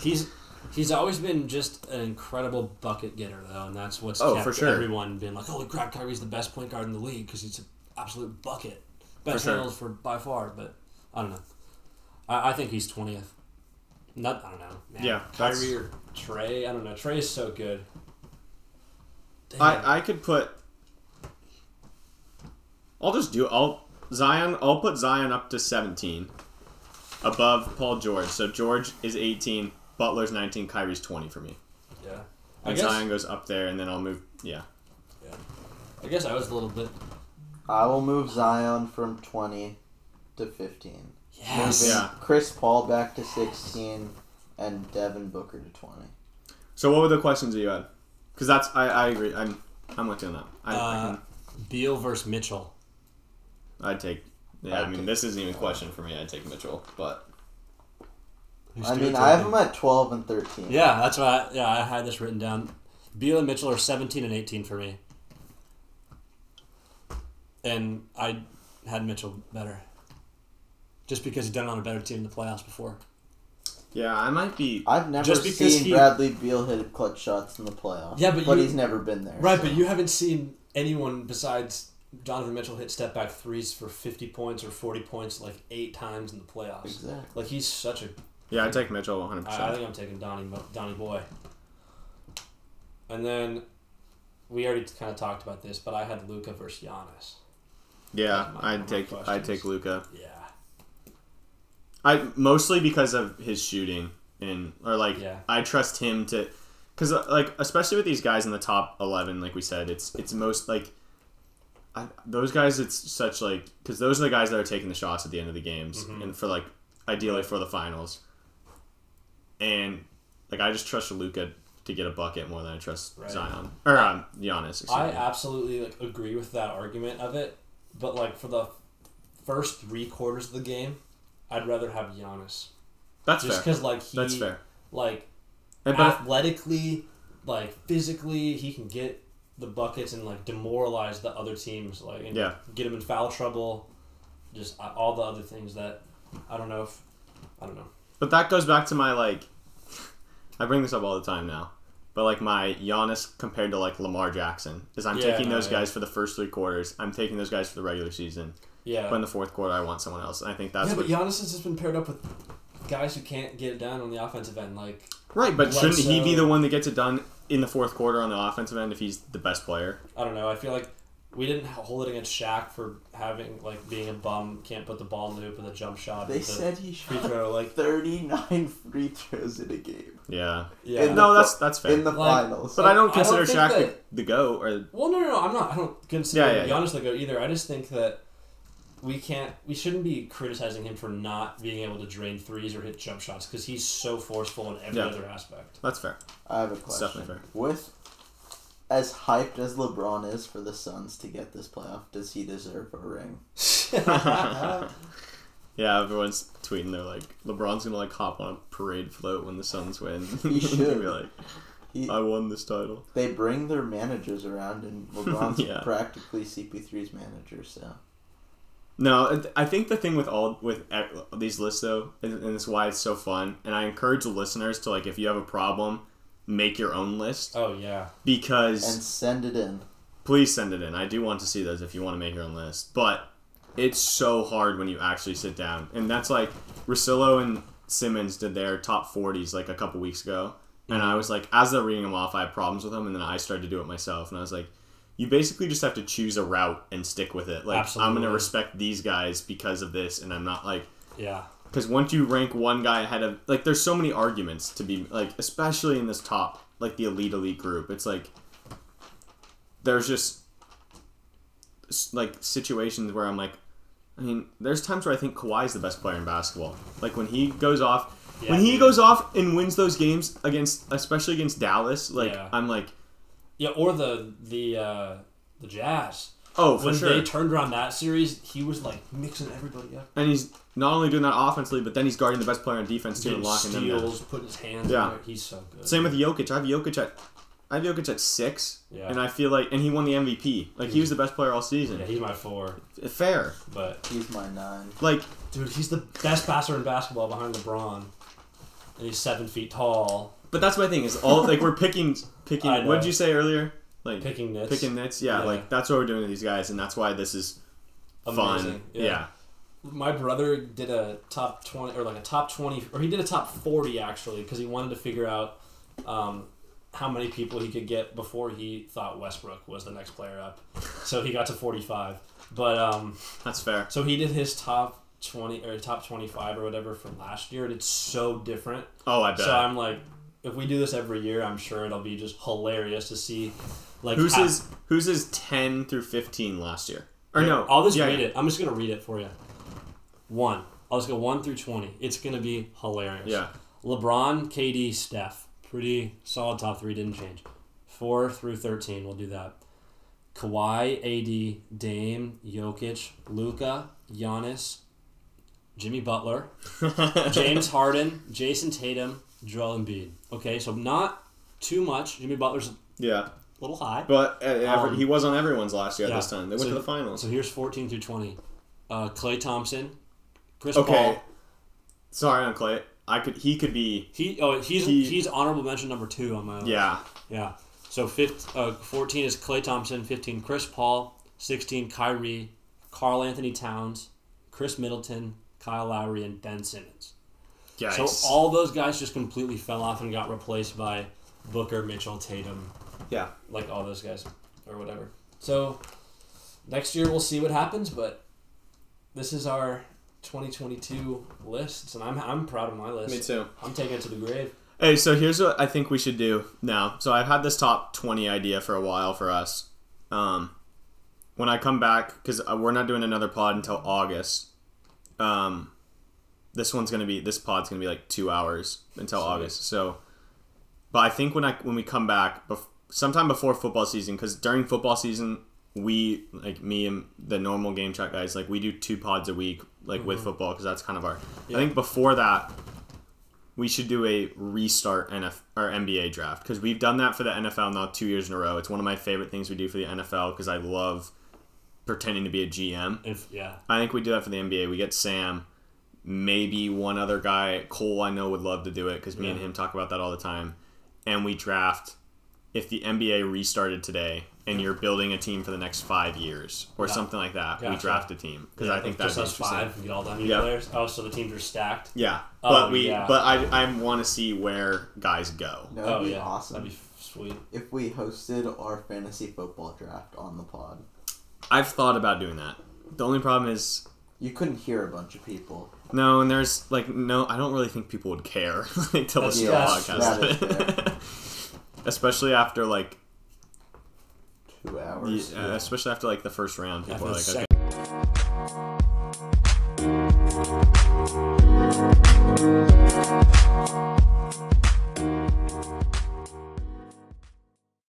he's he's always been just an incredible bucket getter though, and that's what's Oh, kept for sure. everyone being like, "Holy crap, Kyrie's the best point guard in the league because he's an absolute bucket, best For sure. handles for by far." But I don't know. I, I think he's twentieth. Not I don't know. Man. Yeah, that's- Kyrie or Trae. I don't know. Trae is so good. Damn. I, I could put. I'll just do. I'll Zion. I'll put Zion up to seventeen. above Paul George. So George is 18, Butler's 19, Kyrie's 20 for me. Yeah. I And guess. Zion goes up there, and then I'll move. Yeah. Yeah. I guess I was a little bit. I will move Zion from 20 to 15. Yes. Yeah. Chris Paul back to 16 and Devin Booker to 20. So what were the questions that you had? Because that's I, I agree. I'm I'm with you on that. I, I Uh, can, Beal versus Mitchell. I'd take. Yeah, I I'd mean, take- this isn't even a question for me. I'd take Mitchell, but I mean, I have something? him at 12 and 13. Yeah, that's why. Yeah, I had this written down. Beal and Mitchell are 17 and 18 for me. And I had Mitchell better. Just because he's done it on a better team in the playoffs before. yeah, I might be. I've never Just because seen he- Bradley Beal hit clutch shots in the playoffs. Yeah, but you- he's never been there. Right, so. but you haven't seen anyone besides Donovan Mitchell hit step back threes for 50 points or 40 points like eight times in the playoffs. Exactly. Like, he's such a. Yeah, I'd take Mitchell 100. I, I think I'm taking Donnie, Mo- Donnie Boy. And then we already kind of talked about this, but I had Luka versus Giannis. Yeah, my- I'd take I'd take Luka. Yeah. I mostly because of his shooting and or like Yeah. I trust him to because like especially with these guys in the top 11 like we said it's it's most like I, those guys it's such like because those are the guys that are taking the shots at the end of the games Mhm. and for like ideally for the finals and like I just trust Luka to get a bucket more than I trust Right. Zion or um, Giannis I me. absolutely like agree with that argument of it, but like for the first three quarters of the game, I'd rather have Giannis that's just because like he that's fair like and, but athletically, like physically, he can get the buckets and like demoralize the other teams, like and Yeah. get them in foul trouble. Just uh, all the other things that I don't know if I don't know. But that goes back to my like. I bring this up all the time now, but like my Giannis compared to like Lamar Jackson is I'm Yeah, taking those yeah. guys for the first three quarters. I'm taking those guys for the regular season. Yeah, But in the fourth quarter, I want someone else. And I think that's yeah, what. but Giannis has just been paired up with guys who can't get it done on the offensive end. Like right, but shouldn't he be the one that gets it done in the fourth quarter on the offensive end if he's the best player? I don't know. I feel like we didn't hold it against Shaq for having like being a bum, can't put the ball in the hoop with a jump shot. They with said he free shot throw. Like *laughs* 39 free throws in a game. Yeah. yeah, In No, the- that's that's fair. In the Like- finals. but I don't I don't consider think Shaq that- the, the go or Well, no, no, no. I'm not. I don't consider Yeah, yeah, yeah. Giannis the go either. I just think that we can't. We shouldn't be criticizing him for not being able to drain threes or hit jump shots because he's so forceful in every Yeah. other aspect. that's fair. I have a It's question. definitely fair. With as hyped as LeBron is for the Suns to get this playoff, does he deserve a ring? *laughs* *laughs* Yeah, everyone's tweeting. They're like, LeBron's gonna like hop on a parade float when the Suns win. He *laughs* should. be like, He, I won this title. they bring their managers around, and LeBron's Yeah. practically CP3's manager. So No, I think the thing with all with e- these lists though, and and it's why it's so fun. And I encourage the listeners to like, if you have a problem, make your own list oh yeah, because and send it in. please send it in. I do want to see those if you want to make your own list, but it's so hard when you actually sit down, and that's like Russillo and Simmons did their top forties like a couple weeks ago, and mm-hmm. I was like, as they're reading them off, I had problems with them, and then I started to do it myself, and I was like. You basically just have to choose a route and stick with it. Like I'm gonna respect these guys because of this, and I'm not like yeah. because once you rank one guy ahead of like there's so many arguments to be like especially in this top like the elite elite group it's like there's just like situations where i'm like i mean there's times where i think Kawhi's the best player in basketball like when he goes off Yeah, when he dude. goes off and wins those games against especially against dallas like Yeah. i'm like Yeah, or the the uh, the Jazz. oh for when sure they turned around that series, he was like mixing everybody up. and he's not only doing that offensively but then he's guarding the best player on defense too and Getting locking them down steals, putting his hands Yeah. in there. He's so good. Same with Jokic. I have Jokic at I have Jokic at six, Yeah. and I feel like, and he won the MVP. Like he was the best player all season. Yeah, he's my four. Fair, But He's my nine. like dude, he's the best passer in basketball behind LeBron, and he's seven feet tall. But that's my thing is all like we're picking picking. I. What did you say earlier? Like Picking nits. picking nits. Yeah, Yeah. like that's what we're doing to these guys, and that's why this is fun. Amazing. Yeah. My brother did a top twenty or like a top twenty, or he did a top forty actually, because he wanted to figure out um, how many people he could get before he thought Westbrook was the next player up. So he got to forty-five. But um, that's fair. so he did his top twenty or top twenty five or whatever from last year, and it's so different. Oh, I bet. So I'm like, if we do this every year, I'm sure it'll be just hilarious to see. Like who's how- his who's his ten through fifteen last year? Or no? I'll just yeah, read yeah. it. I'm just gonna read it for you. One. I'll just go one through twenty. It's gonna be hilarious. Yeah. LeBron, KD, Steph. Pretty solid top three. Didn't change. Four through thirteen. We'll do that. Kawhi, AD, Dame, Jokic, Luka, Giannis, Jimmy Butler, *laughs* James Harden, Jayson Tatum, Joel Embiid. Okay, so not too much. Jimmy Butler's Yeah. a Yeah, little high. but uh, every, Um, he was on everyone's last year yeah. this time. They went So- to the finals. So here's 14 through 20. Uh, Klay Thompson, Chris Okay. Paul. Sorry, on Klay. I could. He could be. He oh he's He- he's honorable mention number two on my list. Yeah. yeah. So fifth, uh, 14 is Klay Thompson, 15 Chris Paul, 16 Kyrie, Karl-Anthony Towns, Khris Middleton, Kyle Lowry, and Ben Simmons. Yikes. So all those guys just completely fell off and got replaced by Booker, Mitchell, Tatum, yeah. like all those guys or whatever. So next year we'll see what happens, but this is our 2022 lists, and I'm I'm proud of my list. Me too. I'm taking it to the grave. Hey, so here's what I think we should do now. So I've had this top 20 idea for a while for us. Um, when I come back, because we're not doing another pod until August. Um, this one's gonna be this pod's gonna be like two hours until Sweet. August. So, but I think when I when we come back, bef- sometime before football season, because during football season we like me and the normal game chat guys like we do two pods a week like with mm-hmm. football because that's kind of our. Yeah. I think before that we should do a restart NF or NBA draft because we've done that for the NFL now two years in a row. It's one of my favorite things we do for the NFL because I love pretending to be a GM. If yeah, I think we do that for the NBA. We get Sam, maybe one other guy. Cole, I know would love to do it because me and him talk about that all the time. And we draft. If the NBA restarted today and you're building a team for the next five years or Yeah. something like that, we draft a team because Yeah, I think that's just us five and get all done Yeah. players. Oh, so the teams are stacked. Yeah, Oh, but we, yeah. but I, I want to see where guys go. That would oh be yeah, awesome That'd be sweet. if we hosted our fantasy football draft on the pod. I've thought about doing that. The only problem is You couldn't hear a bunch of people. No, and there's like no. I don't really think people would care *laughs* like till this yeah, podcast, especially after like two hours. Yeah, uh, yeah. Especially after like the first round, people are like. Okay.